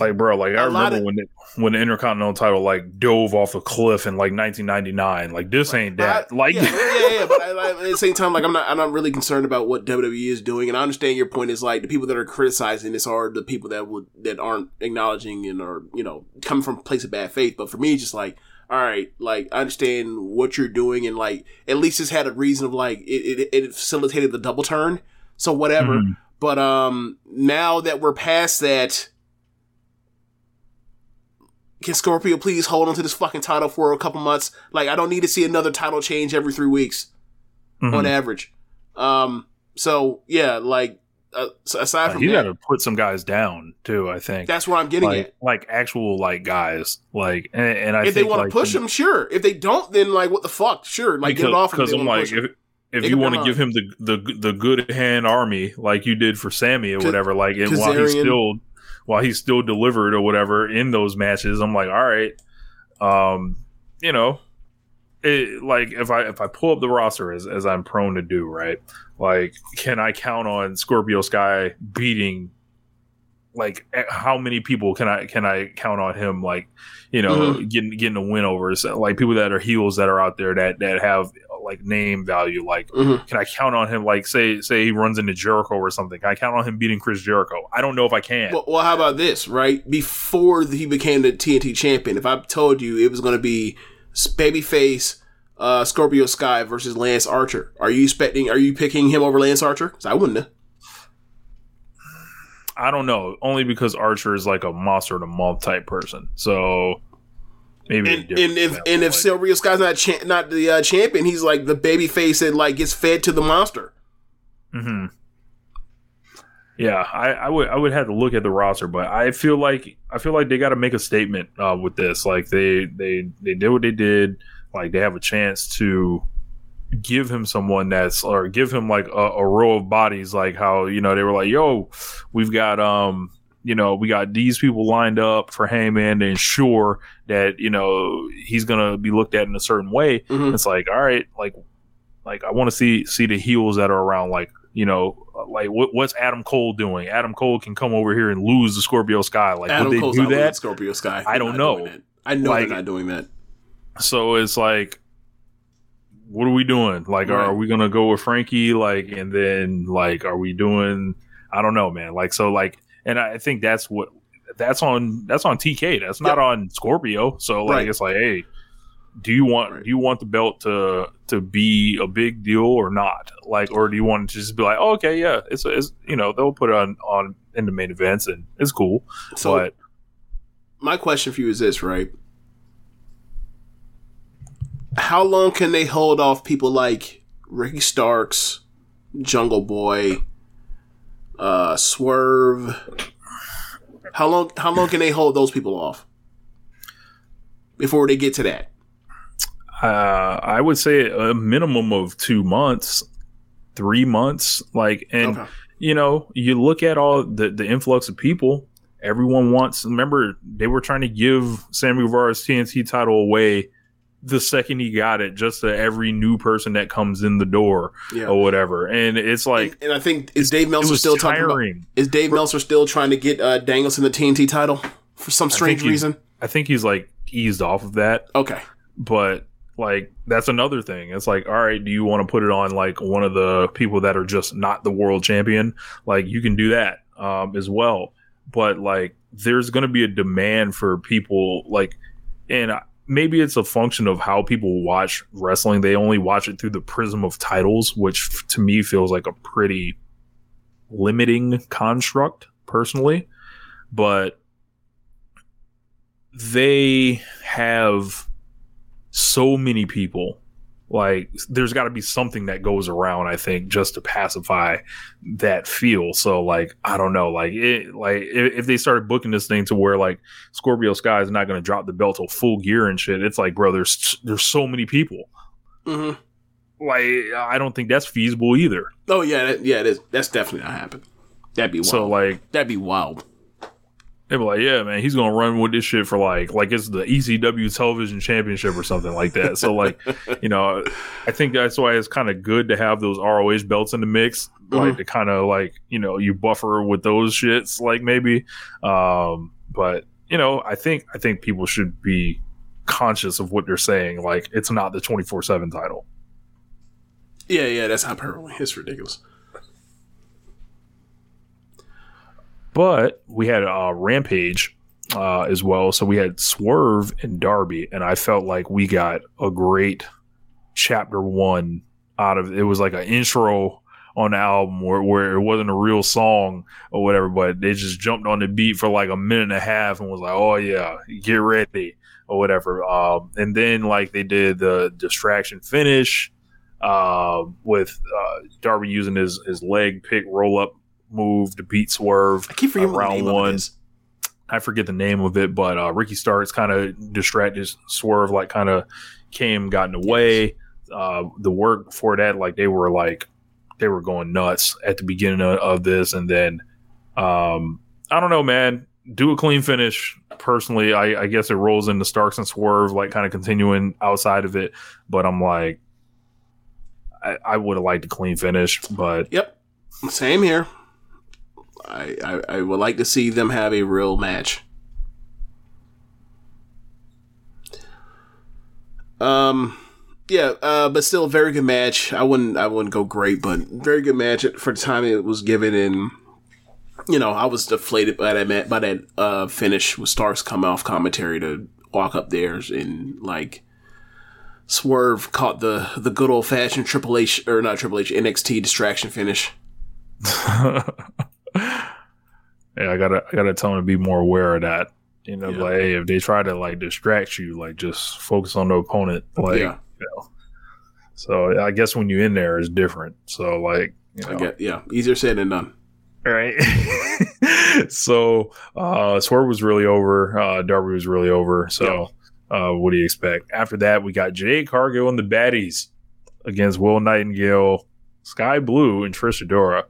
Like, bro, like I remember of- when it, when the Intercontinental title like dove off a cliff in like 1999. Like this ain't that. I- like, yeah, yeah, yeah. But I, I- at the same time, like I'm not, I'm not really concerned about what WWE is doing, and I understand your point is like the people that are criticizing this are the people that would that aren't acknowledging and are you know coming from a place of bad faith. But for me, it's just like, all right, like I understand what you're doing, and like at least it's had a reason of like it, it, it facilitated the double turn, so whatever. Mhm. But um, now that we're past that. Can Scorpio please hold on to this fucking title for a couple months? Like, I don't need to see another title change every three weeks Mhm. on average. Um, so yeah, like uh, aside Like, from you got to put some guys down too. I think that's where I'm getting like at. like actual like guys like and, and I If they want like, to push him, sure. If they don't, then like what the fuck? Sure, like get it off. because I'm like if if you want to give him the the the good hand army like you did for Sammy or whatever, like and while he's still while he's still delivered or whatever in those matches, I'm like, all right, um, you know, it, like if I if I pull up the roster as as I'm prone to do, right? Like, can I count on Scorpio Sky beating? Like, eh, how many people can I can I count on him? Like, you know, Mm-hmm. getting getting a win over So, like people that are heels that are out there that that have like name value. Like, Mhm. can I count on him? Like, say say he runs into Jericho or something. Can I count on him beating Chris Jericho? I don't know if I can. Well, well, how about this, right? Before he became the TNT champion, if I told you it was going to be babyface uh, Scorpio Sky versus Lance Archer, are you expecting? Are you picking him over Lance Archer? 'Cause I wouldn't. have. I don't know. Only because Archer is like a monster of the month type person. So maybe. And, and if and if like- Scorpio Sky's not cha- not the uh, champion, he's like the babyface that like gets fed to the monster. hmm Yeah, I, I would I would have to look at the roster, but I feel like I feel like they got to make a statement uh, with this. Like they they they did what they did. Like they have a chance to give him someone that's or give him like a, a row of bodies. Like how you know they were like, yo, we've got um you know we got these people lined up for Heyman to ensure that you know he's gonna be looked at in a certain way. Mhm. It's like all right, like like I want to see see the heels that are around. Like you know, like what, what's Adam Cole doing? Adam Cole can come over here and lose the Scorpio Sky. Like Adam would they Cole's do that? Scorpio Sky. I don't know. I know Like- they're not doing that. So it's like, what are we doing? Like, Right. are we gonna go with Frankie? Like, and then like, are we doing? I don't know, man. Like, so like, and I think that's what that's on that's on TK. That's not Yep. on Scorpio. So like, Right. it's like, hey, do you want Right. do you want the belt to to be a big deal or not? Like, or do you want it to just be like, oh, okay, yeah, it's, it's you know they'll put it on on in the main events and it's cool. So but my question for you is this, right? How long can they hold off people like Ricky Starks, Jungle Boy, uh, Swerve? How long? How long can they hold those people off before they get to that? Uh, I would say a minimum of two months, three months. Like, and Okay. you know, you look at all the the influx of people. Everyone wants. Remember, they were trying to give Sammy Guevara's TNT title away the second he got it, just to every new person that comes in the door Yeah. or whatever. And it's like and, and I think is Dave Meltzer still talking about? Is Dave Meltzer still trying to get uh, Danielson the TNT title for some strange he's- reason? I think he's like eased off of that. Okay. but like that's another thing. It's like all right do you want to put it on like one of the people that are just not the world champion? Like you can do that um as well. But like there's going to be a demand for people like and maybe it's a function of how people watch wrestling. They only watch it through the prism of titles which to me feels like a pretty limiting construct personally. But they have so many people like there's got to be something that goes around i think just to pacify that feel so like i don't know like it like if, they started booking this thing to where like scorpio sky is not going to drop the belt till full gear and shit it's like bro there's there's so many people hmm like i don't think that's feasible either Oh yeah, that, yeah. It is. That's definitely not happening. That'd be wild. so like That'd be wild. They were like, yeah, man, he's gonna run with this shit for like, like it's the ECW Television Championship or something like that. So like, you know, I think that's why it's kind of good to have those ROH belts in the mix, like to kind of like, you know, you buffer with those shits, like maybe. Um, but you know, I think I think people should be conscious of what they're saying. Like, it's not the twenty four seven title. Yeah, yeah. That's not hyperbole. It's ridiculous. But we had uh, Rampage uh, as well. So we had Swerve and Darby, and I felt like we got a great chapter one out of it. Was like an intro on the album where, where it wasn't a real song or whatever, but they just jumped on the beat for like a minute and a half and was like, "Oh yeah, get ready." Or whatever, um, and then like they did the distraction finish uh, with uh, Darby using his his leg pick roll up move to beat Swerve. I keep forgetting uh, round name one. of it is. I forget the name of it, but uh, Ricky Starks kind of distracted Swerve, like kind of came, got in the way. Uh, the work before that, like they were like they were going nuts at the beginning of, of this, and then um, I don't know, man. Do a clean finish. Personally, I, I guess it rolls into Starks and Swerve, like kind of continuing outside of it. But I'm like, I, I would have liked a clean finish, but Yep. Same here. I, I I would like to see them have a real match. Um, yeah, uh, but still a very good match. I wouldn't I wouldn't go great, but very good match for the time it was given. And you know, I was deflated by that by that uh, finish with Starks coming off commentary to walk up there and like Swerve caught the the good old fashioned Triple H or not Triple H NXT distraction finish. Yeah, I gotta I gotta tell him to be more aware of that. You know, Yeah. like hey, if they try to like distract you, like just focus on the opponent. Like, Yeah. you know. So I guess when you're in there, it's different. So like, you know, I get yeah, easier said than done. right? so uh Swerve was really over. Uh Darby was really over. So uh what do you expect? After that, we got Jade Cargill and the Baddies against Willow Nightingale, Sky Blue, and Trish Adora.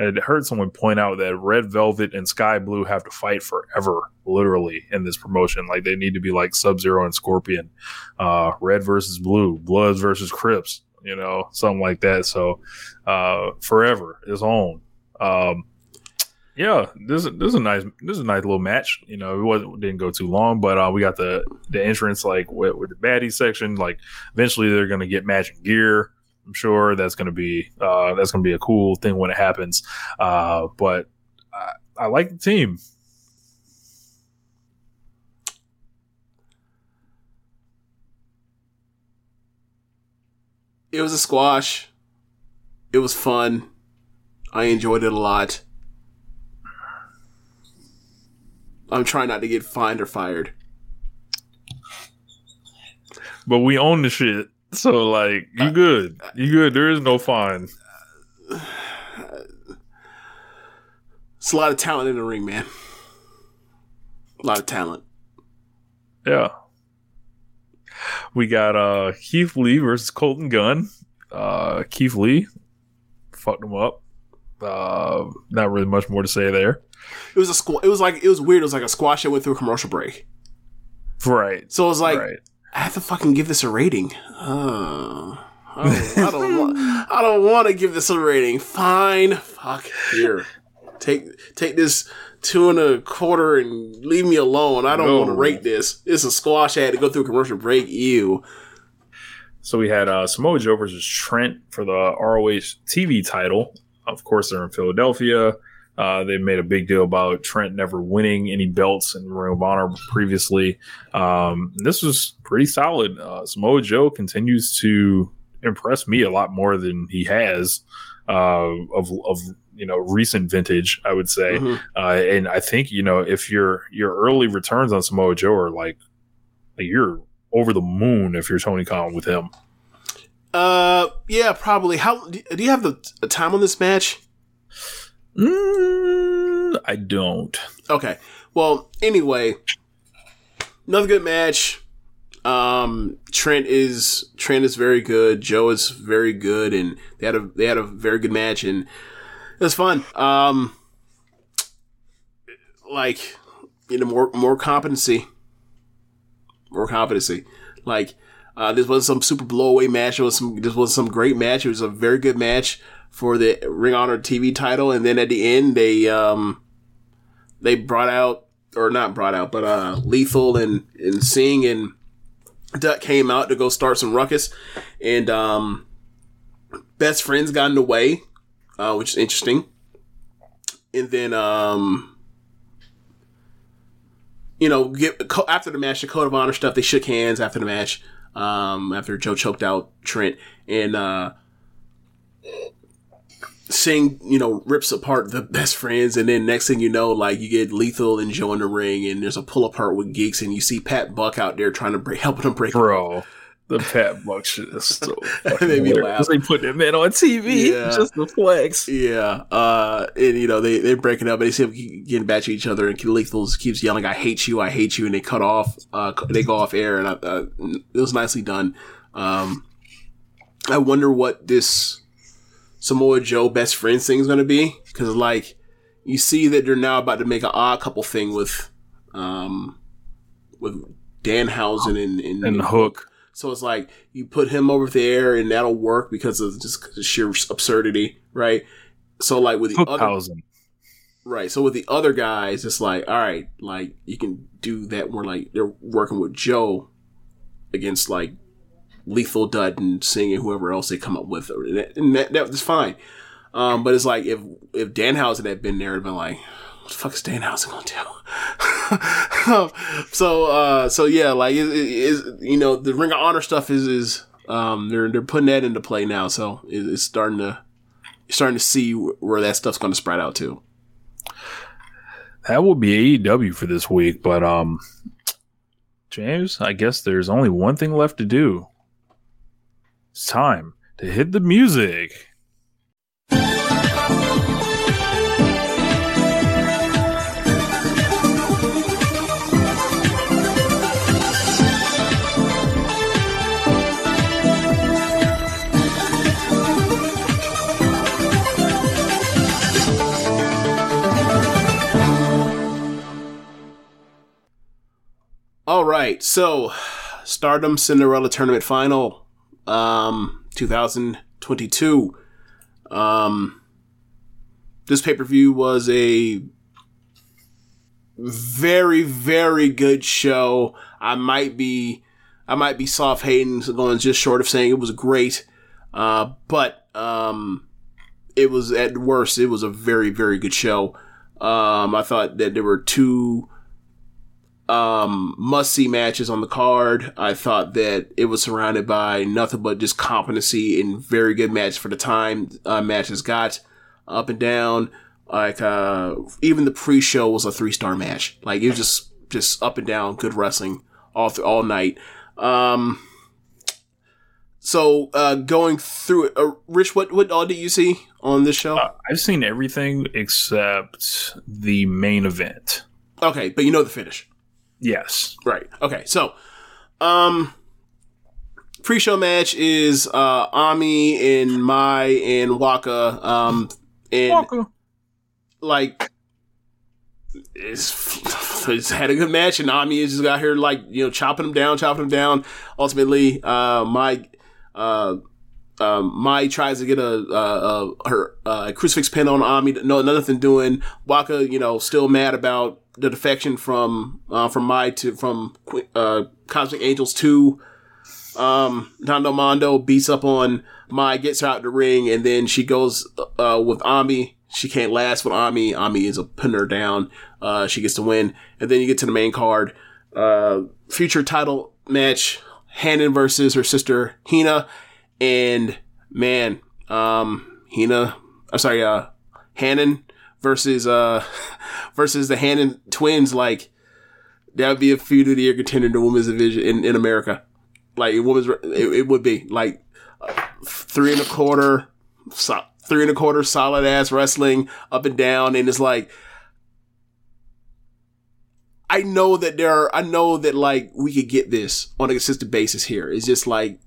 I heard someone point out that Red Velvet and Sky Blue have to fight forever, literally, in this promotion. Like they need to be like Sub Zero and Scorpion, uh, Red versus Blue, Bloods versus Crips, you know, something like that. So, uh, forever is on. Um, yeah, this this is a nice this is a nice little match. You know, it wasn't didn't go too long, but uh, we got the the entrance like with, with the baddie section. Like eventually they're gonna get matching gear. I'm sure that's gonna be uh, that's gonna be a cool thing when it happens. Uh, but I, I like the team. It was a squash. It was fun. I enjoyed it a lot. I'm trying not to get fined or fired. But we own the shit. So like you good. You good. There is no fine. It's a lot of talent in the ring, man. A lot of talent. Yeah. We got uh Keith Lee versus Colton Gunn. Uh Keith Lee fucked him up. Uh not really much more to say there. It was a squ- It was like it was weird. It was like a squash that went through a commercial break. Right. So it was like right. I have to fucking give this a rating. Uh, I don't, I don't want. I don't want to give this a rating. Fine. Fuck. Here, take take this two and a quarter and leave me alone. I don't No. want to rate this. It's a squash. I had to go through a commercial break. Ew. So we had uh, Samoa Joe versus Trent for the ROH TV title. Of course, they're in Philadelphia. Uh, they made a big deal about Trent never winning any belts in Ring of Honor previously. Um, this was pretty solid. Uh, Samoa Joe continues to impress me a lot more than he has uh, of of you know recent vintage. I would say, Mhm. uh, and I think you know if your your early returns on Samoa Joe are like, like you're over the moon if you're Tony Khan with him. Uh, yeah, probably. How do you have the time on this match? Mm, I don't. Okay. Well, anyway, another good match. Um, Trent is Trent is very good. Joe is very good, and they had a they had a very good match, and it was fun. Um, like you know, more more competency, more competency. Like uh, this was some super blowaway match. It was some this was some great match. It was a very good match for the Ring Honor TV title, and then at the end they um they brought out or not brought out, but uh Lethal and and Singh and Dutt came out to go start some ruckus, and um best friends got in the way, uh, which is interesting. And then um you know, get after the match, the code of honor stuff. They shook hands after the match. Um, after Joe choked out Trent and uh, Singh, you know, rips apart the best friends, and then next thing you know, like you get Lethal and Joe in the ring, and there's a pull apart with Geeks, and you see Pat Buck out there trying to break, helping him break. Bro, the Pat Buck shit is so made me laugh. They put that man on TV Yeah. just to flex. Yeah, uh, and you know they they break it up, and they see keep getting back to each other, and Lethal keeps yelling, "I hate you, I hate you," and they cut off, uh, they go off air, and uh, uh, it was nicely done. Um, I wonder what this Samoa Joe best friends thing is going to be, because like you see that they're now about to make an odd couple thing with, um, with Danhausen and and, And Hook. so it's like you put him over there, and that'll work because of just the sheer absurdity, right? So like with the other, right? So with the other guys, it's like all right, like you can do that more like they're working with Joe against like Lethal Dutton singing whoever else they come up with, and that, and that, that was fine. Um, but it's like if if Danhausen had been there, it'd been like, what the fuck is Danhausen gonna do? so uh, so yeah, like it, it you know the Ring of Honor stuff is is um, they're they're putting that into play now, so it, it's starting to starting to see where that stuff's going to spread out to. That will be AEW for this week, but um, James, I guess there's only one thing left to do. It's time to hit the music. All right, so Stardom Cinderella Tournament Final, um, 2022. Um, this pay per view was a very, very good show. I might be, I might be soft hating, going just short of saying it was great. Uh, but um, it was at worst, it was a very, very good show. Um, I thought that there were two um, must see matches on the card. I thought that it was surrounded by nothing but just competency and very good match for the time uh, matches got up and down. Like uh, even the pre-show was a three-star match. Like it was just just up and down, good wrestling all through all night. Um, so uh, going through it, uh, Rich, what what all did you see on this show? Uh, I've seen everything except the main event. Okay, but you know the finish. Yes. Right. Okay. So, um, pre-show match is uh Ami and Mai and Waka. Um, and Waka. like it's, it's had a good match, and Ami has just got here like you know chopping them down, chopping them down. Ultimately, uh, my uh. Um, Mai tries to get a, uh, uh, her uh, crucifix pin on Ami. No, nothing doing. Waka, you know, still mad about the defection from uh, from Mai to from uh, Cosmic Angels two. Um, Nando Mondo beats up on Mai, gets her out the ring, and then she goes uh, with Ami. She can't last with Ami. Ami is putting her down. Uh, she gets to win, and then you get to the main card. Uh, future title match: Hanan versus her sister Hina, and man, um, Hina. I'm sorry, uh, Hanan versus uh versus the Hanan twins, like that would be a feud of the year contender in the women's division in, in America. Like it women's, it, it would be like three and a quarter, so, three and a quarter solid ass wrestling up and down, and it's like. I know that there are, I know that like we could get this on a consistent basis here. It's just like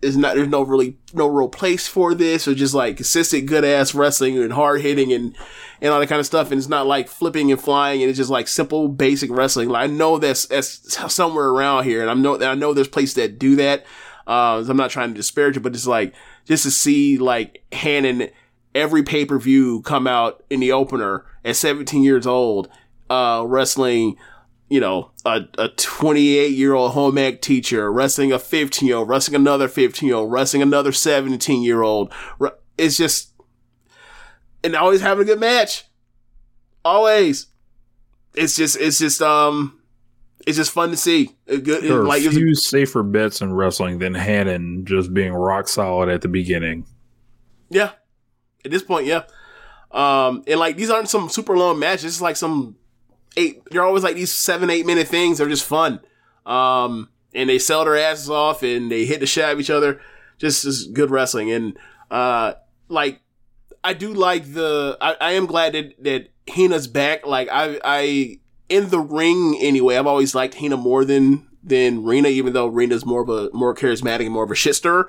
is not there's no really no real place for this or just like consistent good ass wrestling and hard hitting and and all that kind of stuff and it's not like flipping and flying and it's just like simple basic wrestling. Like I know that's that's somewhere around here and I know I know there's places that do that uh, I'm not trying to disparage it but it's like just to see like Hanan every pay-per-view come out in the opener at 17 years old uh wrestling you know, a, a 28 year old home ec teacher wrestling a 15 year old, wrestling another 15 year old, wrestling another 17 year old. It's just, and always having a good match. Always. It's just, it's just, um, it's just fun to see. A good, there are like, few a, safer bets in wrestling than Hanan just being rock solid at the beginning. Yeah. At this point, yeah. Um, and like, these aren't some super long matches. It's like some eight. They're always like these seven, eight minute things. They're just fun. Um, and they sell their asses off and they hit the shit out of each other. Just, just good wrestling. And, uh, like, I do like the, I, I am glad that, that Hina's back. Like, I, I, in the ring anyway, I've always liked Hina more than, than Rena, even though Rena's more of a, more charismatic and more of a shit stirrer.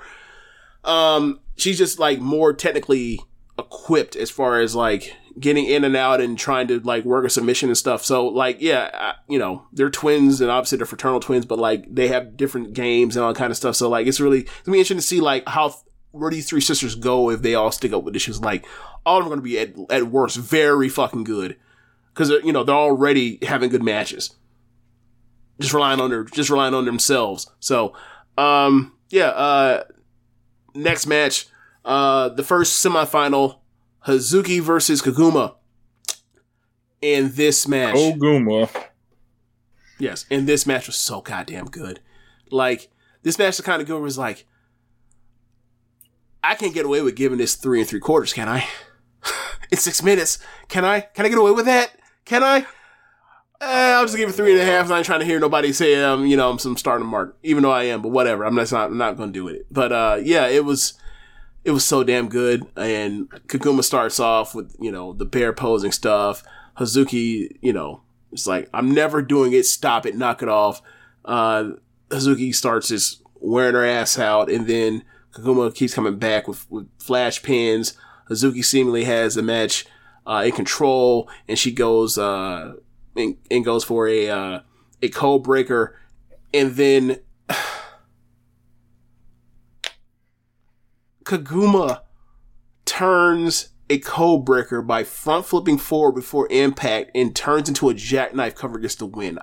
Um, she's just like more technically equipped as far as like getting in and out and trying to like work a submission and stuff. So like, yeah, I, you know, they're twins and obviously they're fraternal twins, but like they have different games and all kind of stuff. So like, it's really, it's gonna be interesting to see like how, where these three sisters go if they all stick up with. It's like, all of them gonna be at, at worst very fucking good. Cause you know, they're already having good matches. Just relying on their, just relying on themselves. So, Um, yeah. Uh, next match. Uh, the first semifinal, Hazuki versus Koguma. In this match, Oguma. Yes, and this match was so goddamn good. Like this match, the kind of good was like, I can't get away with giving this three and three quarters, can I? in six minutes, can I? Can I get away with that? Can I? Eh, I'll just give it three and a half. I ain't trying to hear nobody say um, you know, I'm some starting mark, even though I am. But whatever, I'm not. I'm not going to do it. But uh, yeah, it was. It was so damn good, and Koguma starts off with you know the bear posing stuff. Hazuki, you know, it's like I'm never doing it. Stop it. Knock it off. Uh, Hazuki starts just wearing her ass out, and then Koguma keeps coming back with, with flash pins. Hazuki seemingly has the match uh, in control, and she goes uh, and, and goes for a uh, a code breaker, and then Koguma turns a code breaker by front flipping forward before impact and turns into a jackknife cover just the win.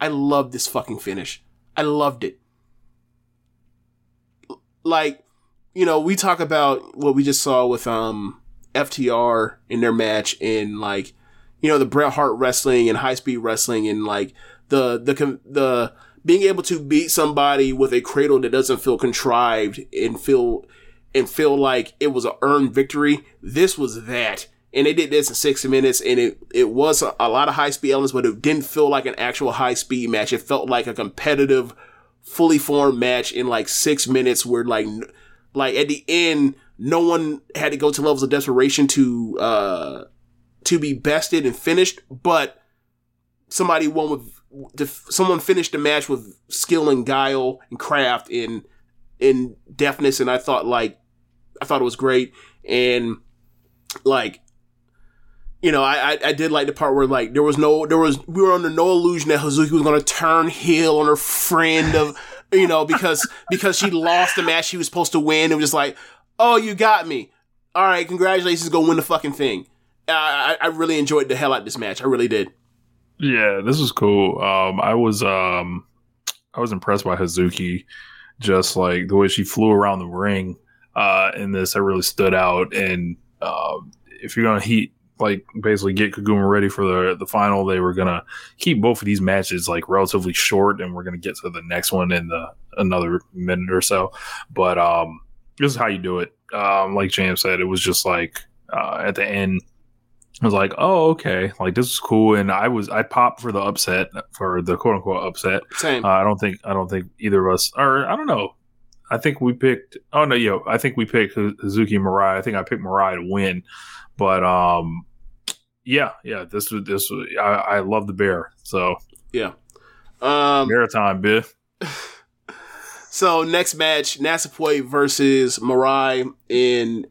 I love this fucking finish. I loved it. Like, you know, we talk about what we just saw with um FTR in their match and like, you know, the Bret Hart wrestling and high speed wrestling and like the the the being able to beat somebody with a cradle that doesn't feel contrived and feel and feel like it was an earned victory. This was that. And they did this in six minutes, and it, it was a, a lot of high speed elements, but it didn't feel like an actual high speed match. It felt like a competitive, fully formed match in like six minutes where like, like at the end, no one had to go to levels of desperation to, uh, to be bested and finished, but somebody won with, someone finished the match with skill and guile and craft and, in deafness. And I thought like, I thought it was great. And like, you know, I, I, I did like the part where like there was no there was we were under no illusion that Hazuki was gonna turn heel on her friend of you know because because she lost the match she was supposed to win. It was just like, oh, you got me. All right, congratulations, go win the fucking thing. I, I really enjoyed the hell out of this match. I really did. Yeah, this was cool. Um, I was um, I was impressed by Hazuki, just like the way she flew around the ring uh, in this. That really stood out. And uh, if you're gonna heat like basically get Koguma ready for the the final. They were gonna keep both of these matches like relatively short, and we're gonna get to the next one in the another minute or so. But um, this is how you do it. Um, like James said, it was just like uh, at the end. I was like, oh, okay, like this is cool, and I was I popped for the upset for the quote unquote upset. Same. Uh, I don't think I don't think either of us, or I don't know. I think we picked. Oh no, yo, I think we picked Hazuki Mirai. I think I picked Mirai to win. But um, yeah, yeah, this was this was I, I love the bear. So yeah, um, bear time, Biff. so next match, Natsupoi versus Mirai in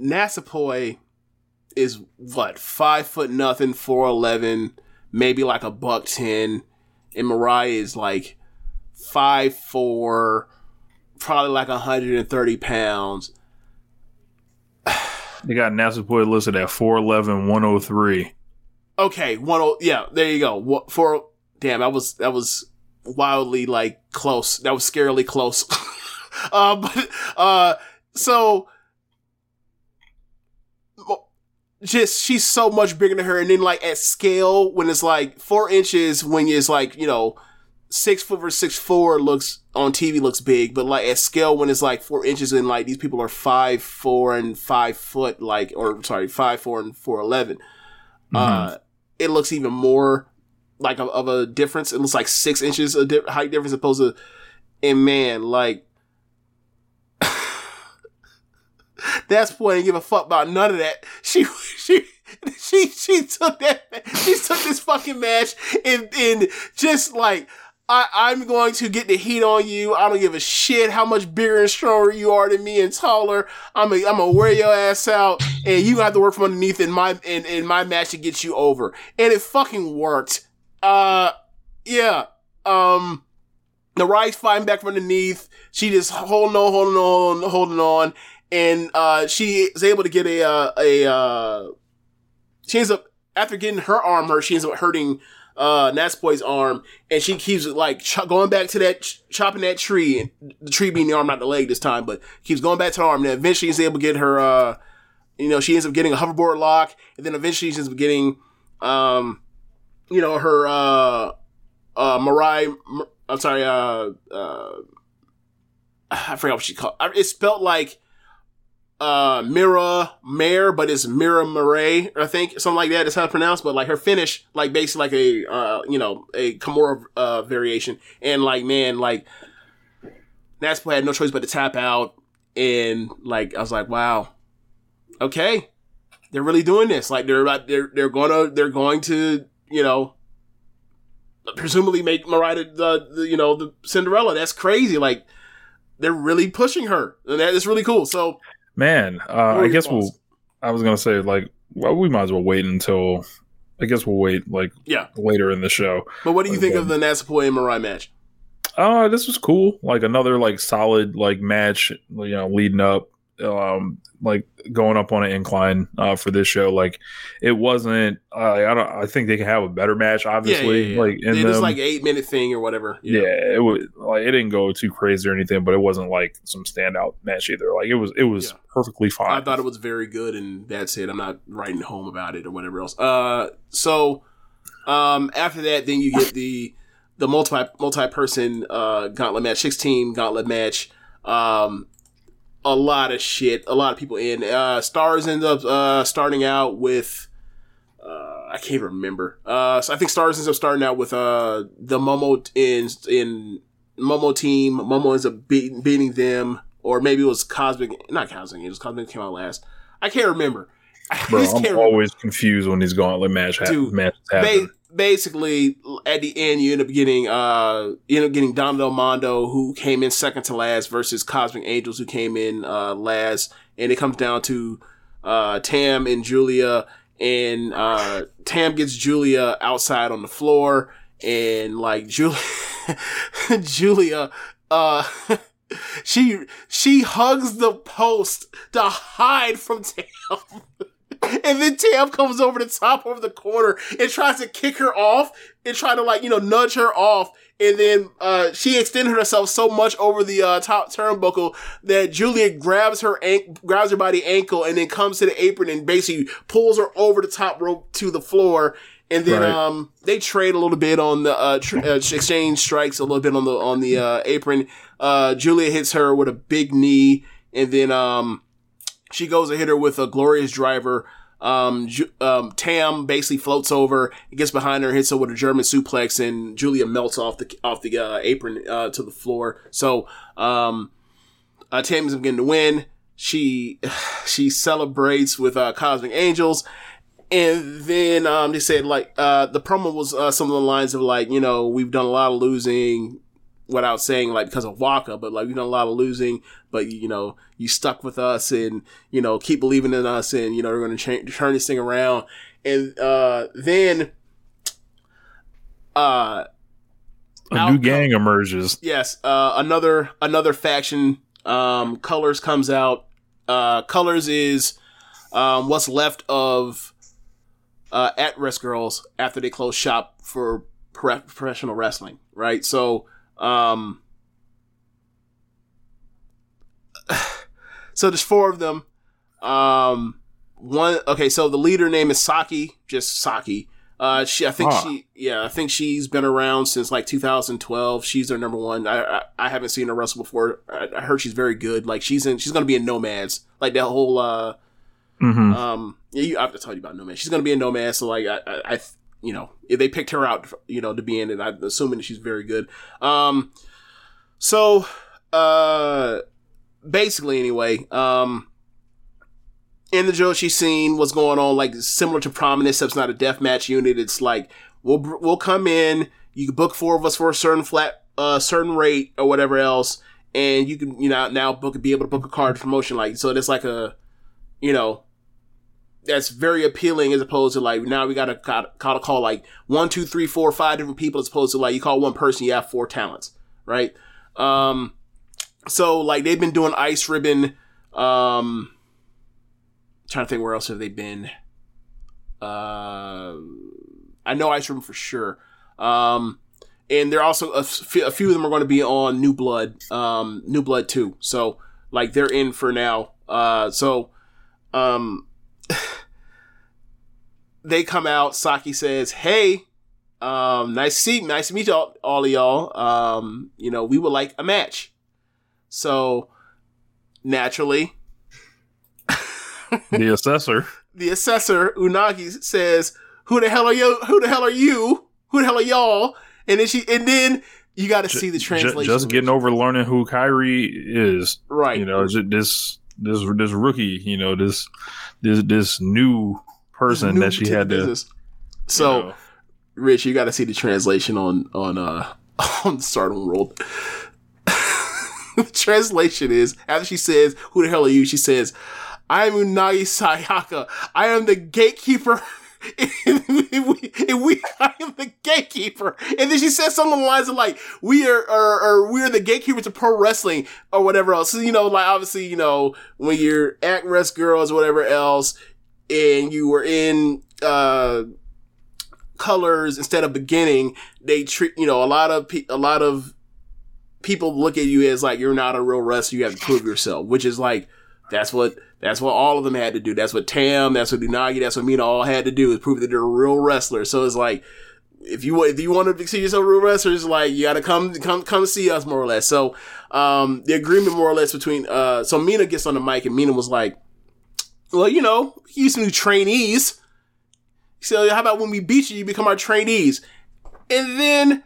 Natsupoi is what five foot nothing, four eleven, maybe like a buck ten, and Mirai is like five four, probably like hundred and thirty pounds they got Natsupoi listed at 4'11", 103. Okay, one oh yeah, there you go. What for? Damn, that was that was wildly like close. That was scarily close. uh, but uh, so just she's so much bigger than her, and then like at scale when it's like four inches when it's like you know six foot versus six four looks on TV looks big, but like at scale when it's like four inches and like these people are five four and five foot like or sorry five four and four eleven, mm-hmm. uh, it looks even more like a, of a difference. It looks like six inches of di- height difference opposed to, and man, like that's point I didn't give a fuck about none of that. She she she she took that she took this fucking match and and just like I, am going to get the heat on you. I don't give a shit how much bigger and stronger you are than me and taller. I'm a, I'm gonna wear your ass out, and you have to work from underneath in my in, in my match to get you over. And it fucking worked. Uh, yeah. Um, the rice fighting back from underneath. She just holding on, holding on, holding on, and uh, she is able to get a uh, a uh, she ends up after getting her arm hurt, she ends up hurting uh Natsupoi arm, and she keeps like ch- going back to that ch- chopping that tree, and the tree being the arm, not the leg this time, but keeps going back to the arm. And eventually, is able to get her. uh You know, she ends up getting a hoverboard lock, and then eventually, she ends up getting, um, you know, her uh uh Mariah. I'm sorry, uh uh. I forgot what she called. It's spelled like uh Mira Mare, but it's Mira Murray, I think, something like that is how it's pronounced. But like her finish, like basically like a uh you know a Kimura uh variation, and like man, like Natsupoi had no choice but to tap out, and like I was like, wow, okay, they're really doing this. Like they're about they're they're gonna they're going to you know presumably make Mirai the, the you know the Cinderella. That's crazy. Like they're really pushing her, and that is really cool. So Man, uh, I guess we'll. I was gonna say like, well, we might as well wait until. I guess we'll wait like yeah later in the show. But what do you think of the Natsupoi and Mirai match? Uh, this was cool. Like another like solid like match. You know, leading up, um, like going up on an incline uh, for this show. Like it wasn't. Uh, I don't. I think they can have a better match. Obviously, yeah, yeah, yeah. like in it was like eight minute thing or whatever. Yeah, it was like it didn't go too crazy or anything, but it wasn't like some standout match either. Like it was, it was perfectly fine. I thought it was very good, and that's it. I'm not writing home about it or whatever else. Uh, so um, after that, then you get the the multi multi person uh gauntlet match, sixteen gauntlet match. Um, a lot of shit, a lot of people in. Uh, stars ends up uh starting out with. Uh, I can't remember. Uh, so I think Stars ends up starting out with uh the Momo in in Momo team. Momo ends up beating beating them, or maybe it was Cosmic. Not Cosmic. It was Cosmic came out last. I can't remember. I Bro, just I'm can't remember. always confused when these gauntlet match ha- Dude, matches happen. Ba- basically, at the end, you end up getting uh, you end up getting Del Mondo, who came in second to last, versus Cosmic Angels, who came in uh, last, and it comes down to uh, Tam and Giulia, and uh, Tam gets Giulia outside on the floor, and like Giulia, Giulia, uh. She she hugs the post to hide from Tam. And then Tam comes over the top over the corner and tries to kick her off and try to like, you know, nudge her off. And then uh, she extended herself so much over the uh, top turnbuckle that Giulia grabs her ank- grabs her by the ankle and then comes to the apron and basically pulls her over the top rope to the floor. And then Right. um, they trade a little bit on the uh, tr- uh, exchange strikes a little bit on the on the uh, apron. Uh, Giulia hits her with a big knee, and then um, she goes to hit her with a glorious driver. Um, um, Tam basically floats over, gets behind her, hits her with a German suplex, and Giulia melts off the off the uh, apron uh, to the floor. So um, uh, Tam is getting to win. She she celebrates with uh, Cosmic Angels, and then um, they said like uh, the promo was uh, some of the lines of like you know we've done a lot of losing without saying like because of Waka, but like we've done a lot of losing, but you know you stuck with us and you know keep believing in us and you know we're going to turn this thing around. And uh, then uh, a new outcome- gang emerges. yes, uh, another another faction. Um, Colors comes out. Uh, Colors is um, what's left of uh, at Rest Girls after they close shop for pro- professional wrestling, right? So, um, so there's four of them. Um, one okay, so the leader name is Saki, just Saki. Uh, she, I think Ah. she, yeah, I think she's been around since like 2012. She's their number one. I, I, I haven't seen her wrestle before. I, I heard she's very good. Like she's in, she's gonna be in Nomads. Like that whole, uh, hmm um, yeah, you, I have to tell you about Nomads. She's gonna be in Nomads. so like, I, I, you know, they picked her out, you know, to be in it, I'm assuming she's very good. Um, so, uh, basically, anyway, um, in the Joshi scene, what's going on, like similar to Prominence, except it's not a death match unit. It's like we'll we'll come in, you can book four of us for a certain flat, uh, certain rate or whatever else, and you can you know now book be able to book a card promotion like so. It's like a, you know, that's very appealing as opposed to like now we gotta gotta call like one, two, three, four, five different people as opposed to like you call one person, you have four talents, right? Um, so like they've been doing ice ribbon, um, trying to think where else have they been. Uh, I know Ice Ribbon for sure. Um, and they're also a, f- a few of them are going to be on New Blood, um, New Blood too So like they're in for now. Uh, so um, they come out. Saki says, "Hey, um, nice to see, nice to meet y'all, all of y'all. Um, you know, we would like a match." So naturally, the assessor. the assessor Unagi says, "Who the hell are you? Who the hell are you? Who the hell are y'all?" And then she, and then you got to see the translation. just getting over learning who Kyrie is. Right. You know, ju- this this this rookie. You know, this this this new person that she had to. business. So, you know, Rich, you got to see the translation on on uh on Stardom World. the translation is after she says, "Who the hell are you?" She says, "I am Unagi Sayaka. I am the gatekeeper." and we, and we, I am the gatekeeper. And then she says something along the lines of like, we are, are we are the gatekeepers of pro wrestling or whatever else. So, you know, like obviously, you know, when you're at Rest Girls whatever else, and you were in, uh, colors instead of beginning, they treat, you know, a lot of, pe- a lot of people look at you as like, you're not a real wrestler. You have to prove yourself, which is like, that's what, that's what all of them had to do. That's what Tam, that's what Unagi, that's what Mina all had to do is prove that they're a real wrestler. So it's like, if you if you want to see yourself a real wrestler, it's like you got to come come come see us more or less. So um, the agreement more or less between uh, so Mina gets on the mic and Mina was like, well, you know, you some new trainees. So how about when we beat you, you become our trainees? And then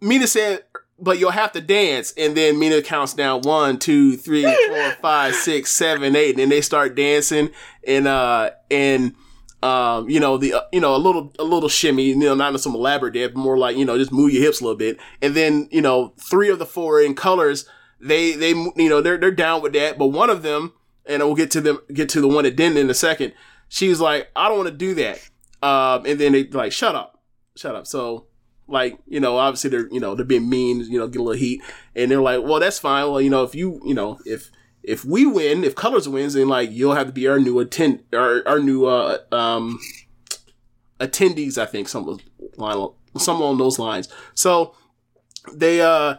Mina said, but you'll have to dance. And then Mina counts down one, two, three, four, five, six, seven, eight, and then they start dancing and uh and um you know the uh, you know a little a little shimmy, you know, not some elaborate dance, but more like you know just move your hips a little bit. And then you know three of the four in colors, they they you know they're they're down with that, but one of them, and we'll get to them get to the one that didn't in a second. She's like, I don't want to do that. Um, and then they like, shut up, shut up. So like you know obviously they're you know they're being mean you know get a little heat and they're like well that's fine well you know if you you know if if we win if colors wins then like you'll have to be our new attend our, our new uh um attendees i think some line some along those lines so they uh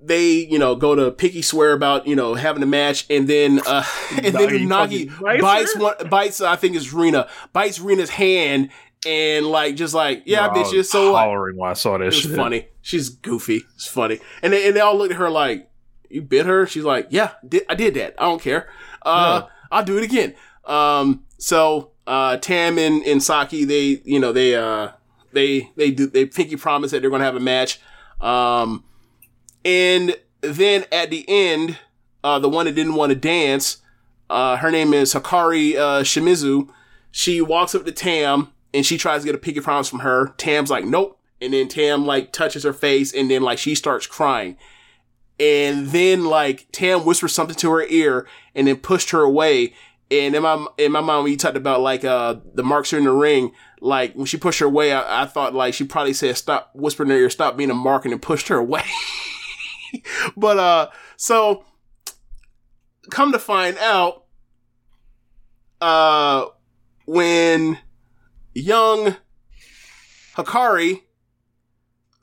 they you know go to picky swear about you know having a match and then uh and then fucking bites her? one bites I think it's Rena bites Rena's hand and like just like yeah I bitch was so hollering when I saw that It was shit. funny. She's goofy. It's funny. And they, and they all look at her like, you bit her? She's like, yeah, did, I did that. I don't care. Uh, I'll do it again. Um, so, uh, Tam and, and Saki, they, you know, they, uh, they, they do, they pinky promise that they're going to have a match. Um, and then at the end, uh, the one that didn't want to dance, uh, her name is Hikari, uh, Shimizu. She walks up to Tam and she tries to get a pinky promise from her. Tam's like, nope. And then Tam like touches her face and then like she starts crying. And then like Tam whispers something to her ear and then pushed her away. And in my in my mind, when you talked about like uh the marks are in the ring, like when she pushed her away, I, I thought like she probably said stop whispering in her ear, stop being a mark, and then pushed her away. but uh, so come to find out, uh, when young Hikari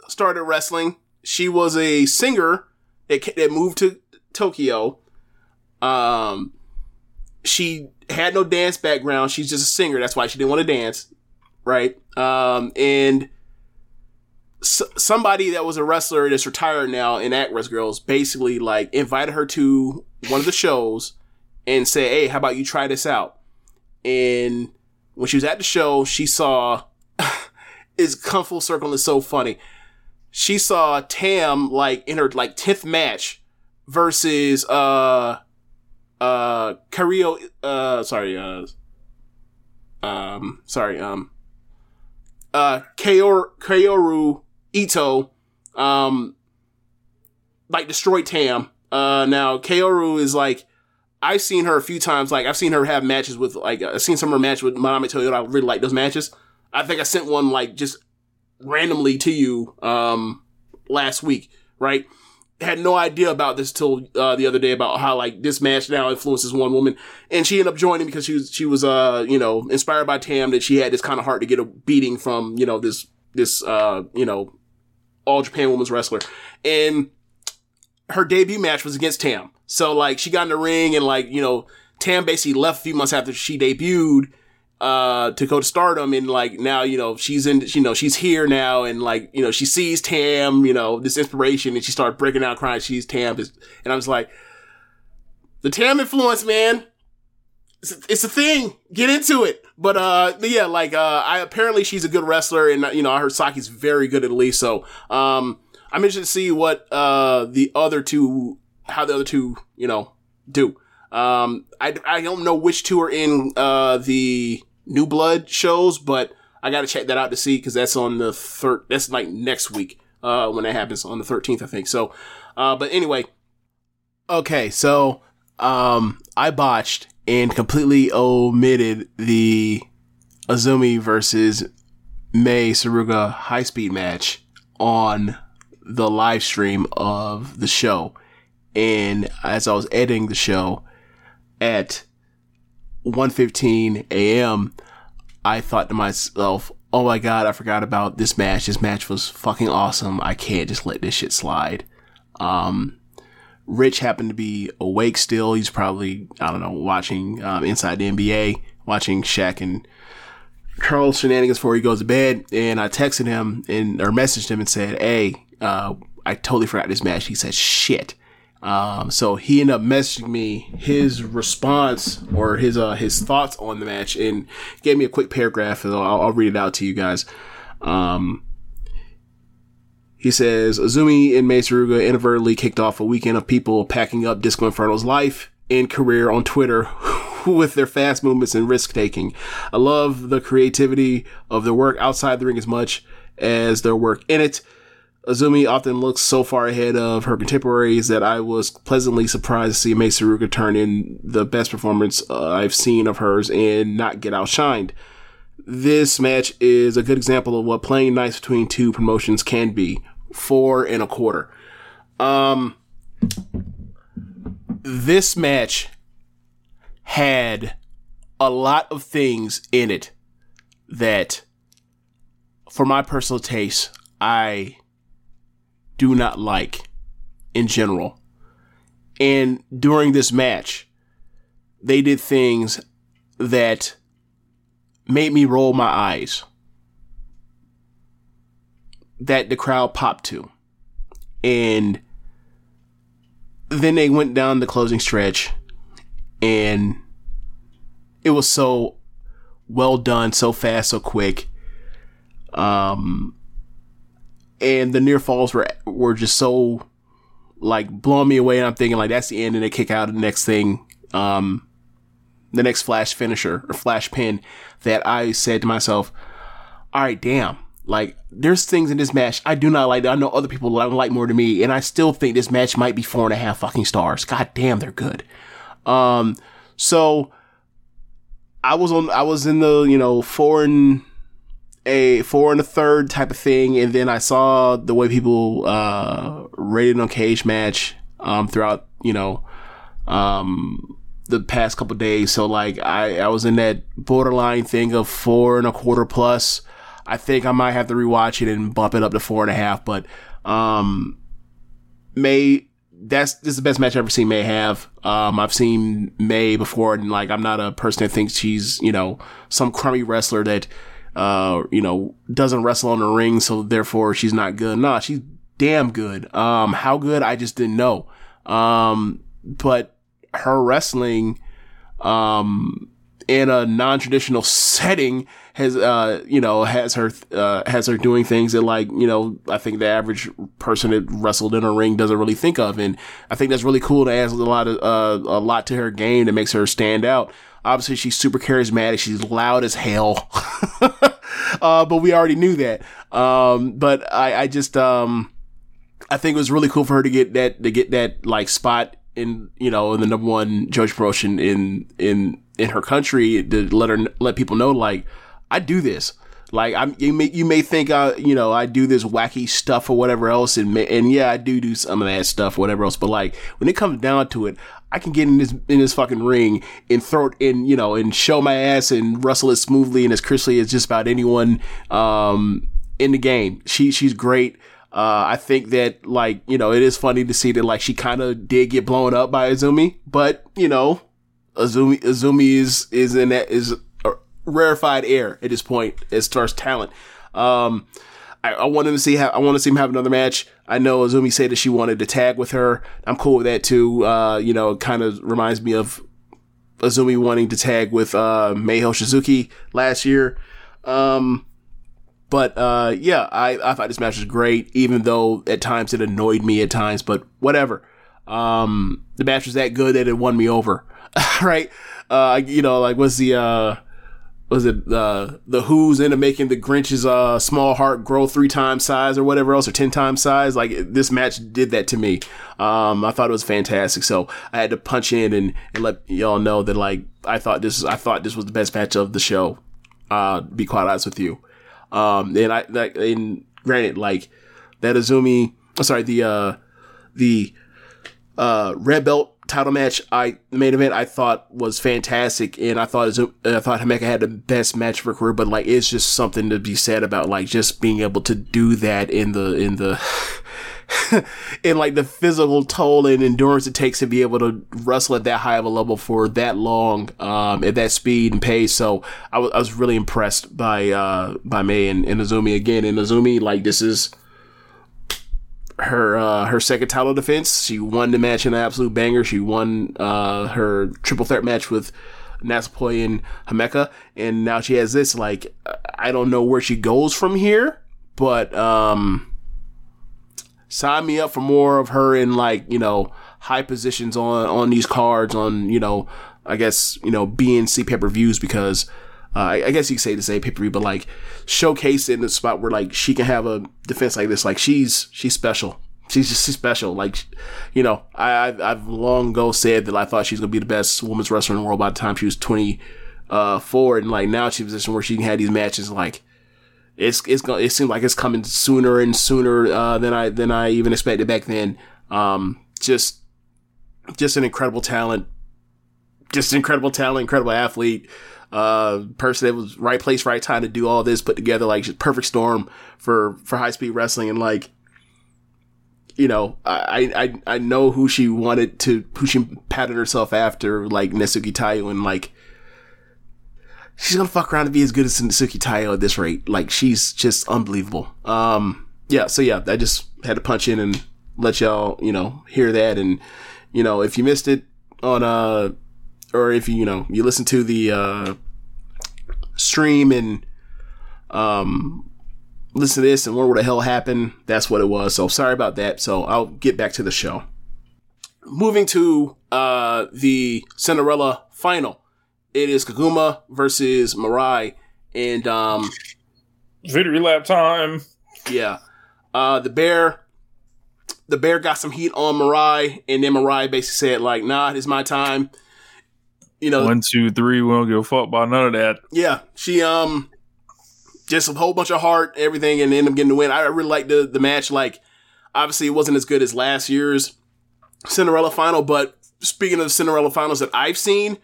started wrestling, she was a singer that that moved to Tokyo. Um, she had no dance background. She's just a singer. That's why she didn't want to dance, right? Um, and s- somebody that was a wrestler that's retired now in Actress Girls basically like invited her to one of the shows and said, "Hey, how about you try this out?" And when she was at the show, she saw it's come full circle it's so funny. She saw Tam like in her like tenth match versus uh uh Kario uh sorry uh um sorry um uh Kaoru, Kaoru Ito um like destroyed Tam. Uh now Kaoru is like I've seen her a few times. Like I've seen her have matches with like I've seen some of her matches with Manami Toyota. I really like those matches. I think I sent one like just randomly to you um last week, right? had no idea about this till uh, the other day about how like this match now influences one woman, and she ended up joining because she was she was uh you know inspired by Tam that she had this kind of heart to get a beating from you know this this uh you know all Japan women's wrestler, and her debut match was against Tam. So like she got in the ring and like you know Tam basically left a few months after she debuted uh to go to stardom. And like now you know she's in you know she's here now. And like you know she sees tam you know this inspiration and she started breaking out crying she's tam. And i was like the tam influence man. It's a, it's a thing. Get into it but uh but yeah like uh i apparently she's a good wrestler and you know i heard saki's very good at least so um i'm interested to see what uh the other two how the other two you know do um, I, I don't know which two are in uh, the New Blood shows, but I got to check that out to see because that's on the third. That's like next week uh, when that happens on the thirteenth, I think. So, uh, but anyway, okay. So um, I botched and completely omitted the Azumi versus Mei Suruga high speed match on the live stream of the show. And as I was editing the show, at 1:15 a.m., I thought to myself, "Oh my god, I forgot about this match. This match was fucking awesome. I can't just let this shit slide." Um, Rich happened to be awake still. He's probably I don't know watching um, Inside the NBA, watching Shaq and Charles shenanigans before he goes to bed. And I texted him and or messaged him and said, "Hey, uh, I totally forgot this match." He said, "Shit." Um, so he ended up messaging me his response or his uh, his thoughts on the match and gave me a quick paragraph and I'll, I'll read it out to you guys. Um, he says Azumi and Mei Suruga inadvertently kicked off a weekend of people packing up Disco Inferno's life and career on Twitter with their fast movements and risk taking. I love the creativity of their work outside the ring as much as their work in it. Azumi often looks so far ahead of her contemporaries that I was pleasantly surprised to see Mei turn in the best performance uh, I've seen of hers and not get outshined. This match is a good example of what playing nice between two promotions can be. Four and a quarter. Um, this match had a lot of things in it that, for my personal taste, I do not like in general. And during this match, they did things that made me roll my eyes. That the crowd popped to. And then they went down the closing stretch and it was so well done, so fast, so quick. Um, and the near falls were were just so like blowing me away. And I'm thinking like that's the end, and they kick out the next thing, um, the next flash finisher or flash pin. That I said to myself, all right, damn. Like there's things in this match I do not like. That I know other people that I like more than me, and I still think this match might be four and a half fucking stars. God damn, they're good. Um, so I was on. I was in the you know four and a four and a third type of thing, and then I saw the way people uh, rated on Cage Match um, throughout, you know, um, the past couple days. So like I I was in that borderline thing of four and a quarter plus. I think I might have to rewatch it and bump it up to four and a half, but um, Mei that's this is the best match I've ever seen Mei have. Um, I've seen Mei before, and like I'm not a person that thinks she's you know some crummy wrestler that uh, you know, doesn't wrestle on the ring, so therefore she's not good. Nah, she's damn good. Um, how good I just didn't know. Um, but her wrestling, um, in a non-traditional setting has, uh, you know, has her, uh, has her doing things that like, you know, I think the average person that wrestled in a ring doesn't really think of. And I think that's really cool to add a lot of, uh, a lot to her game that makes her stand out. Obviously, she's super charismatic. She's loud as hell. uh, but we already knew that. Um, but I, I just, um, I think it was really cool for her to get that, to get that like spot in, you know, in the number one judge promotion in, in, in her country to let her, let people know, like, I do this. Like I'm, you may you may think I, you know, I do this wacky stuff or whatever else, and and yeah, I do do some of that stuff, whatever else. But like when it comes down to it, I can get in this in this fucking ring and throw it in, you know, and show my ass and wrestle as smoothly and as crisply as just about anyone um, in the game. She she's great. Uh, I think that like you know it is funny to see that like she kind of did get blown up by Azumi, but you know Azumi Azumi is is in that is rarefied air at this point as far as talent. Um, I, I want him to see how I want to see him have another match. I know Azumi said that she wanted to tag with her. I'm cool with that too. Uh, you know, it kind of reminds me of Azumi wanting to tag with uh, Meiho Shizuki last year. Um, but uh, yeah, I, I thought this match was great, even though at times it annoyed me at times. But whatever. Um, the match was that good that it won me over, right? Uh, you know, like was the uh, was it uh, the Who's into making the Grinch's uh, small heart grow three times size or whatever else or ten times size? Like this match did that to me. Um, I thought it was fantastic, so I had to punch in and, and let y'all know that like I thought this I thought this was the best match of the show. Uh, be quite honest with you. Um, and I, like, and granted, like that Azumi, sorry, the, uh, the, uh, red belt title match, I, main event, I thought was fantastic. And I thought, Azumi, I thought Himeka had the best match her career, but like, it's just something to be said about like just being able to do that in the, in the, in like the physical toll and endurance it takes to be able to wrestle at that high of a level for that long, um, at that speed and pace. So I, w- I was really impressed by, uh, by Mei and, and Azumi again. And Azumi, like, this is her, uh, her second title defense. She won the match in an absolute banger. She won, uh, her triple threat match with, Natsupoi and Himeka, and now she has this. Like, I don't know where she goes from here, but um, sign me up for more of her in like you know high positions on on these cards on you know I guess you know BNC pay per views because uh, I, guess you could say the same pay per view, but like showcase in the spot where like she can have a defense like this. Like she's she's special. She's just she's special. Like you know I I've, I've long ago said that I thought she's gonna be the best women's wrestler in the world by the time she was twenty uh and like now she's in a position where she can have these matches like it's it's going it seems like it's coming sooner and sooner uh, than I than I even expected back then. Um, just just an incredible talent, just incredible talent, incredible athlete. Uh, person that was right place, right time to do all this, put together like just perfect storm for for high speed wrestling, and like you know, I, I I know who she wanted to, who she patted herself after, like Natsuki Taiyo, and like she's gonna fuck around and be as good as Suki Tayo at this rate. Like she's just unbelievable. Um, yeah. So yeah, I just had to punch in and let y'all, you know, hear that. And you know, if you missed it on uh, or if you you know you listen to the uh stream and um listen to this and what the hell happened, that's what it was. So sorry about that. So I'll get back to the show. Moving to uh the Cinderella final it is Koguma versus Mirai and um, Victory lap time. yeah, uh, the bear, the bear got some heat on Mirai, and then Mirai basically said like, "Nah, it's my time." You know, One, two, three. We don't give a fuck about none of that. yeah, she um, just a whole bunch of heart, everything, and ended up getting the win. I really liked the the match. Like, obviously, it wasn't as good as last year's Cinderella final, but speaking of the Cinderella finals that I've seen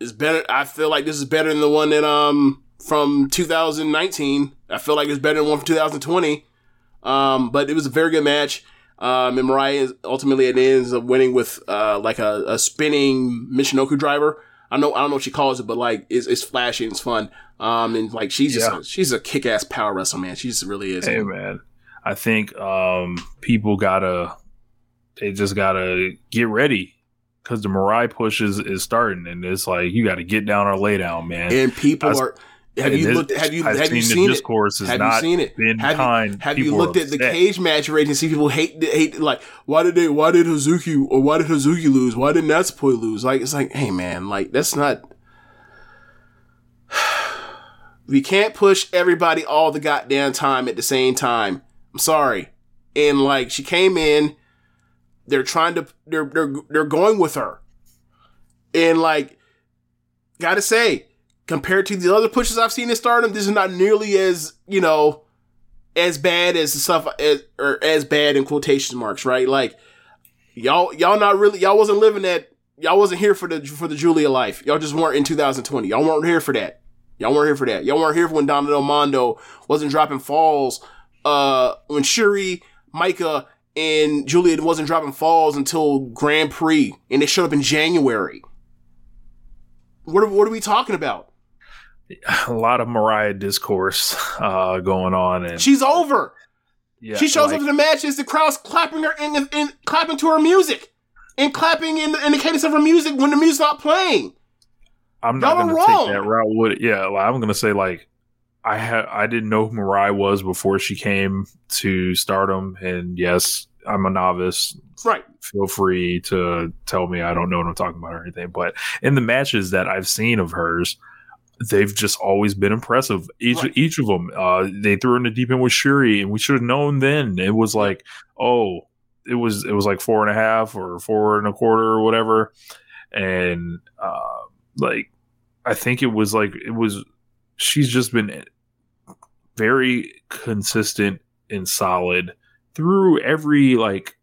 is better. I feel like this is better than the one that um from 2019. I feel like it's better than one from 2020. Um, but it was a very good match. Um, and Mirai is ultimately it ends up winning with uh like a, a spinning Michinoku driver. I know I don't know what she calls it, but like it's, it's flashy and it's fun. Um, and like she's just Yeah. a, she's a kick ass power wrestler, man. She just really is. Hey man, I think um people gotta they just gotta get ready because the Mirai push is, is starting, and it's like you got to get down or lay down, man. and people I- are. Have you looked? Have you I've have you seen seen it? have you seen it? been have kind. You, have you looked at the Cagematch rating? And see people hate hate like why did they why did Hazuki or why did Hazuki lose? Why did Natsupoi lose? Like it's like hey man, like that's not. We can't push everybody all the goddamn time at the same time. I'm sorry. And like she came in, they're trying to they're they're they're going with her. And like gotta say, compared to the other pushes I've seen in Stardom, this is not nearly as you know as bad as the stuff as, or as bad in quotation marks, right? Like y'all y'all not really y'all wasn't living that y'all wasn't here for the for the Giulia life. Y'all just weren't in 2020. Y'all weren't here for that. Y'all weren't here for that. Y'all weren't here when Donna Mondo wasn't dropping falls. Uh, when Shuri, Maika, and Giulia wasn't dropping falls until Grand Prix, and they showed up in January. What are, what are we talking about? A lot of Mirai discourse uh, going on, and She's over. yeah, she shows like- up to the matches, the crowd's clapping her in, in clapping to her music, and clapping in the, in the cadence of her music when the music's not playing. I'm not going to take that route. Would yeah, like, I'm going to say like I had I didn't know who Mirai was before she came to Stardom, and yes, I'm a novice. Right. Feel free to tell me I don't know what I'm talking about or anything. But in the matches that I've seen of hers, they've just always been impressive. Each Right. each of them, uh, they threw in the deep end with Shuri, and we should have known then. It was like, oh, it was it was like four and a half or four and a quarter or whatever, and uh, like I think it was like it was. She's just been very consistent and solid through every like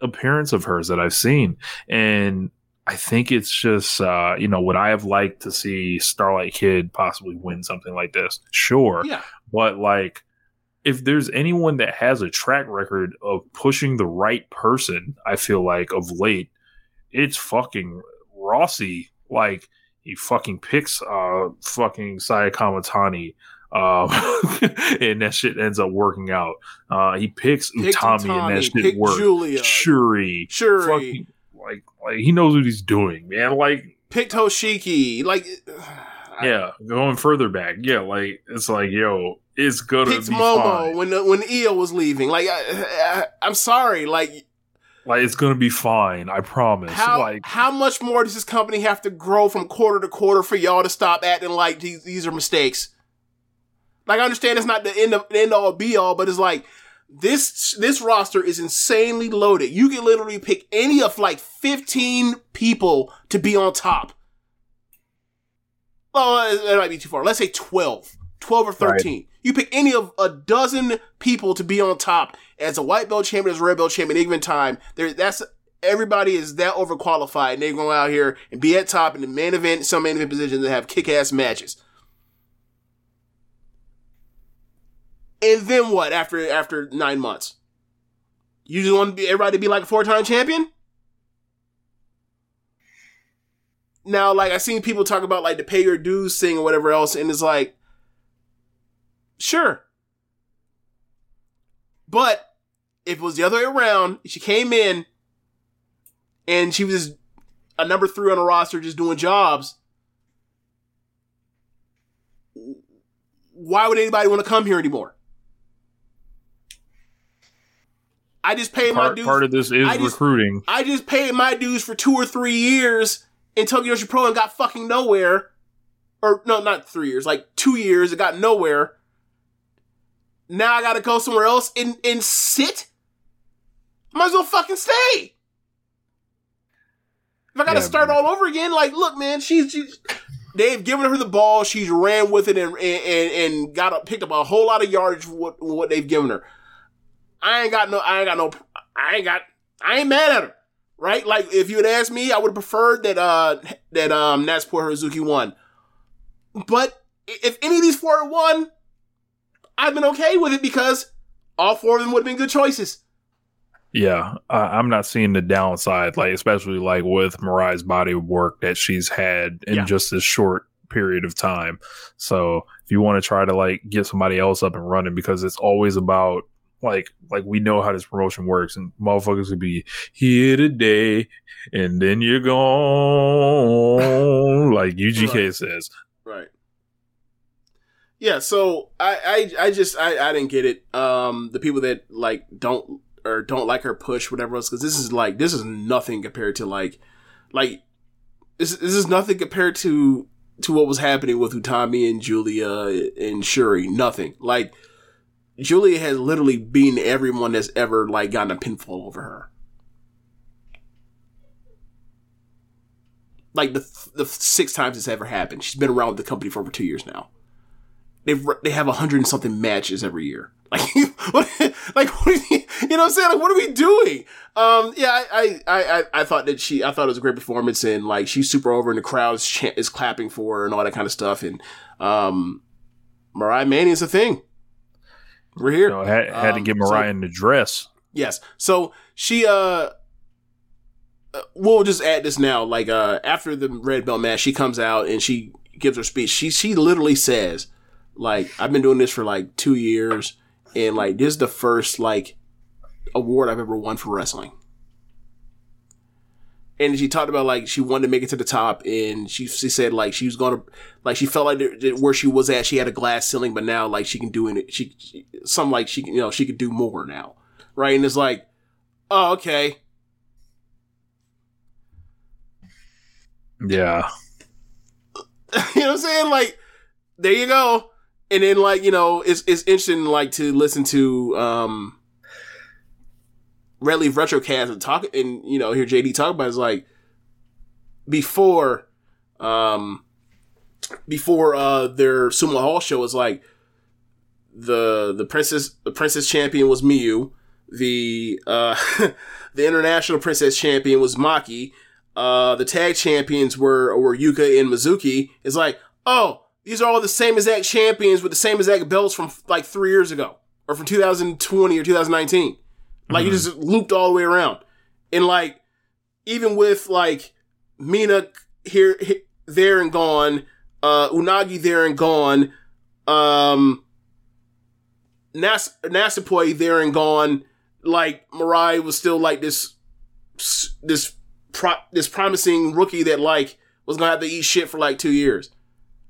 appearance of hers that I've seen, and I think it's just uh, you know would I have liked to see Starlight Kid possibly win something like this? Sure, Yeah. but like if there's anyone that has a track record of pushing the right person, I feel like of late, it's fucking Rossi. Like he fucking picks uh fucking Saya Kamatani. Um, and that shit ends up working out. Uh, he picks Picked Utami, and that shit works. Giulia. Shuri, Shuri. fucking, like, like he knows what he's doing, man. Like, Picked Hoshiki. Like, yeah, going further back, yeah, like it's like, yo, it's gonna picked be Momo fine. when the, when Io was leaving. Like, I, I, I'm sorry. Like, Like it's gonna be fine. I promise. how like how much more does this company have to grow from quarter to quarter for y'all to stop acting like these these are mistakes? Like, I understand it's not the end of the end all be all, but it's like this this roster is insanely loaded. You can literally pick any of like 15 people to be on top. Oh, that might be too far. Let's say 12. 12 or 13. You pick any of a dozen people to be on top as a white belt champion, as a red belt champion, any time. There, that's everybody is that overqualified, and they're going out here and be at top in the main event, some main event positions, and have kick ass matches. And then what? After after nine months, you just want everybody to be like a four time champion? Now, like I've seen people talk about like the pay your dues thing or whatever else, and it's like, sure, but if it was the other way around, she came in and she was a number three on the roster, just doing jobs. Why would anybody want to come here anymore? I just paid my dues. part of this is I just- recruiting. I just paid my dues for two or three years in Tokyo Pro and got fucking nowhere. Or no, not three years, like two years. It got nowhere. Now I gotta go somewhere else and and sit. Might as well fucking stay. If I gotta Yeah, start man. all over again, like, look, man, she's, she's they've given her the ball. She's ran with it and and, and, and got up, picked up a whole lot of yardage for what what they've given her. I ain't got no, I ain't got no, I ain't got, I ain't mad at her, right? Like if you had asked me, I would have preferred that uh that um Natsuko Hazuki won. But if any of these four had won, I've been okay with it because all four of them would have been good choices. Yeah, uh, I'm not seeing the downside, like especially like with Mirai's body of work that she's had in Yeah. just this short period of time. So if you want to try to like get somebody else up and running, because it's always about like like we know how this promotion works, and motherfuckers could be here today and then you're gone, like UGK Right. says. Right. Yeah, so I, I I just I, I didn't get it. Um the people that like don't or don't like her push, whatever else, because this is like this is nothing compared to like like this this is nothing compared to to what was happening with Utami and Giulia and Shuri. Nothing. Like Giulia has literally beaten everyone that's ever like gotten a pinfall over her. like the the six times it's ever happened. She's been around the company for over two years now. They've they have a hundred and something matches every year. Like, what, like what you, you know what I'm saying? Like, what are we doing? Um, yeah, I, I, I, I thought that she, I thought it was a great performance, and like she's super over, and the crowd is clapping for her and all that kind of stuff. And um, Mariah Manning is a thing. We're here. You know, had, had to Um, get so- Mirai in the dress. Yes. So she uh uh, we'll just add this now. Like uh after the red belt match, she comes out and she gives her speech. She she literally says, like, I've been doing this for like two years and like this is the first like award I've ever won for wrestling. And she talked about like she wanted to make it to the top, and she she said like she was gonna like she felt like there- where she was at, she had a glass ceiling, but now like she can do it. She, she some like she can you know she could do more now, right? And it's like, oh okay, Yeah. you know what I'm saying? Like, there you go. And then like, you know, it's it's interesting like to listen to um Red Leaf Retrocast and talk and you know, hear JD talk about is like before um before uh their Sumo Hall show was like the the princess the princess champion was Miyu, the uh the international princess champion was Maki, uh, the tag champions were were Yuka and Mizuki. It's like, oh, these are all the same exact champions with the same exact belts from like three years ago or from 2020 or 2019. Like you just looped all the way around, and like even with like Mina here, he- there and gone, uh, Unagi there and gone, um, Nas Natsupoi there and gone. Like Mirai was still like this this pro- this promising rookie that like was gonna have to eat shit for like two years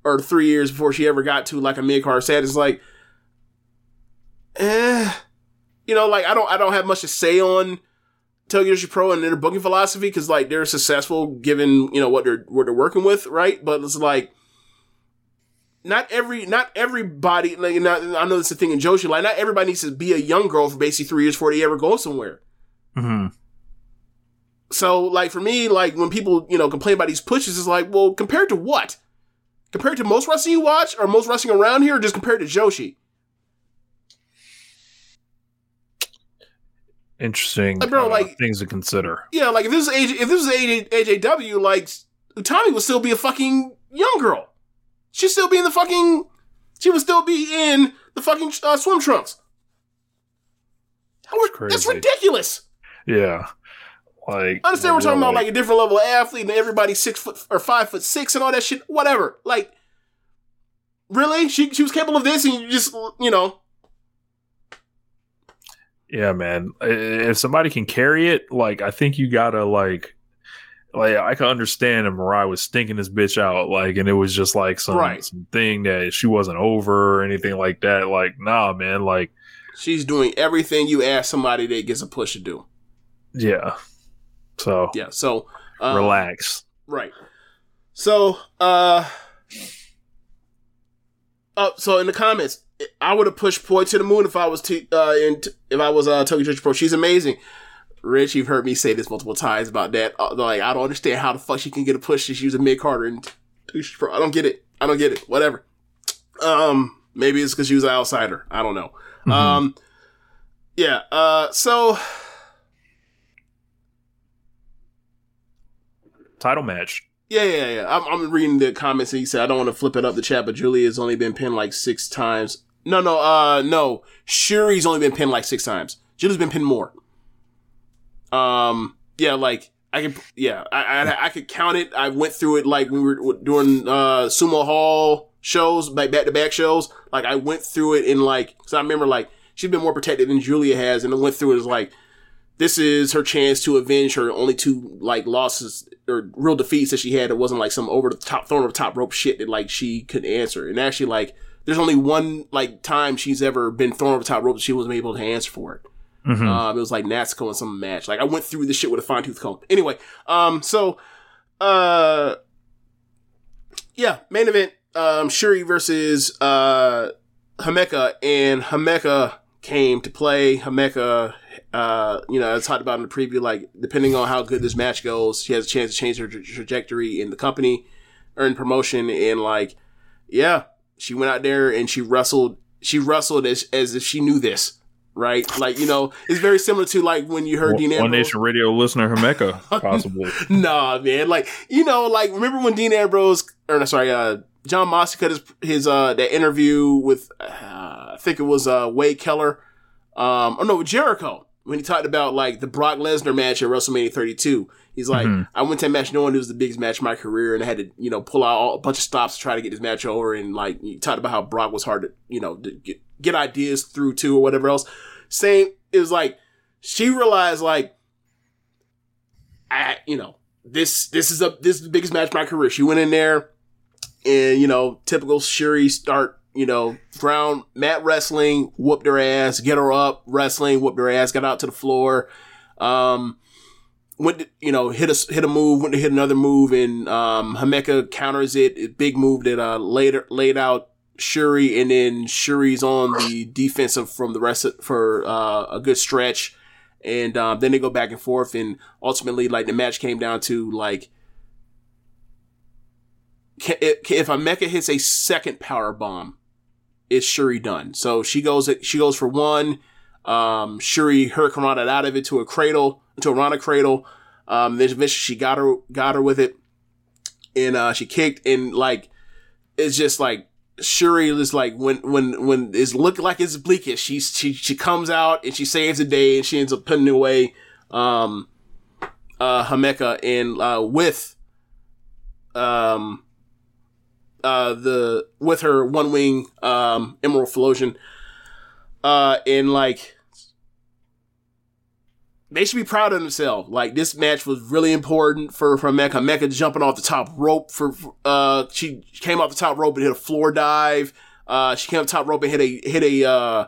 or three years before she ever got to like a mid card status. Like, eh, you know, like I don't I don't have much to say on Tokyo Joshi Pro and their booking philosophy because like they're successful given you know what they're what they're working with, right? But it's like. Not every, not everybody. Like, not, I know it's a thing in Joshi. Like, not everybody needs to be a young girl for basically three years before they ever go somewhere. hmm So, like for me, like when people you know complain about these pushes, it's like, well, compared to what? Compared to most wrestling you watch, or most wrestling around here, or just compared to Joshi? Interesting. Like, bro, uh, like- things to consider. Yeah, like if this is AJ, if this is AJ, AJW, like Utami would still be a fucking young girl. She'd still be in the fucking. She would still be in the fucking uh, swim trunks. That's ri- That's ridiculous. Yeah. Like I understand we're talking about like a different level of athlete and everybody's six foot or five foot six and all that shit. Whatever. Like, really? She she was capable of this, and you just you know. Yeah, man. If somebody can carry it, like I think you gotta like like I can understand if Mirai was stinking this bitch out, like, and it was just like some Right. some thing that she wasn't over or anything like that. Like, nah, man, like, She's doing everything you ask somebody that gets a push to do. yeah. So Yeah. So um, relax. Right. So, uh, uh, so in the comments, I would have pushed Poi to the moon if I was t- uh, in t- if I was uh, Tokyo Joshi Pro. She's amazing. Rich, you've heard me say this multiple times about that. Uh, like, I don't understand how the fuck she can get a push she was a mid Carter and Pro. I don't get it. I don't get it. Whatever. Um, maybe it's because she was an outsider. I don't know. Um, yeah. Uh, so Title match. Yeah, yeah, yeah. I'm, I'm reading the comments and he said, I don't want to flip it up the chat, but Giulia's only been pinned like six times. No, no, uh, no. Shuri's only been pinned like six times. Giulia's been pinned more. Um, yeah, like, I can, yeah, I, I, I could count it. I went through it like we were doing, uh, Sumo Hall shows, like back to back shows. Like, I went through it in like, cause I remember like, she's been more protected than Giulia has, and I went through it as like, this is her chance to avenge her only two like losses or real defeats that she had. It wasn't like some over the top thrown over the top rope shit that like she could answer. And actually, like there's only one like time she's ever been thrown over the top rope that she wasn't able to answer for it. Mhm. Um, it was like Natsuko in some match. Like I went through this shit with a fine tooth comb. Anyway, um, so uh, yeah, main event. Um, Shuri versus uh Himeka, and Himeka came to play. Himeka, uh, you know, I talked about in the preview, like depending on how good this match goes, she has a chance to change her tra- trajectory in the company, earn promotion, and like, yeah, she went out there and she wrestled. She wrestled as as if she knew this, right? Like you know, it's very similar to like when you heard Dean Ambrose. One Nation Radio listener Himeka, possibly. nah, man. Like, you know, like remember when Dean Ambrose or no, sorry, uh Jon Moxley cut his his uh that interview with uh, I think it was uh Wade Keller. Um oh no, Jericho. When he talked about like the Brock Lesnar match at WrestleMania 32. He's like, Mhm. I went to that match knowing it was the biggest match of my career and I had to, you know, pull out all, a bunch of stops to try to get this match over and like you talked about how Brock was hard to, you know, to get, get ideas through to or whatever else. Same it was like she realized like I, you know, this this is a this is the biggest match of my career. She went in there, and you know, typical Shuri start, you know, ground mat wrestling, whooped her ass, get her up, wrestling, whooped her ass, got out to the floor, um, went to, you know, hit a hit a move, went to hit another move, and um, Himeka counters it, big move that uh later laid out Shuri, and then Shuri's on the defensive from the rest of, for uh, a good stretch. And um, then they go back and forth and ultimately like the match came down to like if if Ameka hits a second power bomb it's Shuri done? So she goes she goes for one um, Shuri hurricane out of it to a cradle to a Rana cradle. Um, then eventually she got her got her with it. And uh, she kicked and like it's just like Shuri is like when when when it's looking like it's bleakest, she she she comes out and she saves the day and she ends up putting away um uh Himeka and uh with um uh the with her one wing um Emerald Flowsion uh and like they should be proud of themselves. Like this match was really important for for Mecca. Mecca jumping off the top rope for uh she came off the top rope and hit a floor dive. Uh she came off the top rope and hit a hit a uh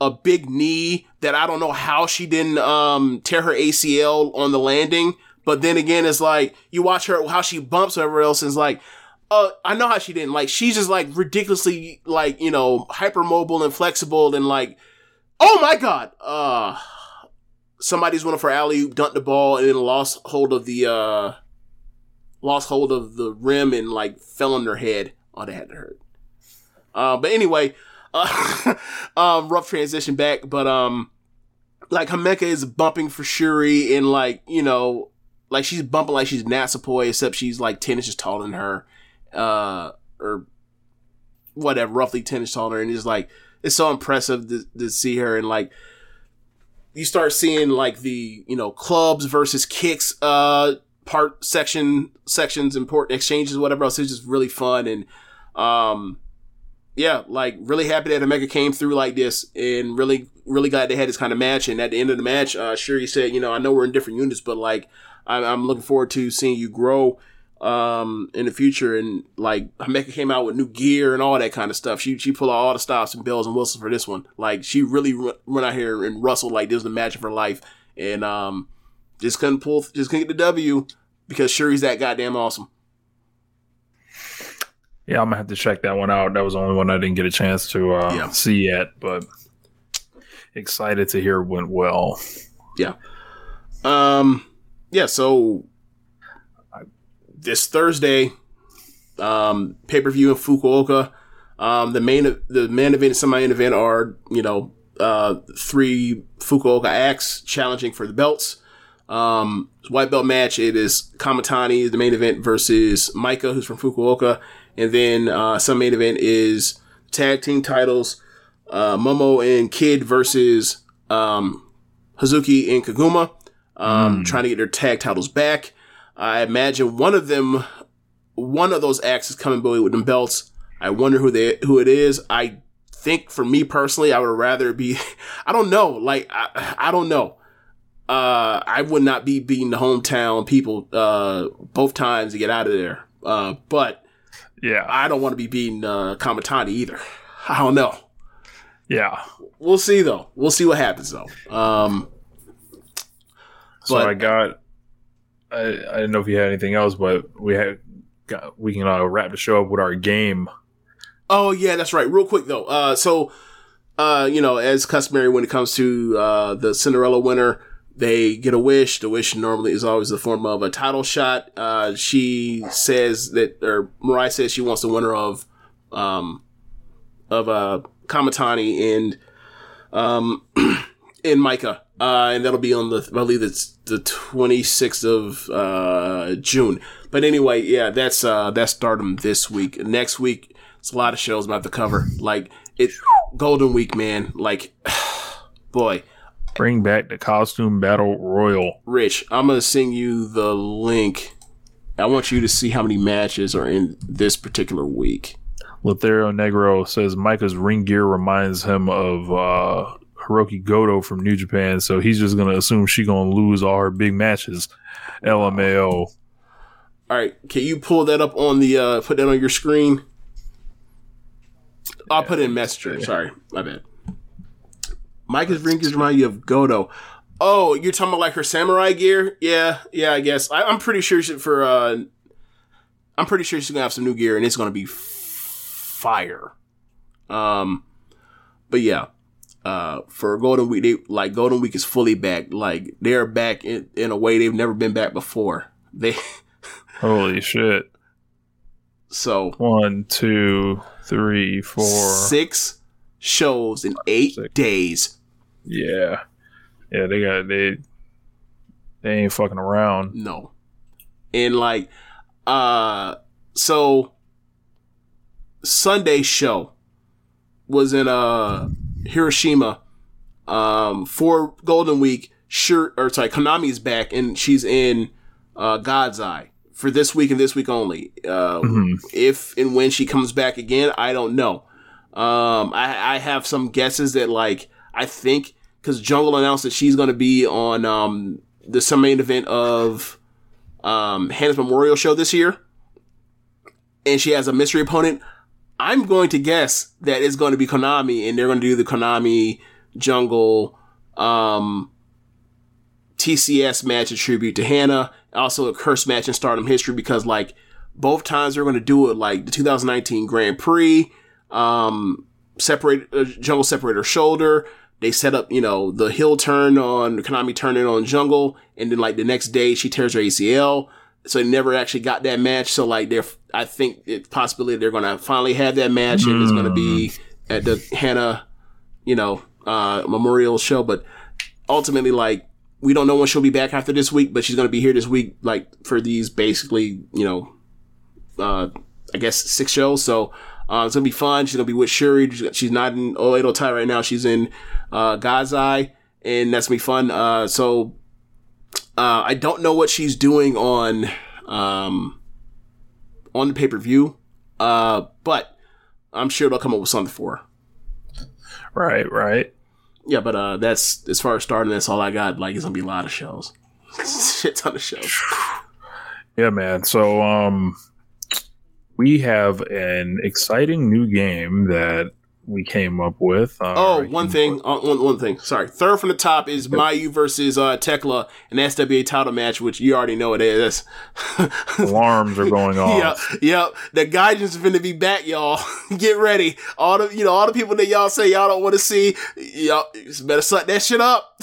a big knee that I don't know how she didn't um tear her ACL on the landing. But then again, it's like you watch her how she bumps everywhere else it's like uh, I know how she didn't like. She's just like ridiculously like you know hypermobile and flexible and like, oh my god, uh, somebody's went for alley dunked the ball and then lost hold of the uh lost hold of the rim and like fell on their head. Oh, that had to hurt. Uh, but anyway, uh, um, rough transition back, but um, like Himeka is bumping for Shuri and like you know, like she's bumping like she's Natsupoi, except she's like ten inches taller than her, uh, or whatever, roughly ten inches taller, and it's like it's so impressive to, to see her and like you start seeing like the you know clubs versus kicks uh part section sections important exchanges whatever else. It's just really fun and um yeah like really happy that Omega came through like this and really really glad they had this kind of match. And at the end of the match uh Shuri said you know I know we're in different units but like I'm, I'm looking forward to seeing you grow um in the future and like Himeka came out with new gear and all that kind of stuff. She she pulled out all the stops and bells and whistles for this one. Like she really run, run out here and rustled like this was the match of her life and um just couldn't pull just couldn't get the W because Shuri's that goddamn awesome. Yeah, I'm gonna have to check that one out. That was the only one I didn't get a chance to uh, Yeah. see yet, but excited to hear it went well. Yeah. Um yeah, so this Thursday, um, pay per view in Fukuoka. Um, the main the main event and semi main event are you know uh, three Fukuoka acts challenging for the belts. Um, white belt match. It is Kamatani the main event versus Maika who's from Fukuoka, and then uh, some main event is tag team titles. Uh, Momo and Kid versus um, Hazuki and Koguma, um, trying to get their tag titles back. I imagine one of them, one of those acts is coming with them belts. I wonder who they who it is. I think for me personally, I would rather be. I don't know. Like I, I don't know. Uh, I would not be beating the hometown people uh, both times to get out of there. Uh, but Yeah, I don't want to be beating uh, Kamatani either. I don't know. yeah. We'll see though. We'll see what happens though. Um, So But- I got. I, I didn't know if you had anything else, but we had got. We can uh, wrap the show up with our game. Oh yeah, that's right. Real quick though. Uh, so uh, you know, as customary when it comes to uh, the Cinderella winner, they get a wish. The wish normally is always the form of a title shot. Uh, she says that, or Mirai says she wants the winner of, um, of uh, Kamatani and um, in Maika, uh, and that'll be on the I believe it's the 26th of uh, June. But anyway, yeah, that's uh, that's Stardom this week. Next week, it's a lot of shows about to cover. Like it, Golden Week, man. Like, boy, Bring back the costume battle royal. Rich, I'm gonna send you the link. I want you to see how many matches are in this particular week. Lothario Negro says Maika's ring gear reminds him of uh, Hirooki Goto from New Japan, so he's just gonna assume she gonna lose all her big matches. LMAO. All right, can you pull that up on the uh put that on your screen? I'll put it in messenger. Sorry, my bad. Maika's ring gears remind you of Goto. Oh, you're talking about like her samurai gear? Yeah, yeah, I guess. I, I'm pretty sure she, for uh, I'm pretty sure she's gonna have some new gear and it's gonna be f- fire. Um, but yeah, uh, for Golden Week, they like Golden Week is fully back. Like they're back in, in a way they've never been back before. They Holy shit. so one, two, three, four, six shows in eight Six. days. Yeah. Yeah, they got they they ain't fucking around. No. And like uh so Sunday show was in uh Hiroshima um for Golden Week. Sure or sorry, Konami's back and she's in uh God's Eye for this week and this week only. Uh Mhm. if and when she comes back again, I don't know. Um, I, I have some guesses that like I think because Jungle announced that she's going to be on um the some main event of um Hana's Memorial Show this year, and she has a mystery opponent. I'm going to guess that it's going to be Konami, and they're going to do the Konami Jungle um TCS match tribute to Hana. Also, a curse match in Stardom history because like both times they're going to do it like the 2019 Grand Prix, um, separate uh, Jungle separate her shoulder. They set up, you know, the heel turn on Konami turning on Jungle, and then like the next day she tears her ACL. So they never actually got that match. So like they're, I think it's possibility they're going to finally have that match, and it's going to be at the Hana, you know, uh, memorial show. But ultimately, like we don't know when she'll be back after this week, but she's going to be here this week, like for these basically, you know, uh, I guess six shows. So uh, it's gonna be fun. She's gonna be with Shuri. She's not in Oedo Tai right now. She's in uh, God's Eye, and that's gonna be fun. Uh, so uh, I don't know what she's doing on um, on the pay per view, uh, but I'm sure they'll come up with something for her. Right, right. Yeah, but uh, that's as far as starting. That's all I got. Like it's gonna be a lot of shows, shit ton of shows. Yeah, man. So um we have an exciting new game that we came up with. Uh, Oh, one in- thing, uh, one, one thing. Sorry, third from the top is Mayu versus uh, Tekla, an SWA title match, which you already know it is. alarms are going off. Yep, yep. The gaijins is gonna be back, y'all. Get ready. All the you know, all the people that y'all say y'all don't want to see, y'all better suck that shit up.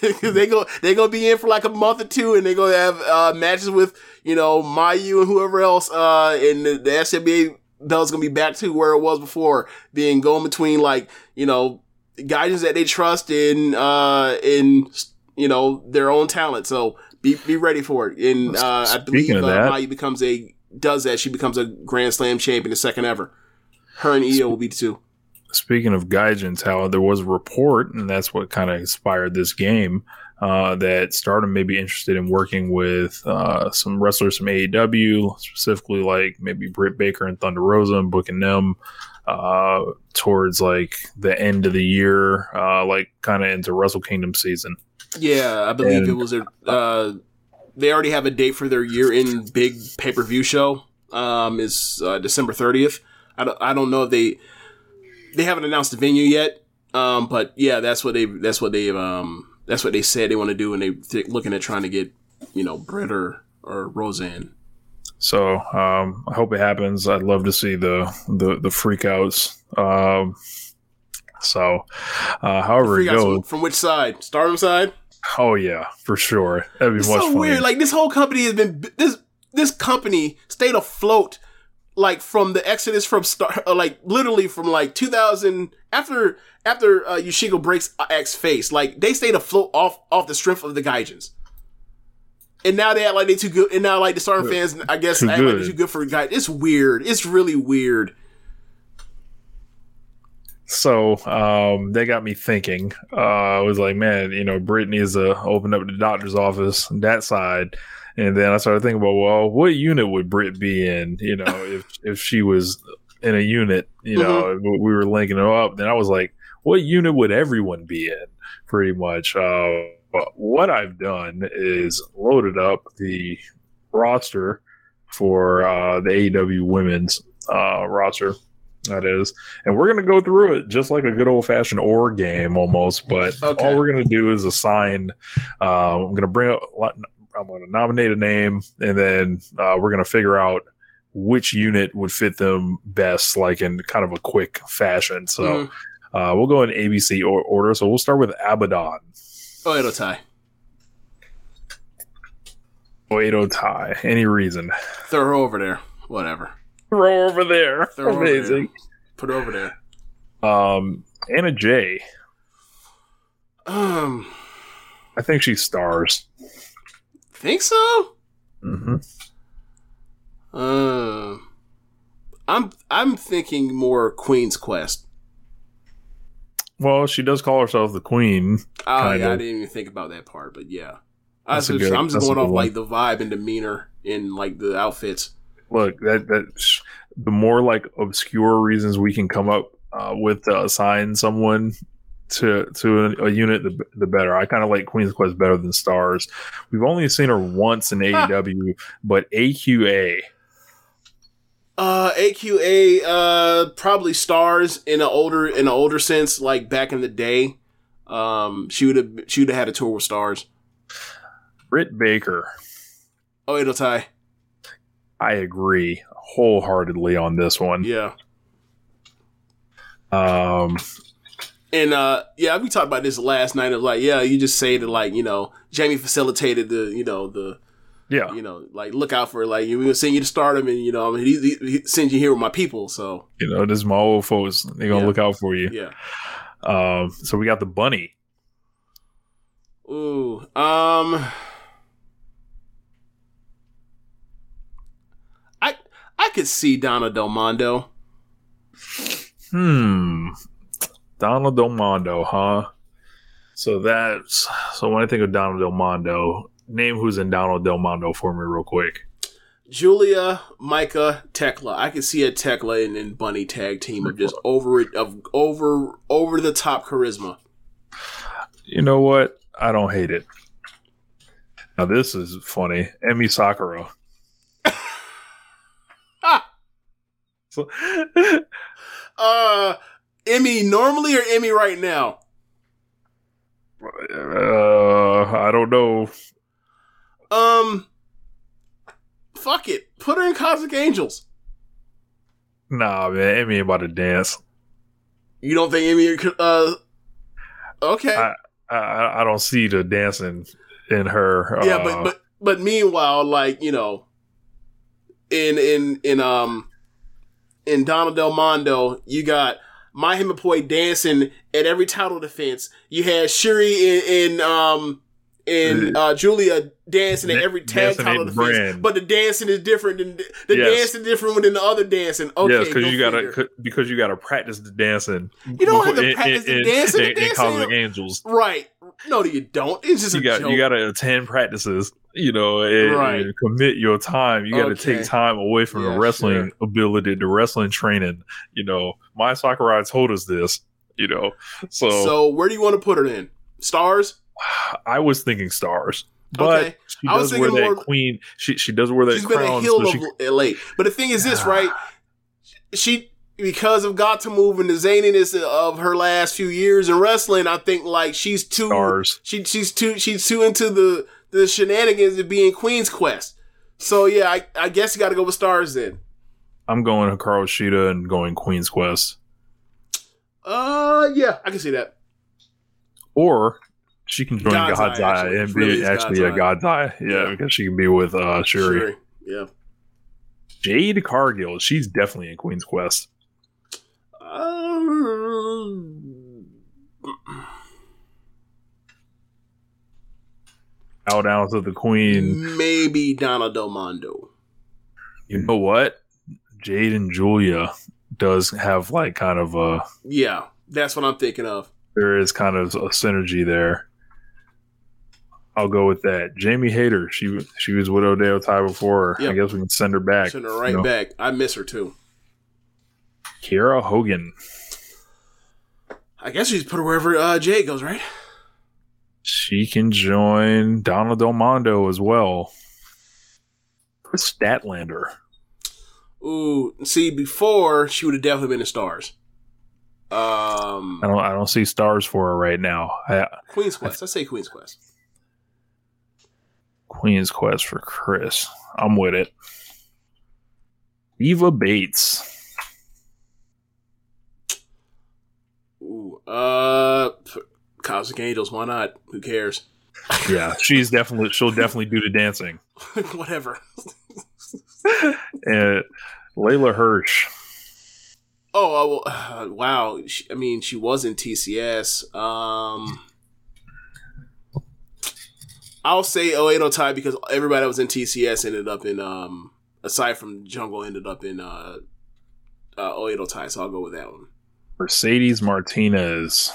Cause they go, they gonna be in for like a month or two, and they gonna have uh, matches with you know Mayu and whoever else. Uh, and the, the SWA belt's gonna be back to where it was before, being going between like you know gaijins that they trust in uh in you know their own talent. So be be ready for it. And uh, I believe of uh, that- Mayu becomes a does that. She becomes a Grand Slam champion, the second ever. Her and Io will be the two. Speaking of Gaijin talent, there was a report, and that's what kind of inspired this game, uh, that Stardom may be interested in working with uh, some wrestlers from AEW, specifically like maybe Britt Baker and Thunder Rosa, and booking them uh, towards like the end of the year, uh, like kind of into Wrestle Kingdom season. Yeah, I believe And- it was a. Uh, they already have a date for their year-end big pay-per-view show. Um, is uh, December thirtieth. I don't. I don't know if they they haven't announced the venue yet. Um, but yeah, that's what they. That's what they. Um, that's what they said they want to do, and they th- looking at trying to get you know Britt or or Roseanne. So um, I hope it happens. I'd love to see the the, the freakouts. Um, So, uh, however it goes, from, which side? Stardom side. oh yeah, for sure, that'd be It's much so weird. Like this whole company has been this this company stayed afloat like from the exodus from Star, uh, like literally from like 2000 after after uh, Yoshiko breaks X face. Like they stayed afloat off off the strength of the Gaijins. And now they act like they too good. And now like the Stardom fans, I guess, Too act like good. they're too good for guys. It's weird. It's really weird. So um, they got me thinking. Uh, I was like, man, you know, Britt needs to open up the doctor's office that side. And then I started thinking about, well, what unit would Britt be in? You know, if if she was in a unit, you know, we were linking her up. Then I was like, what unit would everyone be in? Pretty much. Uh, what I've done is loaded up the roster for uh, the AEW women's uh, roster. That is, and we're gonna go through it just like a good old fashioned or game almost. But Okay. all we're gonna do is assign. Uh, I'm gonna bring up. I'm gonna nominate a name, and then uh, we're gonna figure out which unit would fit them best, like in kind of a quick fashion. So Mhm. uh, we'll go in ABC or- order. So we'll start with Abaddon. Oh, it'll tie. Oedo Tai. Any reason? Throw her over there. Whatever. Throw over there. Throw her over there. Amazing. Put her over there. Um, Anna Jay Um, I think she stars. Think so. Mm-hmm. Uh, I'm I'm thinking more Queen's Quest. Well, she does call herself the queen. Oh yeah, I didn't even think about that part, but yeah, I That's a was- good- I'm just going off one. like the vibe and demeanor in like the outfits. Look, that that the more like obscure reasons we can come up uh, with to assign someone to to a, a unit, the, the better. I kind of like Queen's Quest better than Stars. We've only seen her once in AEW, but AQA. Uh, AQA, uh, probably stars in an older in an older sense, like back in the day. Um, she would have she would have had a tour with stars. Britt Baker. Oh, it'll tie. I agree wholeheartedly on this one. Yeah, Um, and uh, yeah, we talked about this last night. Of like, yeah, you just say that like you know Jamie facilitated the you know the yeah, you know like look out for like we're gonna send you to stardom and you know I mean, he, he, he sends you here with my people. So you know, this is my old folks. They're gonna Yeah. look out for you. yeah. Um, so we got the bunny. Ooh, um, I I could see Donna Del Mondo. Hmm. Donna Del Mondo, huh? So that's so when I think of Donna Del Mondo, name who's in Donna Del Mondo for me real quick. Giulia, Maika, Tekla. I can see a Tekla and, and Bunny tag team of just over it of over over the top charisma. You know what? I don't hate it. Now this is funny. Emmy Sakura. Ah, So, uh, Emmy normally or Emmy right now? uh, I don't know. Um, fuck it. Put her in Cosmic Angels. Nah, man, Emmy about to dance. You don't think Emmy? could, Uh, okay. I- I, I don't see the dancing in her. yeah, uh, but but but meanwhile, like you know, in in in um in Donna Del Mondo, you got My Himapoi dancing at every title defense. You had Shuri in, in um in uh, Giulia dancing at every tag dancing title defense, brand. but the dancing is different than the Yes. dancing different than the other dancing. Okay, yes, because you gotta because you gotta practice the dancing. You don't have to practice the in- dancing. The in- in dancing Cosmic ain't- Angels. right. No, you don't. It's just You a got joke. you gotta attend practices. You know, and, Right. and commit your time. You gotta Okay. take time away from Yeah, the wrestling sure. ability, the wrestling training. You know, my Sakurai told us this. You know, so, so where do you want to put her in? Stars. I was thinking stars, but Okay. she I was does wear that thinking more- queen. She she does wear that She's been a heel so of she, LA. But the thing is this, right? She because of got to move and the zaniness of her last few years in wrestling, I think like she's too Stars. She she's too she's too into the the shenanigans of being Queen's Quest. So yeah, I, I guess you got to go with stars then. I'm going Hikaru Shida and going Queen's Quest. Uh, yeah, I can see that. Or she can join God's God's, Eye, actually. and be really actually God's a. God's Eye. Yeah, Yeah. because she can be with uh, Shuri. Shuri. Yeah. Jade Cargill, she's definitely in Queen's Quest. Um, Bow down to the Queen. maybe Donna Del Mondo. You know what? Jade and Giulia does have like kind of a Yeah, that's what I'm thinking of. there is kind of a synergy there. I'll go with that. Jamie Hayter, she she was with Oedo Tai before. I guess we can send her back. Send her right you know. back. I miss her too. Kiera Hogan, I guess she's put her wherever uh, Jay goes, right? She can join Donna Del Mondo as well. Kris Statlander. Ooh, see, before she would have definitely been in stars. Um, I don't I don't see stars for her right now. I, Queen's Quest. I say Queen's Quest. Queen's Quest for Chris. I'm with it. Eva Bates. Ooh, uh, Cosmic Angels. Why not? Who cares? Yeah, she's definitely she'll definitely do the dancing. Whatever. And Leyla Hirsch. Oh, uh, uh, wow. She, I mean, she was in TCS. Um, I'll say Oedo Tai because everybody that was in TCS ended up in, um, aside from Jungle, ended up in uh, uh, Oedo Tai. So I'll go with that one. Mercedes Martinez.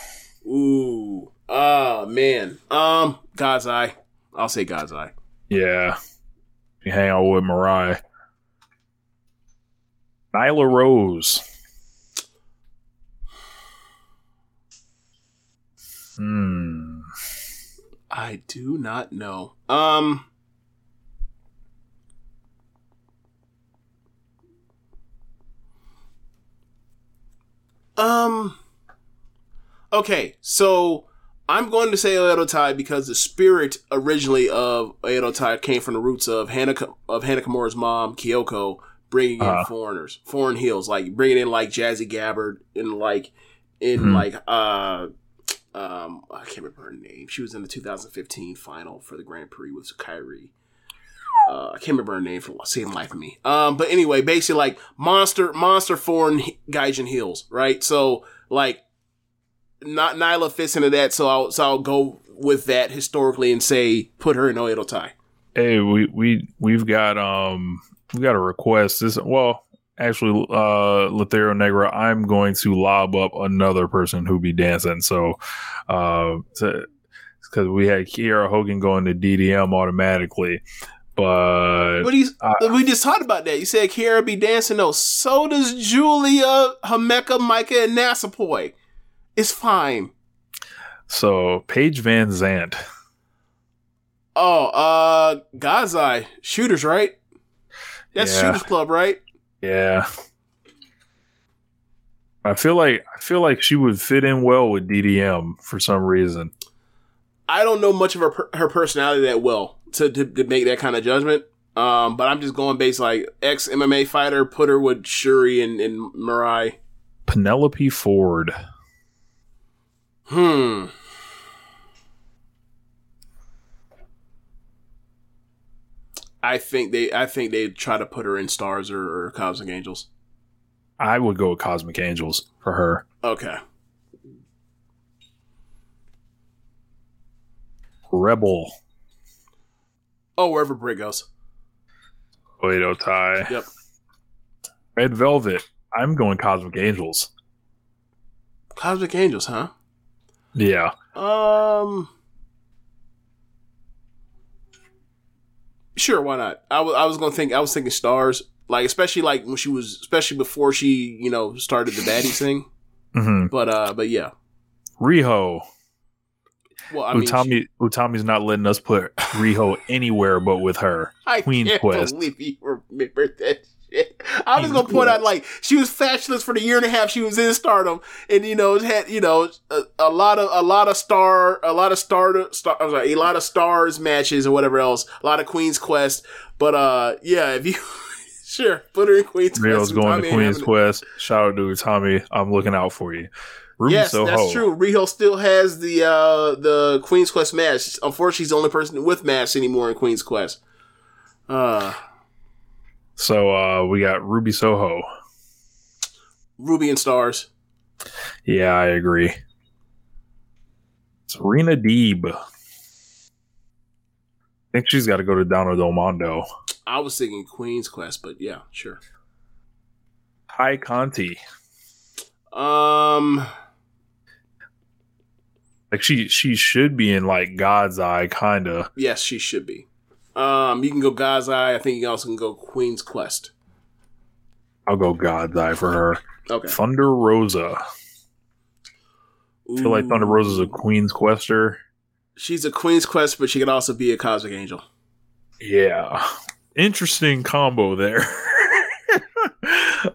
Ooh, ah, man. Um, God's Eye. I'll say God's Eye. Yeah. You hang out with Mariah. Nyla Rose. Hmm. I do not know. Um. Um. Okay, so I'm going to say Oedo Tai because the spirit originally of Oedo Tai came from the roots of Hana of Kimura's mom, Kyoko, bringing in Uh-huh. foreigners, foreign heels, like bringing in like Jazzy Gabert and like in Mhm. like uh um I can't remember her name. She was in the 2015 final for the Grand Prix with Kairi. Uh, I can't remember her name for same life of me. Um, but anyway, basically like monster, monster foreign Gaijin heels, right? So like, not Nyla fits into that. So I'll so I'll go with that historically and say put her in Oedo Tai. Hey, we we we've got um we got a request. This well, actually, uh, Lothario Negra. I'm going to lob up another person who be dancing. So, uh, because we had Kiera Hogan going to DDM automatically, but But he's uh, we just talked about that. You said Kiera be dancing though. So does Giulia, Himeka, Maika, and Natsupoi. It's fine. so Paige Van Zant. Oh, uh, Gazai shooters, right? That's Yeah. Shooters Club, right? Yeah. I feel like I feel like she would fit in well with DDM for some reason. I don't know much of her her personality that well to, to to make that kind of judgment. Um, but I'm just going based like ex MMA fighter, put her with Syuri and, and Mirai. Penelope Ford. Hmm. I think they I think they try to put her in Stars or, or Cosmic Angels. I would go with Cosmic Angels for her. Okay. Rebel. Oh, wherever Britt goes. Oedo Tai. Yep. Red Velvet. I'm going Cosmic Angels. Cosmic Angels, huh? Yeah. Um. Sure, why not? I was I was gonna think I was thinking stars, like especially like when she was, especially before she you know started the baddies thing. hmm But uh, but yeah. Riho. Well, I mean, Utami Utami's not letting us put Riho anywhere but with her. I Queen can't Quest. believe you remember that shit. I was gonna point out like she was fabulous for the year and a half she was in Stardom, and you know had you know a, a lot of a lot of star a lot of star, star I'm sorry, a lot of stars matches or whatever else, a lot of Queen's Quest. But uh, yeah, if you sure put her in Queen's Quest. going to Queen's having it. Quest. Shout out to Tommy, I'm looking out for you. Ruby yes, Soho. that's true. Riho still has the uh the Queen's Quest match. Unfortunately, she's the only person with match anymore in Queen's Quest. Uh, So uh, we got Ruby Soho. Ruby and Stars. Yeah, I agree. Serena Deeb. I think she's got to go to Donna Del Mondo. I was thinking Queen's Quest, but yeah, sure. Hi Conti. Um, Like she she should be in like God's Eye, kinda. yes, she should be. Um, you can go God's Eye. I think you also can go Queen's Quest. I'll go God's Eye for her. Okay. Thunder Rosa. I feel like Thunder Ooh. Rosa's a Queen's Quester. She's a Queen's Quest, but she could also be a Cosmic Angel. Yeah. Interesting combo there.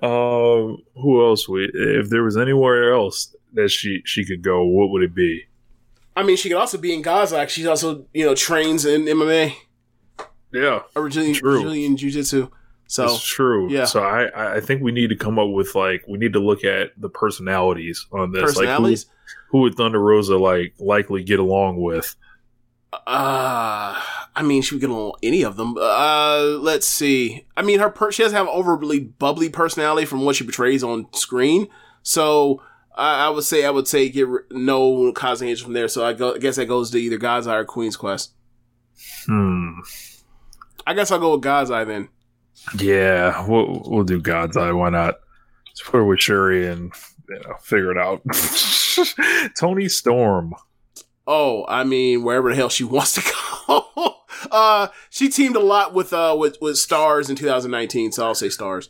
um, who else? We if there was anywhere else that she she could go, what would it be? I mean, she could also be in God's Eye. She's also, you know, trains in MMA Yeah, or Brazilian, True. Brazilian Jiu Jitsu. So, it's true. yeah. So I- I think we need to come up with like we need to look at the personalities on this. personalities. Like who, who would Thunder Rosa like likely get along with? Uh, I mean, she would get along with any of them. Uh, let's see. I mean, her per- she doesn't have overly bubbly personality from what she portrays on screen. So I, I would say I would say get ri- no Cosmic Angel from there. So I, go, I guess that goes to either God's Eye or Queen's Quest. Hmm. I guess I'll go with God's Eye then. Yeah, we'll we'll do God's Eye. Why not? Let's put her with Syuri and you know, figure it out. Toni Storm. Oh, I mean, wherever the hell she wants to go. uh, she teamed a lot with uh with with Stars in 2019, so I'll say Stars.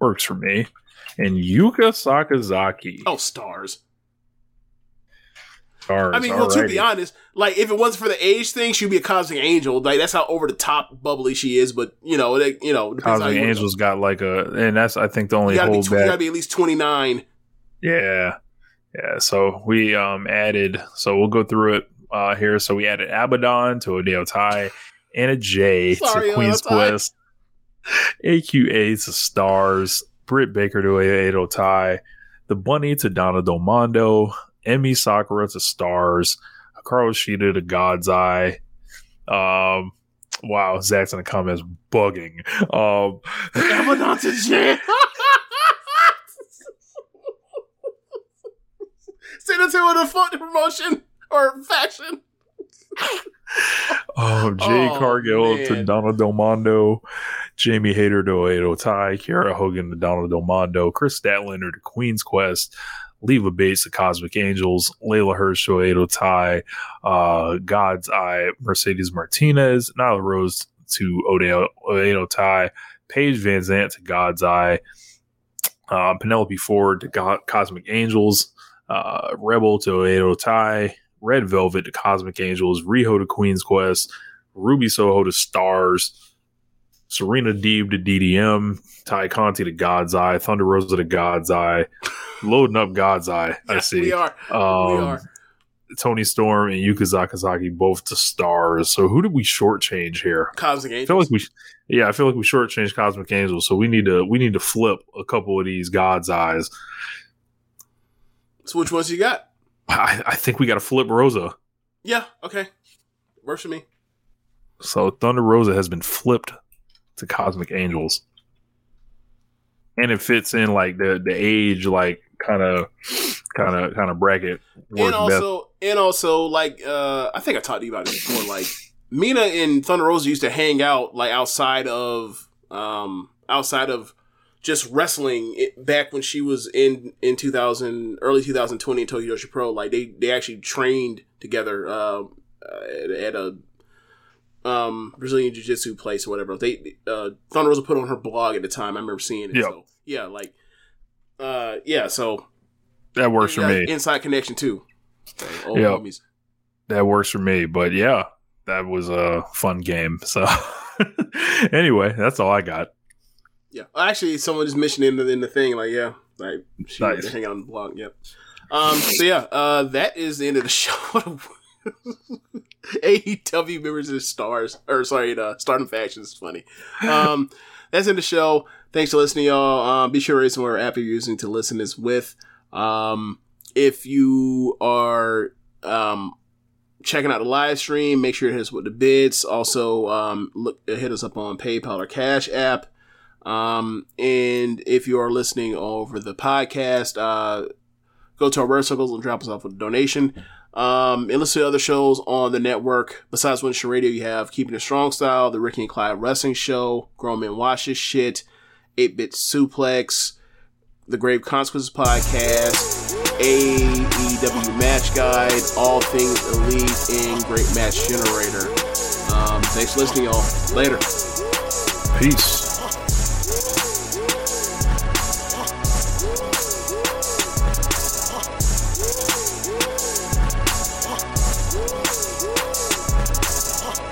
works for me. And Yuka Sakazaki. Oh, Stars. Stars, I mean, well, to be honest, like if it wasn't for the age thing, she'd be a cosmic angel. Like that's how over the top bubbly she is. But you know, it, you know, Cosmic you Angels got like a, and that's I think the only You gotta, be, hold tw- you gotta be at least twenty nine. Yeah, yeah. So we um added. So we'll go through it uh here. So we added Abaddon to Oedo Tai and a J Sorry, to Queen's. Quest, AQA to Stars, Britt Baker to Oedo Tai, the Bunny to Donna Del Mondo, Emmy Sakura to Stars, Hikaru Shida to God's Eye. Um. Wow, Zach's in the comments bugging. Um, Abaddon to J. Send it to her to fund promotion or fashion. Oh, Jay Oh, Cargill to man. Donna Del Mondo, Jamie Hayter to Oedo Tai, Kiera Hogan to Donald Delmondo, Kris Statlander to Queen's Quest, Leva Bates to Cosmic Angels, Leyla Hirsch to Oedo Tai, uh, God's Eye, Mercedes Martinez, Nyla Rose to Oedo, Oedo Tai, Paige Van Zant to God's Eye, uh, Penelope Ford to Cosmic Angels, uh, Rebel to Oedo Tai, Red Velvet to Cosmic Angels, Riho to Queen's Quest, Ruby Soho to Stars, Serena Deeb to DDM, Tay Conti to God's Eye, Thunder Rosa to God's Eye, loading up God's Eye. I Yes, see. we are. Um, we are. Toni Storm and Yuka Sakazaki both to Stars. So who did we shortchange here? Cosmic Angels. I feel like we, yeah, I feel like we shortchanged Cosmic Angels. So we need to we need to flip a couple of these God's Eyes. so which ones you got? I, I think we got to flip Rosa. Yeah. Okay. Works for me. So Thunder Rosa has been flipped to Cosmic Angels. And it fits in like the the age like kind of kind of kind of bracket and also and also like uh I think I talked to you about it before. Like Mina and Thunder Rosa used to hang out like outside of um outside of just wrestling it, back when she was in in 2000 early 2020 in Tokyo Pro. Like they they actually trained together uh, at, at a um Brazilian Jiu Jitsu place or whatever. They uh Thunder Rosa put on her blog at the time. I remember seeing it. Yeah. So yeah, like uh yeah, so that works for me. Inside connection too. Yep. homies. that works for me. But yeah, that was a fun game. So anyway, that's all I got. Yeah, actually, someone just mentioned in the, in the thing, like, yeah, like she Nice. hang on the blog. Yep. Um. So yeah, uh, that is the end of the show. AEW members of stars, or sorry, the Stardom faction is funny. Um, that's in the show. Thanks for listening, y'all. Um, be sure to rate somewhere app you're using to listen this with. Um, if you are um, checking out the live stream, make sure to hit us with the bids. Also, um, look hit us up on PayPal or Cash App. Um, and if you are listening over the podcast, uh, go to our Circles and drop us off with a donation. Um, and listen to other shows on the network. Besides Nation Radio, you have Keeping It Strong Style, The Ricky and Clyde Wrestling Show, Grown Men Watch This Shit, 8 Bit Suplex, The Grave Consequences Podcast, AEW Match Guide, All Things Elite, and Great Match Generator. Um, thanks for listening, y'all. Later. Peace.